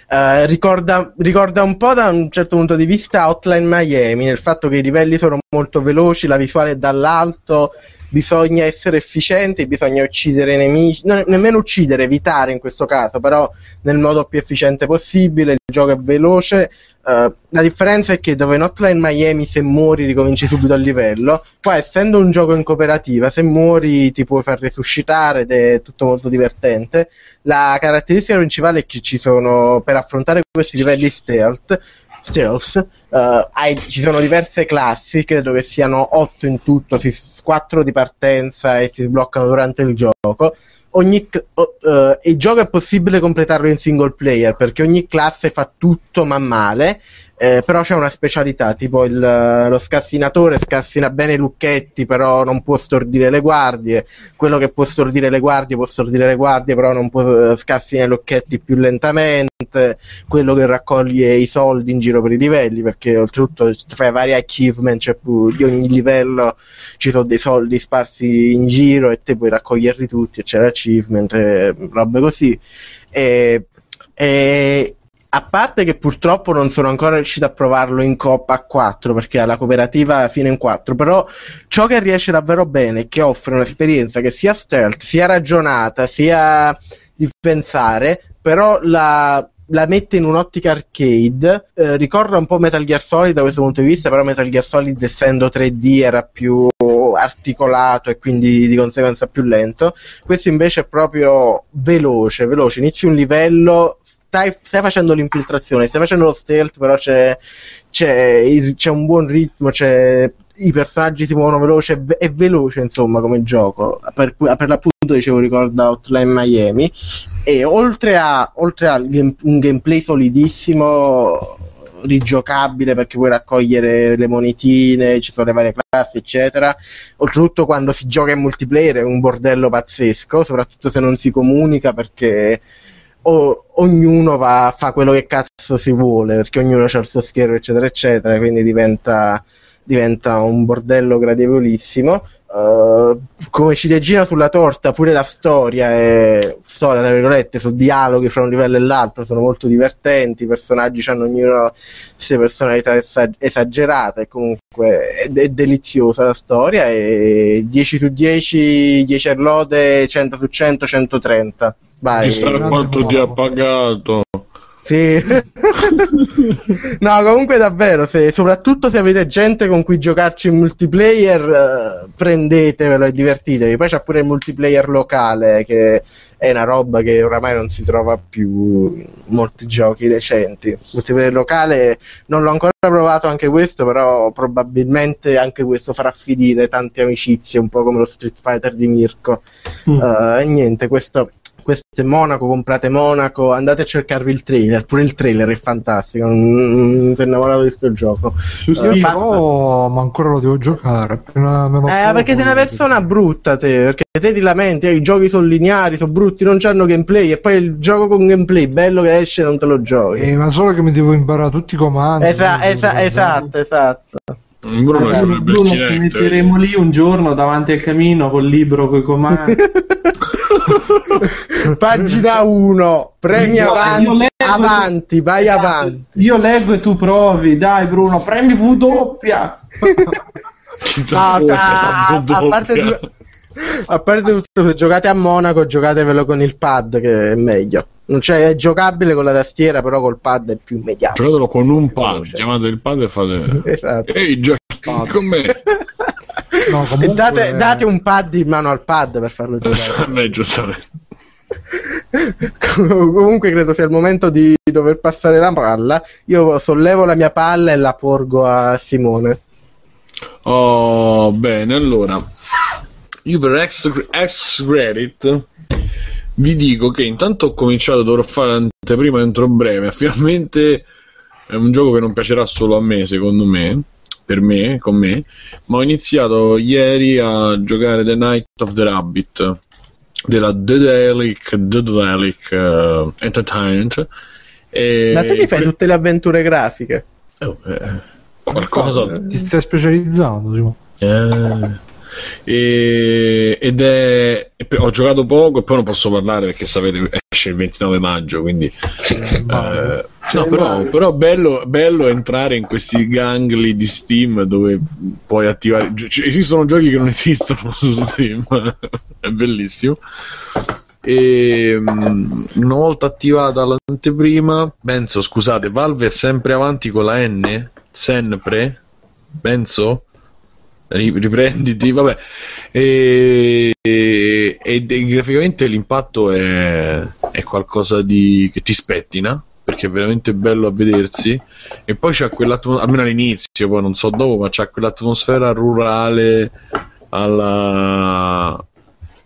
Eh, ricorda, ricorda un po' da un certo punto di vista Hotline Miami, nel fatto che i livelli sono molto veloci, la visuale è dall'alto bisogna essere efficienti, bisogna uccidere i nemici, non, nemmeno uccidere, evitare in questo caso, però nel modo più efficiente possibile, il gioco è veloce, uh, la differenza è che dove in Hotline Miami se muori ricominci subito al livello, qua essendo un gioco in cooperativa, se muori ti puoi far resuscitare ed è tutto molto divertente, la caratteristica principale è che ci sono, per affrontare questi livelli stealth, stealth Uh, hai, ci sono diverse classi, credo che siano 8 in tutto, si, 4 di partenza e si sbloccano durante il gioco. Ogni, uh, il gioco è possibile completarlo in single player perché ogni classe fa tutto ma male eh, però c'è una specialità, tipo il, lo scassinatore scassina bene i lucchetti, però non può stordire le guardie. Quello che può stordire le guardie può stordire le guardie, però non può scassina i lucchetti più lentamente. Quello che raccoglie i soldi in giro per i livelli, perché oltretutto fra i vari achievement cioè, di ogni livello ci sono dei soldi sparsi in giro e te puoi raccoglierli tutti, e c'è l'achievement, e robe così. E, e a parte che purtroppo non sono ancora riuscito a provarlo in coppa a 4 perché ha la cooperativa fino in 4 però ciò che riesce davvero bene è che offre un'esperienza che sia stealth sia ragionata sia di pensare però la, la mette in un'ottica arcade eh, ricorda un po' Metal Gear Solid da questo punto di vista però Metal Gear Solid essendo 3D era più articolato e quindi di conseguenza più lento questo invece è proprio veloce veloce inizi un livello stai, stai, facendo l'infiltrazione, stai facendo lo stealth, però c'è, c'è, c'è un buon ritmo, i personaggi si muovono veloce, è veloce insomma come gioco. Per, per l'appunto dicevo ricorda Hotline Miami. E oltre a, oltre a un gameplay solidissimo, rigiocabile perché puoi raccogliere le monetine, ci sono le varie classi, eccetera. Oltretutto, quando si gioca in multiplayer è un bordello pazzesco, soprattutto se non si comunica perché o, ognuno va, fa quello che cazzo si vuole, perché ognuno ha il suo schermo, eccetera, eccetera, quindi diventa, diventa un bordello gradevolissimo. Uh, come ciliegina sulla torta, pure la storia è storia, tra virgolette, su dialoghi fra un livello e l'altro, sono molto divertenti, i personaggi hanno ognuno queste personalità esagerate, e comunque è, è, deliziosa la storia e 10 su 10, 10 lode, 100 su 100, 130. Vai. Chissà quanto ti ha pagato. Sì. no, comunque davvero, se, soprattutto se avete gente con cui giocarci in multiplayer, uh, prendetevelo e divertitevi. Poi c'è pure il multiplayer locale, che è una roba che oramai non si trova più in molti giochi recenti. Il multiplayer locale non l'ho ancora provato anche questo, però probabilmente anche questo farà finire tante amicizie, un po' come lo Street Fighter di Mirko. Mm. Uh, e niente, questo questo è Monaco, comprate Monaco, andate a cercarvi il trailer, pure il trailer è fantastico, non ti innamorato di questo gioco. Sì, sì, uh, fa... oh, ma ancora lo devo giocare. Appena me lo eh, perché sei una persona brutta te, perché te ti lamenti, eh, i giochi sono lineari, sono brutti, non hanno gameplay e poi il gioco con gameplay bello che esce non te lo giochi. Eh, ma solo che mi devo imparare tutti i comandi. Esa- esa- esatto, esatto. Bruno, eh, Bruno ci metteremo lì un giorno davanti al camino col libro con i comandi. Pagina 1, premi io, avanti, io avanti, vai esatto. avanti. Io leggo e tu provi, dai Bruno, premi V doppia. a, a, a, parte di, a parte tutto, se giocate a Monaco, giocatevelo con il pad che è meglio. Non c'è, è giocabile con la tastiera, però col pad è più immediato. Giocatelo con un pad, chiamate il pad e fate. esatto. Ehi, giochi con me. No, comunque... date, date, un pad in mano al pad per farlo giocare. A me, giustamente. comunque credo sia il momento di dover passare la palla. Io sollevo la mia palla e la porgo a Simone. Oh, bene, allora. Io per ex, ex credit vi dico che intanto ho cominciato, dovrò fare l'anteprima entro breve. Finalmente è un gioco che non piacerà solo a me, secondo me, per me, con me, ma ho iniziato ieri a giocare The Night of the Rabbit della Dedelic, Dedelic uh, Entertainment. E... Ma te ti fai tutte le avventure grafiche? Oh, eh, qualcosa. Ti stai specializzando, Simo. Eh E- ed è ho giocato poco e poi non posso parlare perché sapete esce il 29 maggio quindi eh, no, però, però bello, bello entrare in questi gangli di Steam dove puoi attivare gi- ci- esistono giochi che non esistono su Steam è bellissimo. E mm, una volta attivata l'anteprima penso scusate Valve è sempre avanti con la N sempre penso riprenditi vabbè. E, e- e- e graficamente l'impatto è, è qualcosa di che ti spettina perché è veramente bello a vedersi. E poi c'è quell'atmosfera almeno all'inizio poi non so dopo ma c'è quell'atmosfera rurale alla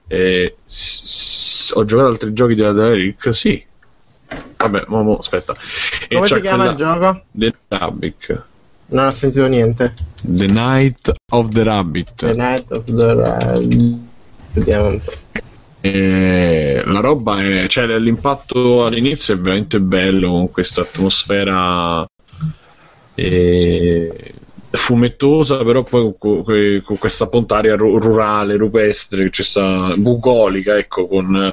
eh, s- s- ho giocato altri giochi della Derrick sì. Vabbè mo, mo, aspetta. E Come si chiama quella- il gioco? The Rabbit Non ho sentito niente. The Night of the Rabbit The Night of the Ra- Vediamo un po'. Eh, la roba è cioè l'impatto all'inizio è veramente bello con questa atmosfera eh, fumettosa però poi con, con- con questa pontaria ru- rurale rupestre c'è sta bucolica ecco con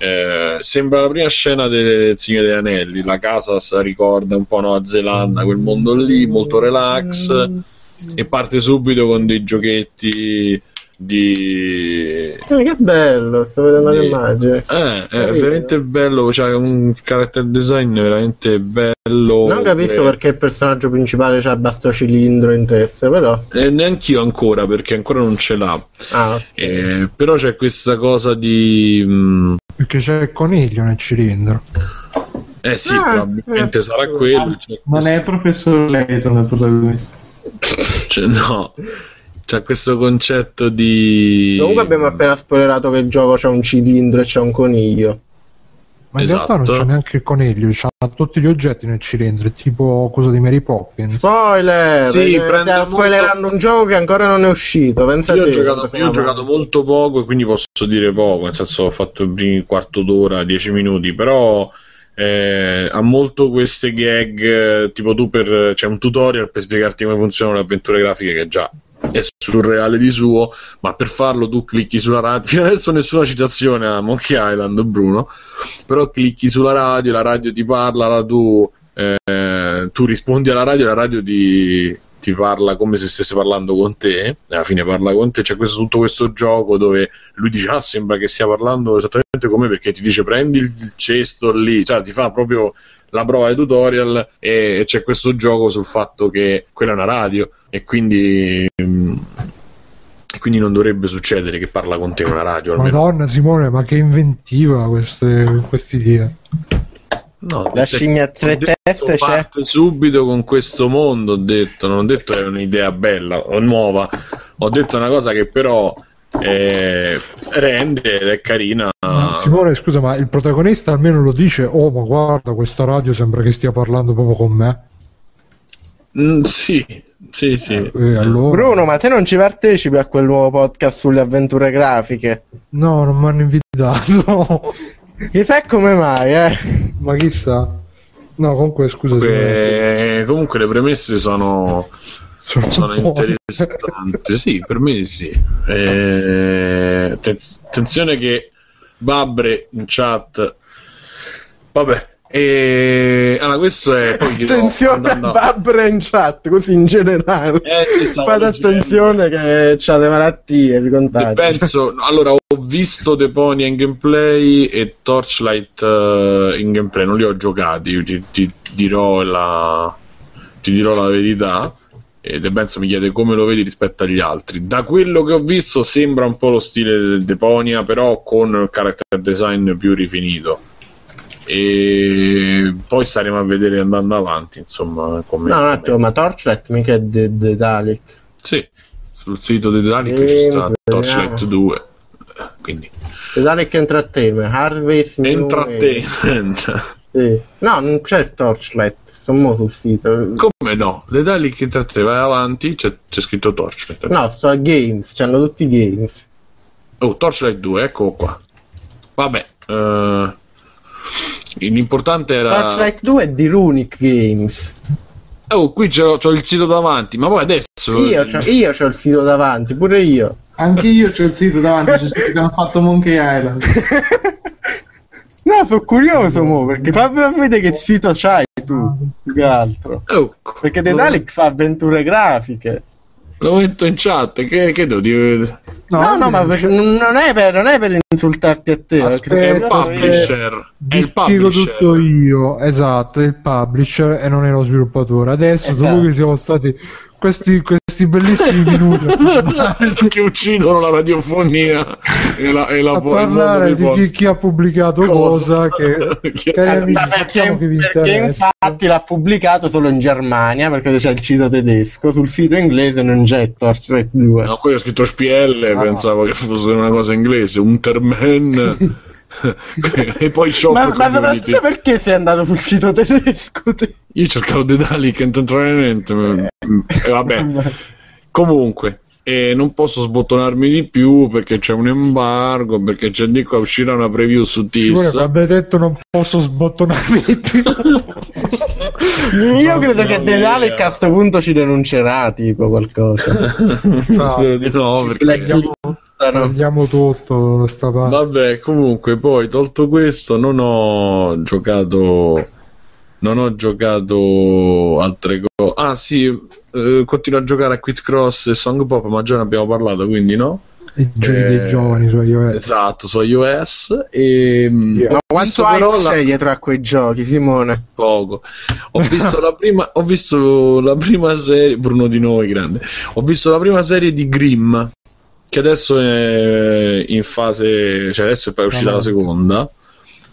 eh, sembra la prima scena del Signore degli Anelli. La casa ricorda un po' Nuova Zelanda quel mondo lì molto relax. E parte subito con dei giochetti di Eh, che bello, sto vedendo Sì. le immagini. eh, è Capito. veramente bello, c'è un character design veramente bello. Non capisco Eh, perché il personaggio principale c'ha basto cilindro in testa, però. eh, neanch'io ancora, perché ancora non ce l'ha. Ah, ok. Eh, però c'è questa cosa di. mm, Perché c'è il coniglio nel cilindro. eh sì, Ah, probabilmente eh. sarà quello. c'è Non è il professor Layton il protagonista. questo- c'è- no, c'è questo concetto di. Comunque abbiamo appena spoilerato che il gioco c'ha un cilindro e c'è un coniglio. Ma in realtà non Esatto. c'è neanche il coniglio, c'ha tutti gli oggetti nel cilindro, è tipo cosa di Mary Poppins. Spoiler! Sì, molto- spoilerando un gioco che ancora non è uscito. Pensa Io a ho, te, giocato, io ho giocato molto poco e quindi posso dire poco, nel senso ho fatto il primo quarto d'ora, dieci minuti, però eh, ha molto queste gag, eh, tipo tu per, c'è un tutorial per spiegarti come funzionano le avventure grafiche che già è surreale di suo, ma per farlo tu clicchi sulla radio, fino adesso nessuna citazione a Monkey Island Bruno, però clicchi sulla radio, la radio ti parla, la tu, eh, tu rispondi alla radio, la radio ti, ti parla come se stesse parlando con te, alla fine parla con te, c'è questo, tutto questo gioco dove lui dice ah sembra che stia parlando esattamente come perché ti dice prendi il cesto lì, cioè ti fa proprio la prova di tutorial e c'è questo gioco sul fatto che quella è una radio e quindi... mm, e quindi non dovrebbe succedere che parla con te una radio almeno. Madonna Simone, ma che inventiva queste idee. No, La scimmia a tre teste c'è. parte subito con questo mondo, ho detto, non ho detto che è un'idea bella o nuova, ho detto una cosa che però eh, rende ed è carina. Simone, scusa, ma il protagonista almeno lo dice, oh ma guarda, questa radio sembra che stia parlando proprio con me. Mm, sì, sì, sì. E allora... Bruno, ma te non ci partecipi a quel nuovo podcast sulle avventure grafiche? No, non mi hanno invitato. Chissà come mai, eh? ma chissà. No, comunque scusa Simone. Eh, comunque le premesse sono, Sono, sono interessanti. Sì, per me sì. Eh, attenz- attenzione che Babre in chat. Vabbè. E... Allora, questo è. Poi Attenzione a Babra in chat, così in generale. Eh, sì, Fate attenzione che c'ha le malattie, vi E contagio. penso, allora ho visto Deponia in gameplay e Torchlight eh, in gameplay, non li ho giocati, io ti, ti dirò la, ti dirò la verità. E De Benzo mi chiede come lo vedi rispetto agli altri. Da quello che ho visto sembra un po' lo stile del Deponia, però con il character design più rifinito. E poi staremo a vedere andando avanti, insomma, come, No, un attimo, ma Torchlight mica è de- Dalek. Sì, sul sito di Dalek Sì, ci sta vediamo. Torchlight 2. Quindi The Dalek Entertainment, Harvest entertainment. Sì. No, non c'è il Torchlight, sono sul sito. Come no? Le Dalek entertainment, vai avanti, c'è, c'è scritto Torchlight. No, sto a Games, c'hanno tutti i Games. Oh, Torchlight 2, eccolo qua. Vabbè, eh, l'importante era... Torchlight 2 è di Runic Games. Oh, qui c'ho, c'ho il sito davanti, ma poi adesso... Io c'ho, io c'ho il sito davanti, pure io. Anche io c'ho il sito davanti, c'è scritto che hanno fatto Monkey Island. No, sono curioso mo, perché fammi vedere che sito c'hai tu, più che altro. Oh, Perché Dalek fa avventure grafiche. Lo metto in chat, che, che devo dire? No, no, ma perché non è, per, non è per insultarti a te. Aspetta, È il publisher. È il spiego publisher. tutto io, esatto, è il publisher e non è lo sviluppatore. Adesso, Esatto. dopo che siamo stati questi, questi bellissimi minuti. Che uccidono la radiofonia e la, e la a parlare di chi, chi ha pubblicato cosa, che, Che- Eh, amici, perché, facciamo che vi perché infatti l'ha pubblicato solo in Germania perché c'è il sito tedesco sul sito inglese non c'è Torchlight 2 No, qui ho scritto Spielle, Ah. pensavo che fosse una cosa inglese, Unterman e poi Shop ma, ma soprattutto perché sei andato sul sito tedesco te? Io cercavo dei Dalek intantoneamente, ma- e vabbè. Comunque, e non posso sbottonarmi di più perché c'è un embargo, perché c'è di qua uscirà una preview su TIS. hai detto non posso sbottonarmi di più. io credo che mia. De Dalek a questo punto ci denuncerà tipo qualcosa Spero di no, perché... No. Andiamo tutto sta parte. Vabbè, comunque, poi tolto questo, non ho giocato. Non ho giocato altre cose. Ah, sì, eh, continuo a giocare a Quiz Cross e Song Pop, ma già ne abbiamo parlato, quindi no. I giochi Eh, dei giovani su iOS. Esatto, su iOS. E mm, Ma ho quanto però la- c'è dietro a quei giochi Simone? poco. Ho visto la prima, ho visto la prima serie, Bruno Di Noi, grande. Ho visto la prima serie di Grimm, che adesso è in fase, cioè adesso è poi uscita la seconda.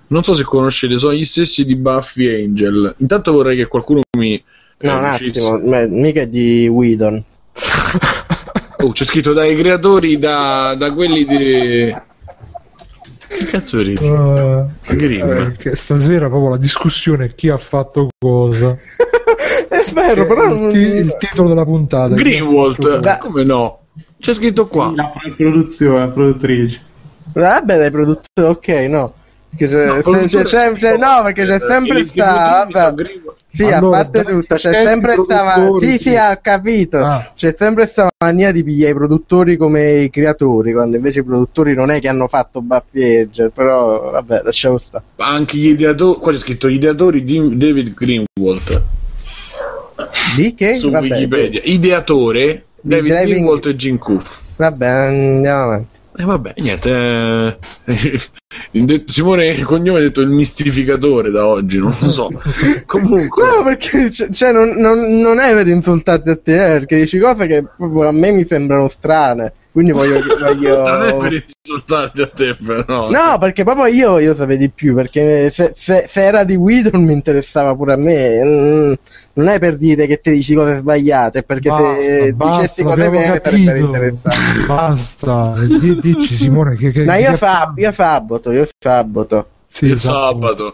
Non so se conoscete, sono gli stessi di Buffy e Angel. Intanto vorrei che qualcuno mi No, eh, un dicesse- attimo, me- mica è di Whedon. Oh, c'è scritto dai creatori da, da quelli di Che cazzo ridi? Eh, Grimm. eh, che stasera proprio la discussione è chi ha fatto cosa. È vero, però il, ti- il titolo della puntata. Greenwald, come no? C'è scritto qua. La produzione, la produttrice. Vabbè, dai produttori, ok, no. Perché c'è, No, c'è- produttore c'è sempre, no, perché c'è Eh, sempre sta, vabbè. Sì, Allora, a parte tutto, c'è sempre sta sì, sì. ha capito. Ah. C'è sempre sta mania di pigliare i produttori come i creatori, quando invece i produttori non è che hanno fatto Buffy Angel, però vabbè, lasciamo stare. Anche gli ideatori, qua c'è scritto gli ideatori di David Greenwald Di che? su Vabbè, Wikipedia. Ideatore David driving- Greenwald e Jim Cuff. Vabbè, andiamo avanti. E vabbè, niente. eh, Simone il cognome ha detto il mistificatore da oggi, non lo so. Comunque, No, perché cioè, non, non- non è per insultarti a te, eh, perché dici cose che proprio a me mi sembrano strane. Quindi voglio. voglio... non è per insultarti a te, però. No, perché proprio io, io sapevo di più, perché se, se- se era di Widon mi interessava pure a me. Mm, non è per dire che ti dici cose sbagliate, perché se Basta, dicessi basta, cose vere sarebbero capito. interessanti. Basta, di- dici Simone che, che Ma io, che- sab- io saboto, io saboto. Sì, il esatto. sabato.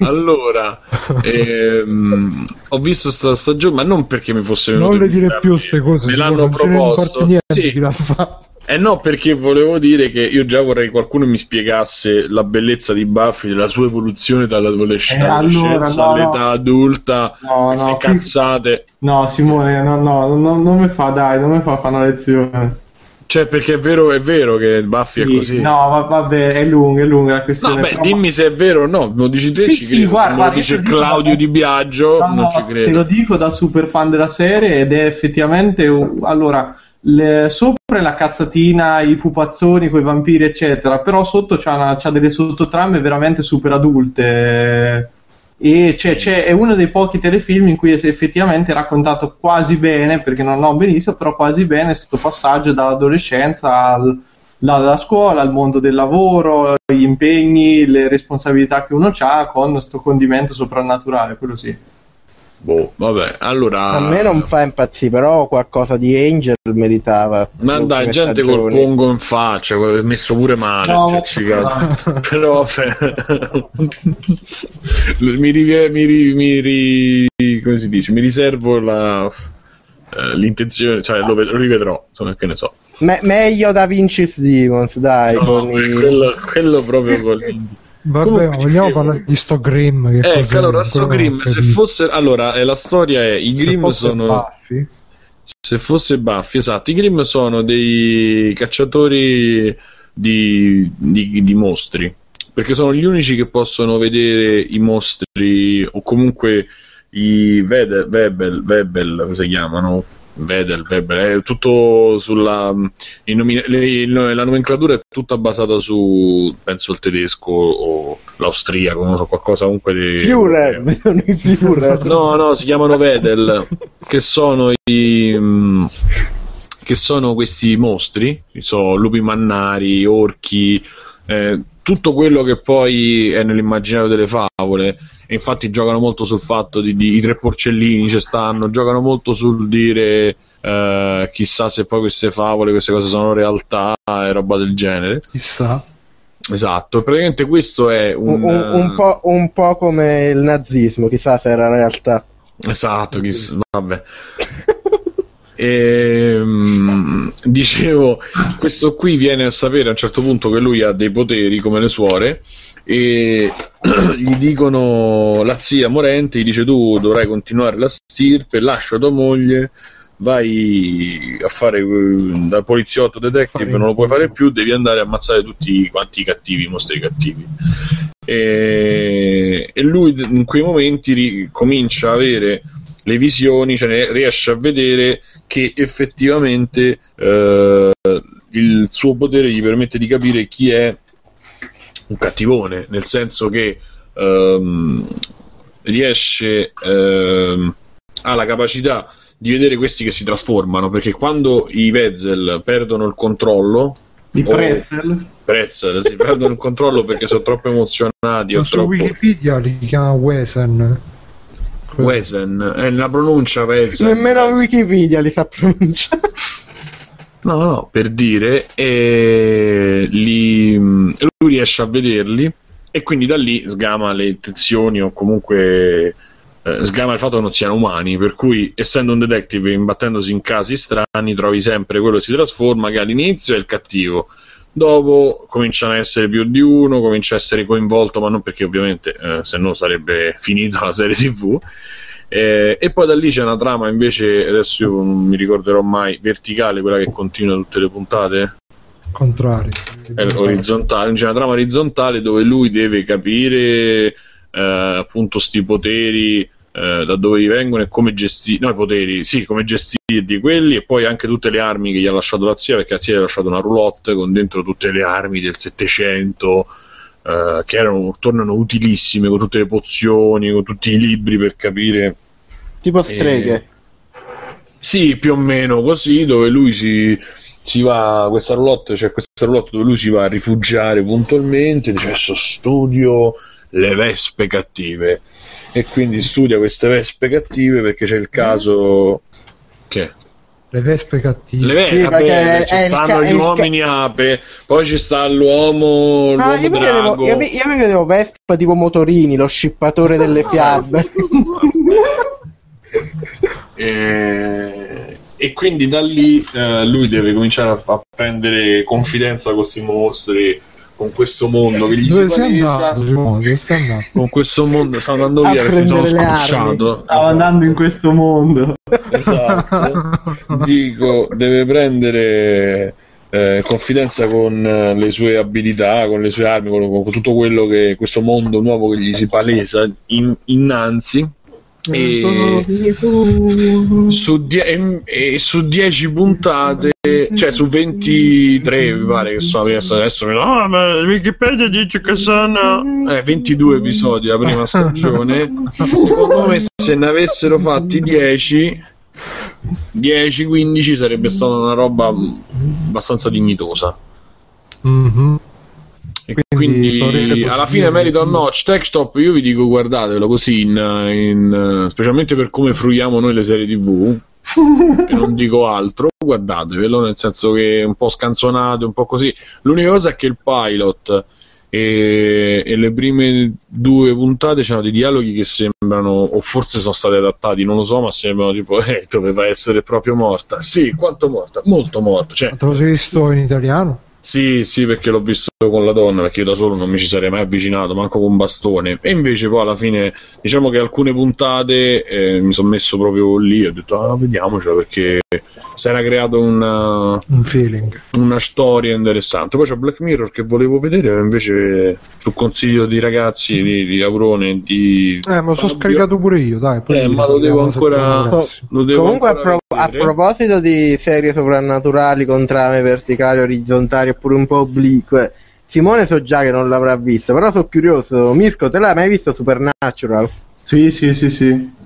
Allora, ehm, ho visto sta stagione, ma non perché mi fosse venuto Non le dire più queste cose, Me l'hanno non proposto. niente Sì. l'ha fatto. Eh no, perché volevo dire che io già vorrei che qualcuno mi spiegasse la bellezza di Buffy, della sua evoluzione dall'adolescenza Eh, allora, no, all'età no. adulta, No, queste no, cazzate. No, Simone, no, no, no, non mi fa, dai, non mi fa fare una lezione. Cioè, perché è vero, è vero che Buffy Sì, è così. No, va- vabbè, è lunga, è lunga la No, questione. beh, però- dimmi se è vero o no, lo dici te, Sì, ci sì, credo. guarda, se me lo dice Claudio da- Di Biagio, No, non no, ci Te lo credo. dico da super fan della serie ed è effettivamente allora le- sopra la cazzatina, i pupazzoni con i vampiri, eccetera, però sotto c'ha, una- c'ha delle sottotrame veramente super adulte. E c'è, c'è- è uno dei pochi telefilm in cui è effettivamente raccontato quasi bene, perché non ho benissimo, però quasi bene questo passaggio dall'adolescenza al- dalla scuola al mondo del lavoro, gli impegni, le responsabilità che uno ha con questo condimento soprannaturale, quello sì. Boh, vabbè, allora... A me non fa impazzire, però qualcosa di Angel meritava. Ma dai, gente col pongo in faccia, è messo pure male, No, ma- spiaccicato. Però vabbè. mi, ri- mi, ri- mi ri- come si dice? Mi riservo la, eh, l'intenzione, cioè lo, ved- lo rivedrò, insomma, che ne so. Me- meglio da Vinci Stevens, dai. No, con i- quello, quello proprio con Vabbè, Comunque, vogliamo dicevo- parlare di sto Grimm. Che Ecco, allora, sto Grimm, se fosse... Allora, eh, la storia è, i Grimm sono... Buffy, Se fosse Buffy, esatto. I Grimm sono dei cacciatori di, di, di mostri. Perché sono gli unici che possono vedere i mostri, o comunque i Vedel, Webel, Webel, come si chiamano? Vedel, Webel, è tutto sulla. nomi- le- la nomenclatura è tutta basata su, penso, il tedesco o l'austriaco, non so, qualcosa comunque di. Führer, Führer. No, no, si chiamano Vedel, che sono i. mm, che sono questi mostri, so, lupi mannari, orchi, eh, tutto quello che poi è nell'immaginario delle favole. E infatti giocano molto sul fatto di, di- i tre porcellini ci stanno, giocano molto sul dire eh, chissà se poi queste favole, queste cose sono realtà e roba del genere. Chissà. Esatto, praticamente questo è un, Un, un- un po', un po' come il nazismo, chissà se era realtà. Esatto, chissà, vabbè. Ehm, dicevo, questo qui viene a sapere a un certo punto che lui ha dei poteri come le suore e gli dicono la zia morente gli dice tu dovrai continuare la stirpe, lascia tua moglie, vai a fare eh, dal poliziotto detective, non lo puoi fare più, devi andare a ammazzare tutti quanti i cattivi, i mostri cattivi. E, e lui in quei momenti ri- comincia a avere le visioni, cioè riesce a vedere che effettivamente eh, il suo potere gli permette di capire chi è un cattivone, nel senso che ehm, riesce ehm, ha la capacità di vedere questi che si trasformano, perché quando i Vezel perdono il controllo, I pretzel. Pretzel si perdono il controllo perché sono troppo emozionati o Ma su troppo Wikipedia li chiama Wesen. Wesen, è la pronuncia Wesen. Nemmeno Wikipedia li sa pronunciare. No, no, per dire, e li- lui riesce a vederli e quindi da lì sgama le intenzioni o comunque eh, sgama il fatto che non siano umani, per cui essendo un detective imbattendosi in casi strani trovi sempre quello che si trasforma che all'inizio è il cattivo. Dopo cominciano a essere più di uno, comincia a essere coinvolto, ma non perché ovviamente eh, se no sarebbe finita la serie TV. Eh, e poi da lì c'è una trama invece, adesso io non mi ricorderò mai, verticale, quella che continua tutte le puntate, Contrario. è orizzontale, c'è una trama orizzontale dove lui deve capire eh, appunto sti poteri, eh, da dove gli vengono e come gestire, no i poteri, sì, come gestirli quelli e poi anche tutte le armi che gli ha lasciato la zia, perché la zia gli ha lasciato una roulotte con dentro tutte le armi del Settecento. Eh, che erano, tornano utilissime con tutte le pozioni, con tutti i libri per capire. Tipo streghe. sì, più o meno così, dove lui si, si va, questa roulotte, c'è questa roulotte dove lui si va a rifugiare puntualmente, dice adesso studio le vespe cattive. E quindi studia queste vespe cattive perché c'è il caso che Le vespe cattive. le vespe, Sì, perché ci stanno gli il ca- uomini ape, poi ci sta l'uomo, l'uomo Ah, io mi, credevo, drago. io, mi, io mi credevo Vespa tipo Motorini, lo scippatore delle fiabe. E, e quindi da lì eh, lui deve cominciare a, a prendere confidenza con questi mostri, con questo mondo che gli Dove si palesa. Dove? Con questo mondo sto andando via perché mi sono scocciato. Stavo andando in questo mondo. Esatto. Dico, deve prendere eh, confidenza con eh, le sue abilità, con le sue armi, con, con tutto quello che questo mondo nuovo che gli si palesa in- innanzi. E su, die- e- e su 10 puntate, cioè su 23 mi pare che sono adesso, adesso mi ah, ma Wikipedia dice che sono eh, 22 episodi la prima stagione. Secondo me, se ne avessero fatti 10, 10-15 sarebbe stata una roba abbastanza dignitosa. Mhm. E Quindi, quindi, alla fine merita o no Techstop io vi dico guardatelo così in, in- specialmente per come fruiamo noi le serie tv e non dico altro guardatevelo nel senso che è un po' scanzonato un po' così l'unica cosa è che il pilot e, e le prime due puntate c'erano dei dialoghi che sembrano o forse sono stati adattati non lo so ma sembrano tipo eh, doveva essere proprio morta sì quanto morta molto morta cioè Ma te lo sei visto in italiano? sì, sì, perché l'ho visto con la donna, perché io da solo non mi ci sarei mai avvicinato, manco con bastone. E invece poi alla fine, diciamo che alcune puntate eh, mi sono messo proprio lì, ho detto, ah, vediamocela, perché si era creato una, Un feeling. una storia interessante. Poi c'è Black Mirror che volevo vedere, invece su consiglio di ragazzi di, di Avrone e di Eh, lo sono scaricato pure io, dai. poi Eh, ma lo devo ancora- lo devo Comunque, a, ancora pro- a proposito di serie soprannaturali con trame verticali, orizzontali oppure un po' oblique, Simone so già che non l'avrà visto, però sono curioso. Mirko, te l'hai mai visto Supernatural? Sì, sì, sì, sì.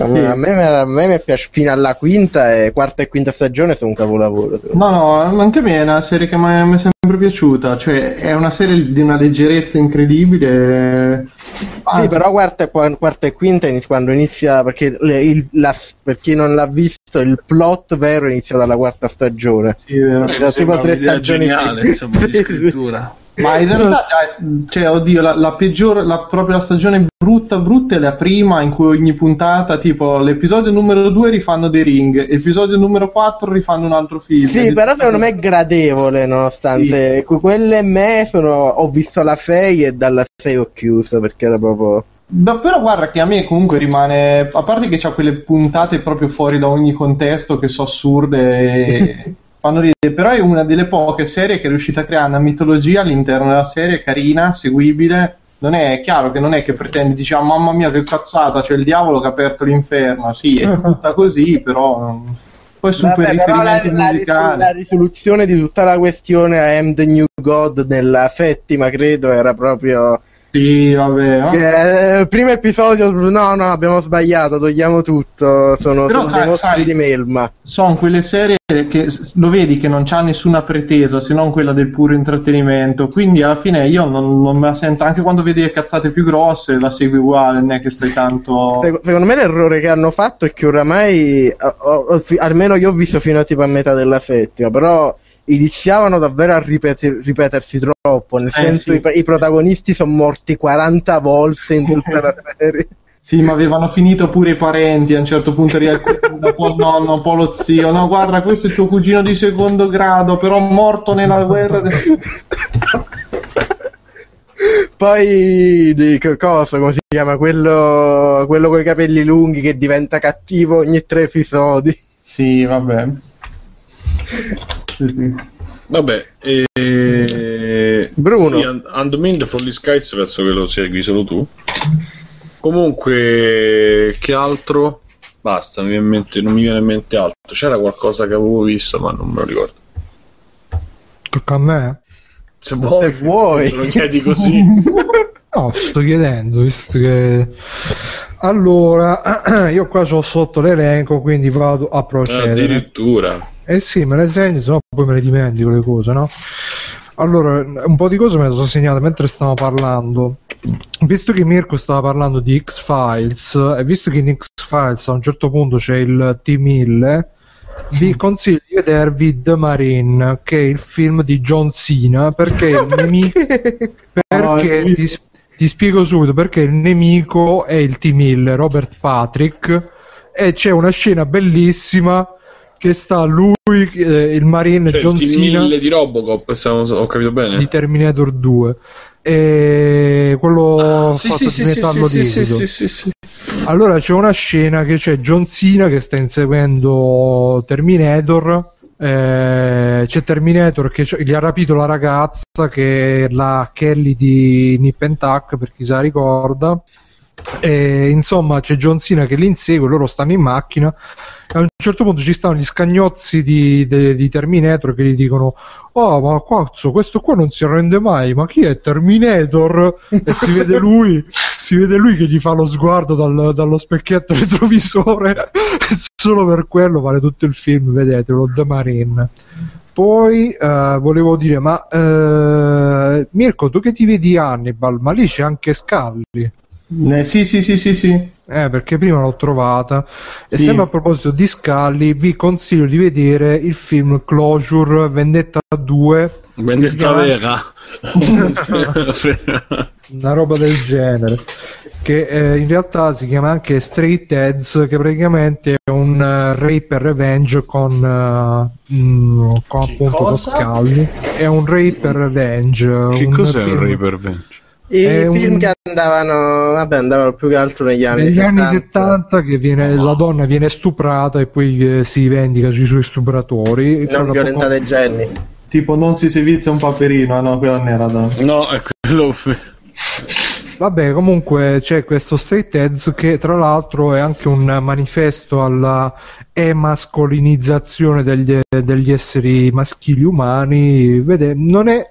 A me, a me, a me mi piace fino alla quinta e quarta e quinta stagione sono un capolavoro. No, no, anche a me è una serie che mi è mi è sempre piaciuta, cioè è una serie di una leggerezza incredibile. Sì, Anzi, però quarta e, qua- quarta e quinta inizia- quando inizia, perché le- il- la- per chi non l'ha visto, il plot vero inizia dalla quarta stagione. sì, è vero. Da tipo tre stagioni geniale, insomma, di scrittura. Ma in realtà, cioè, oddio, la, la peggiore, la, proprio la stagione brutta, brutta è la prima in cui ogni puntata, tipo, l'episodio numero 2 rifanno The Ring, episodio numero 4 rifanno un altro film. Sì, però secondo me è gradevole, nonostante que- quelle me sono, ho visto la 6 e dalla 6 ho chiuso perché era proprio... Ma però guarda che a me comunque rimane, a parte che c'ha quelle puntate proprio fuori da ogni contesto che sono assurde e fanno ridere, però è una delle poche serie che è riuscita a creare una mitologia all'interno della serie carina, seguibile. Non è chiaro che non è che pretendi, diciamo, mamma mia che cazzata, c'è il diavolo che ha aperto l'inferno. Sì, è tutta così, però poi super Vabbè, però la, la, la risoluzione di tutta la questione a Am the New God nella settima, credo, era proprio... Sì, vabbè. no? che, eh, primo episodio, no, no, abbiamo sbagliato, togliamo tutto, sono, Però sono sai- dei mostri sai- di Melma. Sono quelle serie che lo vedi che non c'ha nessuna pretesa se non quella del puro intrattenimento. Quindi alla fine io non, non me la sento, anche quando vedi le cazzate più grosse, la segui uguale, non è che stai tanto. Sec- secondo me l'errore che hanno fatto è che oramai, almeno io ho visto fino a tipo a metà della settima, però iniziavano davvero a ripeti- ripetersi troppo, nel Eh, senso sì. i, i protagonisti sono morti 40 volte in tutta la serie. Sì, ma avevano finito pure i parenti. A un certo punto arriva un po' il nonno, un po' lo zio. No, guarda, questo è il tuo cugino di secondo grado, però morto nella guerra. de- Poi di che cosa, come si chiama? Quello, quello con i capelli lunghi che diventa cattivo ogni tre episodi. Sì, vabbè. Sì, sì. Vabbè, e... Bruno. Sì, And- Undomain the Folly Skies penso che lo segui solo tu. Comunque, che altro? Basta, non mi, viene in mente, non mi viene in mente altro. C'era qualcosa che avevo visto, ma non me lo ricordo. Tocca a me? Se vuoi, Se vuoi. lo chiedi così. No, sto chiedendo, visto che... Allora, io qua ho sotto l'elenco, quindi vado a procedere. Addirittura. Eh sì, me le segno, sennò poi me le dimentico le cose, no? Allora, un po' di cose me le sono segnate mentre stavo parlando. Visto che Mirko stava parlando di X-Files, e visto che in X-Files a un certo punto c'è il T-1000, vi consiglio di vedervi The Marine, che è il film di John Cena, perché il nemico... perché Ah, ti, ti spiego subito, perché il nemico è il T-1000, Robert Patrick, e c'è una scena bellissima che sta lui, eh, il Marine Cioè, John il Cena T-1000 di Robocop, stiamo- ho capito bene? di Terminator 2 e quello Ah, sì, fatto sì, sì, metallo sì, sì, sì, sì. allora c'è una scena che c'è John Cena che sta inseguendo Terminator eh, c'è Terminator che gli ha rapito la ragazza che è la Kelly di Nip per chi se la ricorda. E insomma c'è John Cena che li insegue loro stanno in macchina. A un certo punto ci stanno gli scagnozzi di, de- di Terminator che gli dicono oh ma cazzo questo qua non si arrende mai ma chi è Terminator? E si vede lui si vede lui che gli fa lo sguardo dal- dallo specchietto retrovisore solo per quello vale tutto il film vedetelo The Marine poi eh, volevo dire ma eh, Mirko tu che ti vedi Hannibal ma lì c'è anche Scully Eh, sì, sì, sì, sì, sì. eh, perché prima l'ho trovata. E Sì. sempre a proposito di Scully, vi consiglio di vedere il film Closure Vendetta 2, Vendetta vera. una roba del genere. Che eh, in realtà si chiama anche Straight Heads, che praticamente è un eh, rape and revenge con, eh, mm, con appunto cosa? Scully. È un rape and revenge. che un cos'è film- un Rape Revenge? I È film un- che andavano, vabbè, andavano più che altro negli anni Negli 70. anni 70 che viene, la donna viene stuprata e poi eh, si vendica sui suoi stupratori. Non violentate Jenny. Tipo non si servizia un paperino, ah, no, quella non era da... No, è quello. Vabbè, comunque c'è questo Straight Edge che tra l'altro è anche un manifesto alla emascolinizzazione degli, degli esseri maschili umani. Vede, non è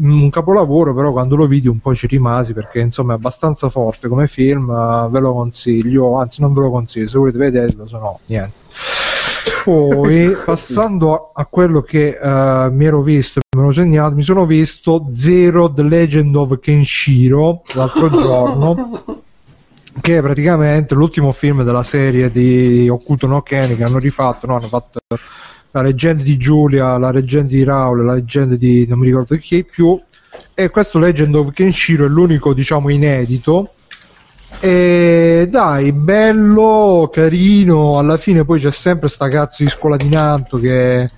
un capolavoro, però quando lo vidi un po' ci rimasi perché insomma è abbastanza forte come film, ve lo consiglio, anzi non ve lo consiglio, se volete vederlo, se no niente. Poi passando a, quello che eh, mi ero visto, me l'ho segnato, mi sono visto Zero The Legend of Kenshiro l'altro giorno, che è praticamente l'ultimo film della serie di Occulto no Ken che hanno rifatto, no? hanno fatto la leggenda di Giulia, la leggenda di Raul, la leggenda di non mi ricordo chi più. E questo Legend of Kenshiro è l'unico, diciamo, inedito. E dai, bello, carino. Alla fine poi c'è sempre sta cazzo di scuola di Nanto che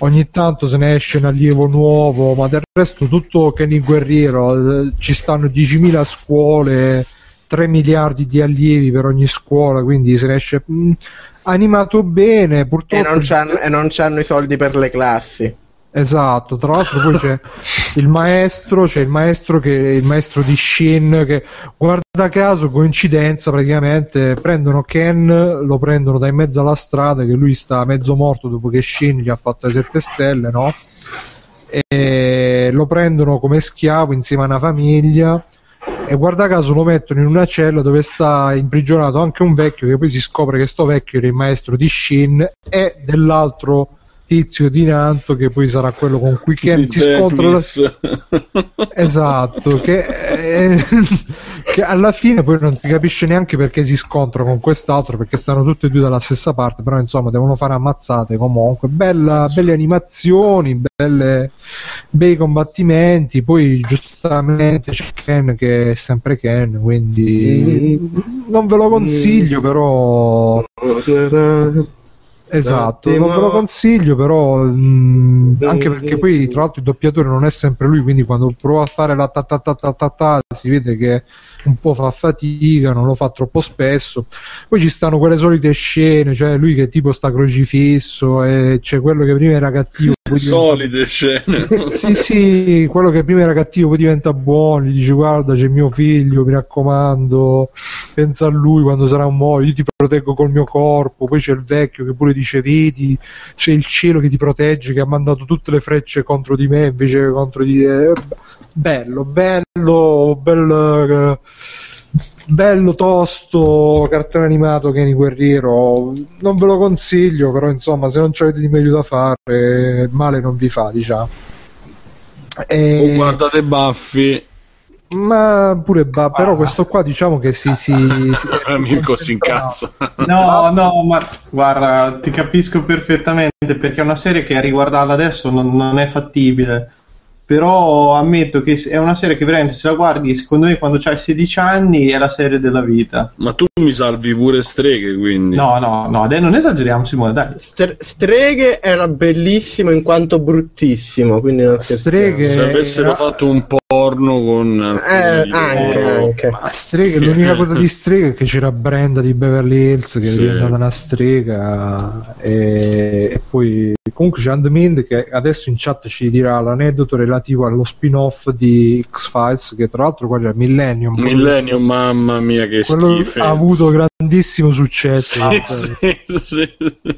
ogni tanto se ne esce un allievo nuovo, ma del resto tutto Kenny Guerriero. eh, Ci stanno 10.000 scuole, 3 miliardi di allievi per ogni scuola, quindi se ne esce mm, animato bene. E Purtroppo non, c'hanno, e non c'hanno i soldi per le classi. Esatto, tra l'altro poi c'è il maestro, c'è il maestro che il maestro di Shin che guarda caso, coincidenza praticamente prendono Ken, lo prendono da in mezzo alla strada che lui sta mezzo morto dopo che Shin gli ha fatto le sette stelle, no? E lo prendono come schiavo insieme a una famiglia e guarda caso lo mettono in una cella dove sta imprigionato anche un vecchio che poi si scopre che sto vecchio era il maestro di Shin e dell'altro tizio di Nanto che poi sarà quello con cui Ken si scontra la... esatto che, eh, che alla fine poi non si capisce neanche perché si scontra con quest'altro perché stanno tutti e due dalla stessa parte però insomma devono fare ammazzate comunque. Bella, belle animazioni belle, bei combattimenti poi giustamente c'è Ken che è sempre Ken quindi non ve lo consiglio però Esatto, non ve lo consiglio però mh, anche perché poi tra l'altro il doppiatore non è sempre lui, quindi quando prova a fare la ta ta ta ta ta ta si vede che un po' fa fatica, non lo fa troppo spesso. Poi ci stanno quelle solite scene, cioè lui che tipo sta crocifisso e c'è quello che prima era cattivo, Solide scene. sì, sì, quello che prima era cattivo poi diventa buono, gli dice guarda c'è mio figlio, mi raccomando, pensa a lui quando sarà un muoio, io ti proteggo col mio corpo, poi c'è il vecchio che pure dice vedi, c'è il cielo che ti protegge, che ha mandato tutte le frecce contro di me invece che contro di te. Bello, bello, bello, eh, bello tosto, cartone animato Kenny Guerriero, non ve lo consiglio, però insomma se non avete di meglio da fare, male non vi fa, diciamo. E- O guardate Buffy. ma pure ba- però questo qua diciamo che si, si, si Mirko si incazza. No, no, ma guarda, ti capisco perfettamente perché è una serie che a riguardarla adesso non, non è fattibile. Però ammetto che è una serie che veramente se la guardi, secondo me quando c'hai 16 anni è la serie della vita. Ma tu mi salvi pure streghe, quindi. No, no, no, dai, non esageriamo Simone, dai. Stre- Streghe era bellissimo in quanto bruttissimo, quindi non scherziamo. Streghe- Se avessero era- fatto un porno con Eh, anche, loro- anche. Ma streghe, l'unica cosa di streghe è che c'era Brenda di Beverly Hills che Sì. è una strega e, e poi comunque c'è Andmind che adesso in chat ci dirà l'aneddoto relativo allo spin-off di X-Files che tra l'altro quello era Millennium quello- Millennium, mamma mia, che schifo. ha avuto grandissimo successo Sì, sì, sì.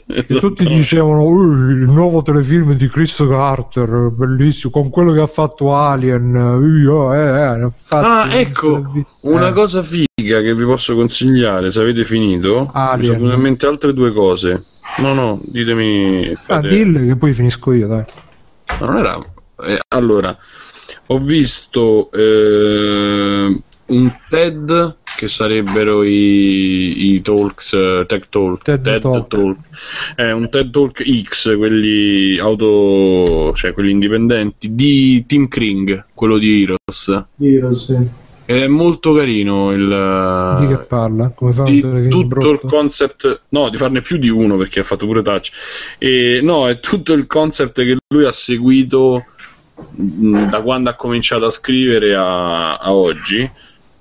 E tutti dicevano "Uh, il nuovo telefilm di Chris Carter bellissimo con quello che ha fatto Alien uh, eh, eh, Ah, ecco, una Eh. cosa figa che vi posso consigliare, se avete finito, Alien. mi sono in mente altre due cose. No, no, ditemi... ah, fate- dille che poi finisco io dai Ma non era... eh, allora, ho visto eh, un TED che sarebbero i, i talks, eh, tech talk, TED Talk. È un TED Talk X, quelli auto, cioè quelli indipendenti, di Tim Kring, quello di Heroes. È molto carino il... di che parla come fa di tutto brutto? il concept no di farne più di uno perché ha fatto pure touch e no è tutto il concept che lui ha seguito da quando ha cominciato a scrivere a, a oggi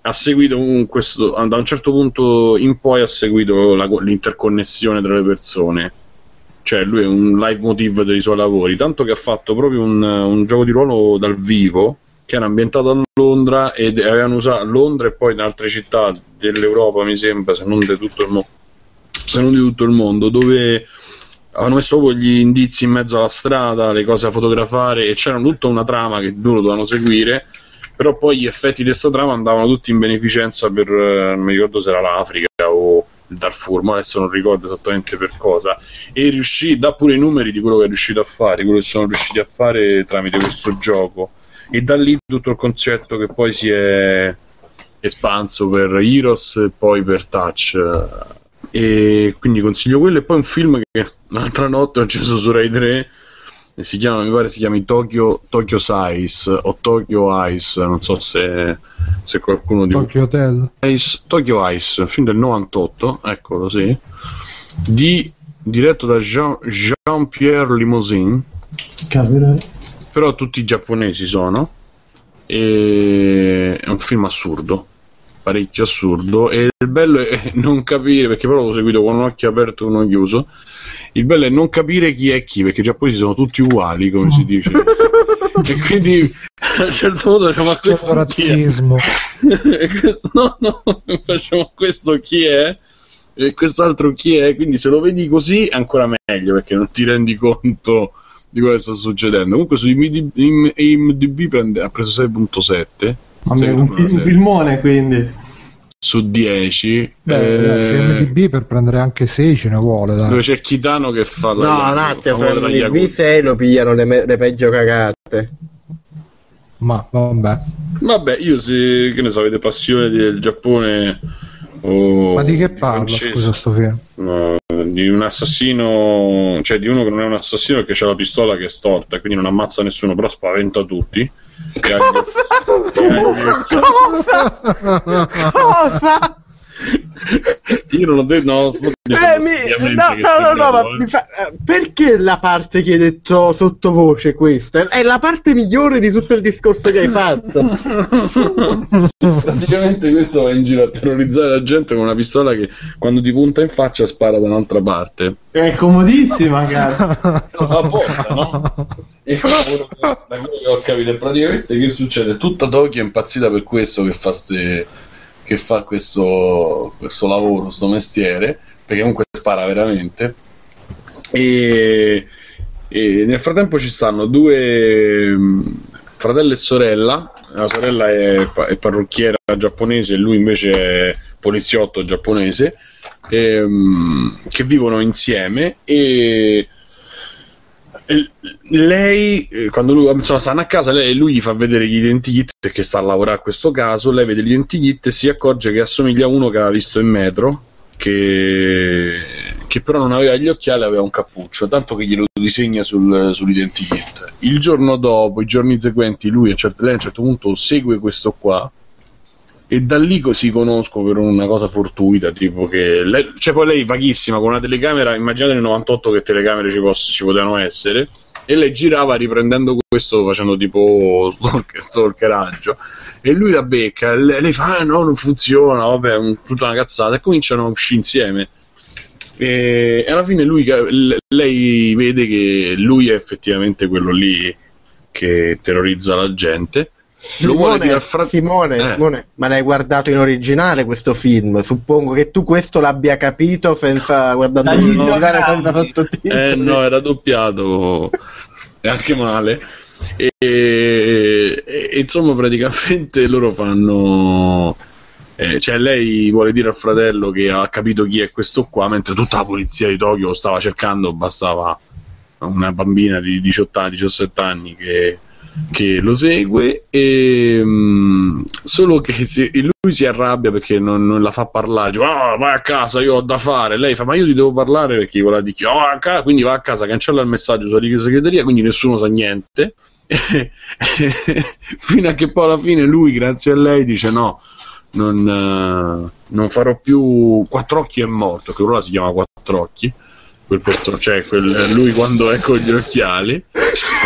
ha seguito un, questo, da un certo punto in poi ha seguito la- l'interconnessione tra le persone. Cioè lui è un live motive dei suoi lavori tanto che ha fatto proprio un, un gioco di ruolo dal vivo che era ambientato a Londra ed avevano usato Londra e poi in altre città dell'Europa mi sembra se non di tutto il mondo se non di tutto il mondo dove avevano messo gli indizi in mezzo alla strada, le cose da fotografare e c'era tutta una trama che loro dovevano seguire, però poi gli effetti di questa trama andavano tutti in beneficenza per, eh, non mi ricordo se era l'Africa o il Darfur, ma adesso non ricordo esattamente per cosa, e riuscì, dà pure i numeri di quello che è riuscito a fare, quello che sono riusciti a fare tramite questo gioco, e da lì tutto il concetto che poi si è espanso per Heroes e poi per Touch e quindi consiglio quello e poi un film che l'altra notte ho acceso su Rai 3 e si chiama, mi pare si chiami Tokyo, Tokyo Size o Tokyo Ice non so se, se qualcuno di Tokyo Hotel. Ice, Tokyo Ice, film del 98 eccolo sì di, diretto da Jean, Jean-Pierre Limousin Cavolo. però tutti giapponesi sono e è un film assurdo parecchio assurdo. E il bello è non capire perché però l'ho seguito con un occhio aperto e uno chiuso. Il bello è non capire chi è chi perché i giapponesi sono tutti uguali come si dice. E quindi a un certo punto diciamo ma questo razzismo. E questo, no no facciamo questo chi è? E quest'altro chi è? Quindi se lo vedi così è ancora meglio perché non ti rendi conto di cosa sta succedendo. Comunque su IMDb, IMDb prende- ha preso 6.7 Vabbè, un, me fi- la un filmone quindi. su 10 Beh, eh, su MDB per prendere anche 6 ce ne vuole, dai. dove c'è Kitano che fa la No, un attimo, Yakuza. V6 lo pigliano le, me- le peggio cagate. Ma vabbè. vabbè io se che ne so avete passione del Giappone o Ma di che parla, francese, scusa, sto film? no, di un assassino cioè di uno che non è un assassino perché c'ha la pistola che è storta quindi non ammazza nessuno però spaventa tutti gli occhi- Cosa? io non ho detto no, sto Eh, mi- no, no, no, no, ma mi fa- eh, perché la parte che hai detto sottovoce questa? È la parte migliore di tutto il discorso che hai fatto. praticamente questo va in giro a terrorizzare la gente con una pistola che quando ti punta in faccia spara da un'altra parte È comodissima, cazzo. lo fa apposta, no? E quello che- da quello che ho capito è praticamente che succede? Tutta Tokyo è impazzita per questo che fa, ste, che fa questo, questo lavoro, questo mestiere, perché comunque spara veramente. E, e nel frattempo ci stanno due mh, fratello e sorella. La sorella è, è parrucchiera giapponese e lui invece è poliziotto giapponese. ehm, che vivono insieme e lei eh, quando lui insomma stanno a casa lei, lui gli fa vedere gli identikit perché sta a lavorare a questo caso lei vede gli identikit e si accorge che assomiglia a uno che aveva visto in metro che, che però non aveva gli occhiali aveva un cappuccio tanto che glielo disegna sul, sull'identikit il giorno dopo i giorni seguenti lui a cer- lei a un certo punto segue questo qua e da lì si conoscono per una cosa fortuita, tipo che lei, cioè poi lei vaghissima con una telecamera, immaginate nel 98 che telecamere ci, poss- ci potevano essere, e lei girava riprendendo questo facendo tipo stalk- stalkeraggio e lui la becca e lei, fa ah, no non funziona vabbè un- tutta una cazzata e cominciano a uscire insieme. E, alla fine lui, lei vede che lui è effettivamente quello lì che terrorizza la gente Simone, fra- Simone, Eh. Simone, ma l'hai guardato in originale questo film? Suppongo che tu questo l'abbia capito senza guardando in originale senza sottotitoli. Eh no, era doppiato e anche male. E, e- e insomma, praticamente loro fanno. eh, cioè, lei vuole dire al fratello che ha capito chi è questo qua, mentre tutta la polizia di Tokyo lo stava cercando, bastava una bambina di 18 anni, 17 anni che, che lo segue. E, mm, solo che si- lui si arrabbia perché non, non la fa parlare. Dice, "Ah, vai a casa, io ho da fare. Lei fa, ma io ti devo parlare perché voleva di chi? Oh, a ca-". quindi va a casa, cancella il messaggio sulla segreteria, quindi nessuno sa niente. Fino a che poi alla fine lui, grazie a lei, dice no. Non, non farò più Quattro Occhi è morto, che ora si chiama Quattro Occhi, quel personaggio, cioè quel, lui quando è con gli occhiali.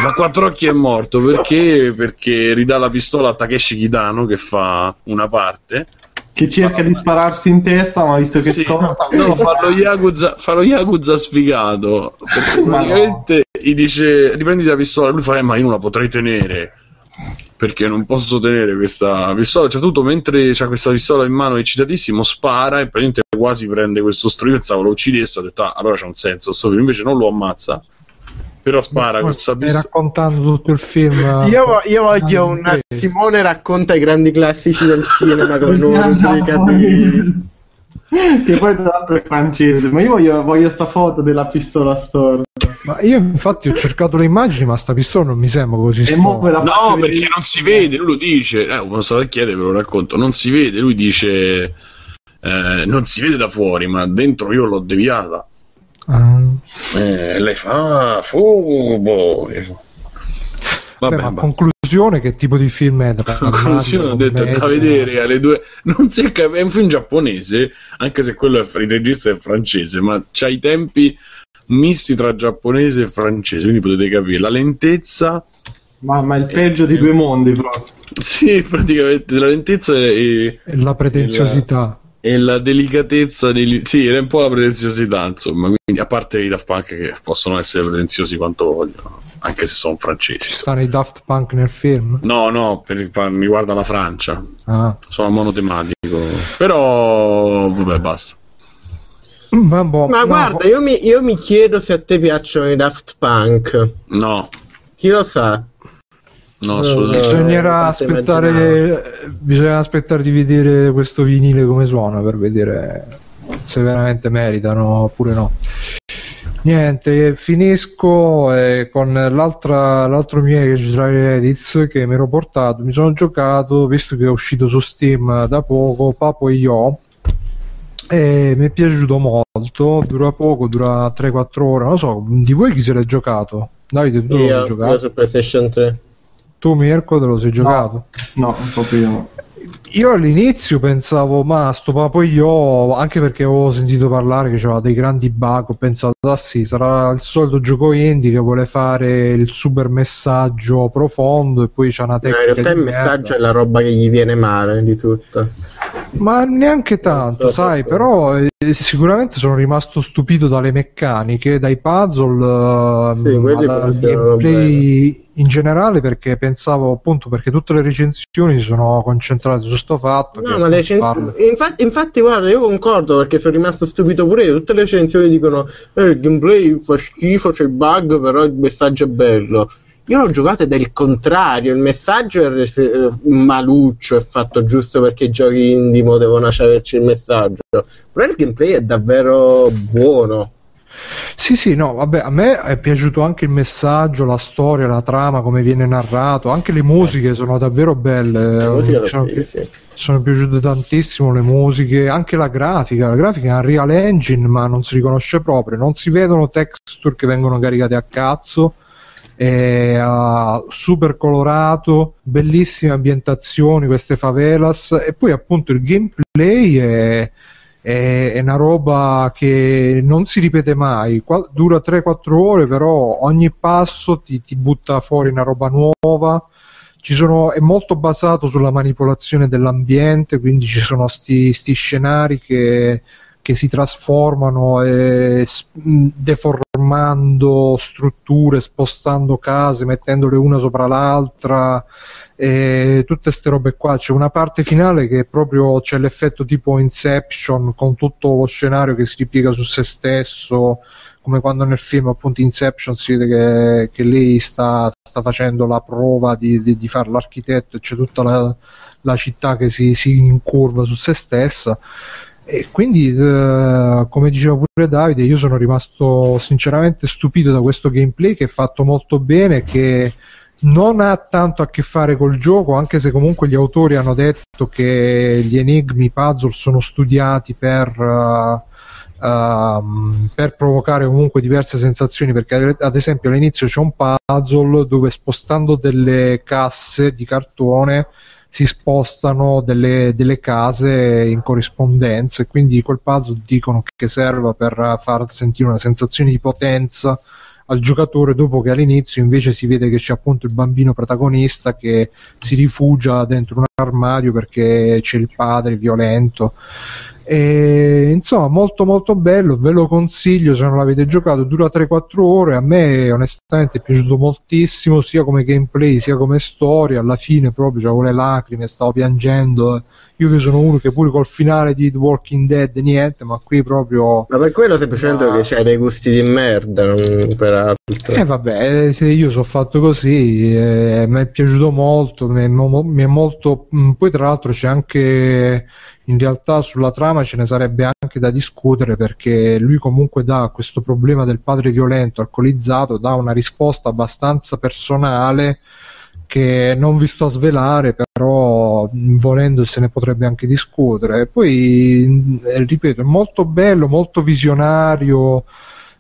Ma quattro occhi è morto perché? Perché ridà la pistola a Takeshi Kitano che fa una parte. Che cerca di spararsi in testa, ma visto che Sì, scopre... no, fa lo Yakuza, fa lo Yakuza sfigato. Perché praticamente gli dice: Riprendi la pistola. Lui fa: eh, Ma io non la potrei tenere. Perché non posso tenere questa pistola. Cioè, tutto mentre c'ha questa pistola in mano eccitatissimo, spara e praticamente quasi prende questo stro. Io pensavo lo uccidesse. Ho detto: ah, allora c'è un senso. Sto film invece non lo ammazza. Però spara questa Stai pistola. raccontando tutto il film. Io, io voglio Ah, un. Simone racconta i grandi classici del cinema con numero giudicativi. che poi tra l'altro è francese ma io voglio, voglio sta foto della pistola storta Ma io infatti ho cercato le immagini, ma sta pistola non mi sembra così e storta. No, vedere. perché non si vede, lui lo dice. Eh, quando stavo a chiedere, ve lo racconto. Non si vede, lui dice. eh, non si vede da fuori, ma dentro io l'ho deviata. Ah. Eh, e lei fa, ah, furbo. E fa- Beh, Vabbè, ma ma conclusione che tipo di film è? Tra conclusione ho detto è da vedere alle due. Non si è cap- è un film giapponese, anche se quello è il regista è francese, ma c'ha i tempi misti tra giapponese e francese, quindi potete capire la lentezza. ma, ma il peggio di due mondi proprio Sì, praticamente la lentezza e, E La pretenziosità. E la delicatezza dei, sì, è un po' la pretenziosità, insomma. Quindi, a parte i Daft Punk che possono essere pretenziosi quanto vogliono, anche se sono francesi. Ci stanno i Daft Punk nel film? No, no, per, per- mi riguarda la Francia. Ah. Sono monotematico. Però, vabbè, basta. Ma, boh, Ma no, guarda, io mi, io mi chiedo se a te piacciono i Daft Punk. No, Chi lo sa? No, assolutamente. bisognerà aspettare, bisogna aspettare di vedere questo vinile come suona per vedere se veramente meritano oppure no. Niente, finisco eh, con l'altra, l'altro mio i edits che mi ero portato. Mi sono giocato, visto che è uscito su Steam da poco, Papo e Io. E mi è piaciuto molto. Dura poco, dura 3-4 ore. Non lo so, di voi chi se l'è giocato? Davide, tu Io, sei giocato? io su PlayStation 3. Tu, Mirko, te lo sei giocato? no proprio io Io all'inizio pensavo, ma sto papo io, anche perché avevo sentito parlare che c'era dei grandi bug, ho pensato, ah sì, sarà il solito gioco indie che vuole fare il super messaggio profondo e poi c'è una No, in tecnica realtà di il merda. messaggio è la roba che gli viene male di tutto. Ma neanche tanto, so sai, perché. però eh, sicuramente sono rimasto stupito dalle meccaniche, dai puzzle, Sì, ehm, dal gameplay in generale perché pensavo appunto perché tutte le recensioni si sono concentrate su sto fatto. No, che ma le recen- parlo- infatti, infatti, guarda, io concordo perché sono rimasto stupito pure io. Tutte le recensioni dicono: eh, il gameplay fa schifo, c'è il bug, però il messaggio è bello. Io l'ho giocato ed è il contrario. Il messaggio è res- eh, maluccio, è fatto giusto perché i giochi indie mo devono averci il messaggio. Però il gameplay è davvero buono. Sì, sì, no, vabbè, a me è piaciuto anche il messaggio, la storia, la trama, come viene narrato, anche le musiche sono davvero belle. Da sono, pi- sì. sono piaciute tantissimo le musiche, anche la grafica. La grafica è un Real Engine, ma non si riconosce proprio, non si vedono texture che vengono caricate a cazzo. È uh, super colorato, bellissime ambientazioni, queste favelas, e poi appunto il gameplay è è, è una roba che non si ripete mai, Qua- dura 3-4 ore, però ogni passo ti, ti butta fuori una roba nuova. Sono, è molto basato sulla manipolazione dell'ambiente, quindi ci sono sti, sti scenari che, che si trasformano e s- mh, deformando strutture, spostando case, mettendole una sopra l'altra e tutte queste robe qua. C'è una parte finale che proprio c'è l'effetto tipo Inception con tutto lo scenario che si ripiega su se stesso, come quando nel film appunto Inception si vede che, che lei sta, sta facendo la prova di, di, di fare l'architetto e c'è tutta la, la città che si, si incurva su se stessa. E quindi, eh, come diceva pure Davide, io sono rimasto sinceramente stupito da questo gameplay che è fatto molto bene, che non ha tanto a che fare col gioco, anche se comunque gli autori hanno detto che gli enigmi, puzzle sono studiati per, uh, um, per provocare comunque diverse sensazioni, perché ad esempio all'inizio c'è un puzzle dove spostando delle casse di cartone si spostano delle, delle case in corrispondenza e quindi quel puzzle dicono che serva per far sentire una sensazione di potenza al giocatore dopo che all'inizio invece si vede che c'è appunto il bambino protagonista che si rifugia dentro un armadio perché c'è il padre violento e, insomma, molto molto bello, ve lo consiglio se non l'avete giocato, dura 3-4 ore, a me onestamente è piaciuto moltissimo, sia come gameplay sia come storia, alla fine proprio avevo le lacrime, stavo piangendo, io che sono uno che pure col finale di The Walking Dead niente, ma qui proprio... Ma per quello semplicemente ah. che c'hai dei gusti di merda, non per altro. Eh vabbè, se io sono fatto così, eh, mi è piaciuto molto, mi è, mi è molto... Mm, poi tra l'altro c'è anche in realtà sulla trama ce ne sarebbe anche da discutere perché lui comunque dà questo problema del padre violento alcolizzato, dà una risposta abbastanza personale che non vi sto a svelare, però volendo se ne potrebbe anche discutere. E poi, ripeto, è molto bello, molto visionario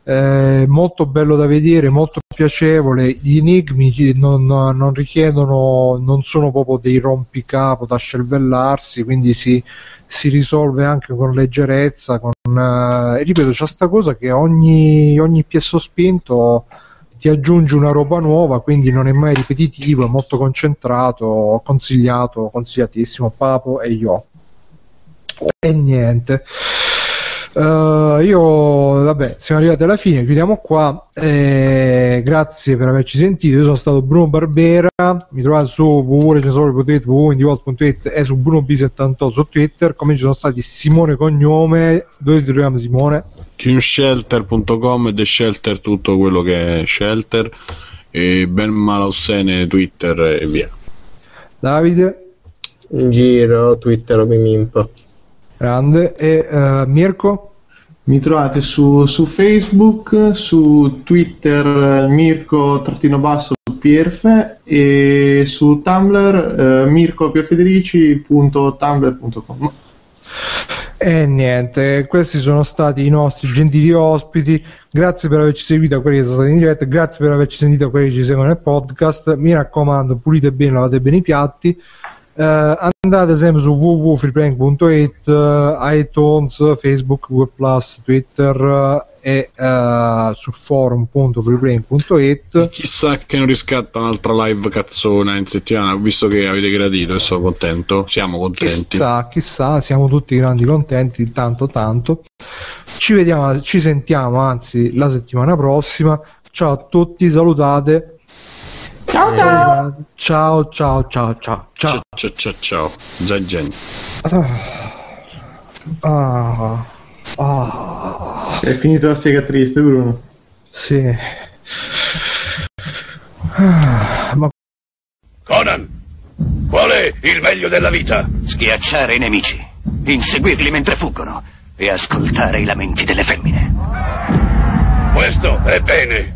eh, molto bello da vedere, molto piacevole. Gli enigmi non, non, richiedono, non sono proprio dei rompicapo da scelvellarsi, quindi si, si risolve anche con leggerezza. Con, eh, ripeto, c'è sta cosa che ogni, ogni piesso spinto ti aggiunge una roba nuova, quindi non è mai ripetitivo, è molto concentrato, consigliato, consigliatissimo, Papo e io. E niente. Uh, io, vabbè, siamo arrivati alla fine, chiudiamo qua. Eh, grazie per averci sentito. Io sono stato Bruno Barbera. Mi trovate su www.recensori.it, www.indivolt.it e su BrunoB78 su Twitter. Come ci sono stati Simone Cognome. Dove ti troviamo, Simone? Teamshelter.com e The Shelter, tutto quello che è Shelter. E Ben Malaussene, Twitter e via. Davide? In giro, Twitter o Mimimpo. Grande. E uh, Mirko? Mi trovate su, su, Facebook, su Twitter Mirko-basso Pierfe e su Tumblr eh, mircopierfederici.tumblr.com e niente, questi sono stati i nostri gentili ospiti. Grazie per averci seguito a quelli che sono stati in diretta, grazie per averci sentito a quelli che ci seguono nel podcast. Mi raccomando, pulite bene, lavate bene i piatti. Uh, andate sempre su www.freeplank.it, uh, iTunes, Facebook, Google Plus, Twitter uh, e su forum.freeplank.it. Chissà che non riscatta un'altra live cazzona in settimana, visto che avete gradito e sono contento. Siamo contenti. Chissà, chissà, siamo tutti grandi contenti, tanto tanto. Ci vediamo, ci sentiamo anzi la settimana prossima. Ciao a tutti, salutate. Ciao ciao. Ciao ciao ciao ciao ciao ciao ciao ciao. Zaggen. Ah. Ah. È finito la sega triste, Bruno. Sì. Ah, ma... Conan, qual è il meglio della vita? Schiacciare i nemici, inseguirli mentre fuggono e ascoltare i lamenti delle femmine. Questo è bene.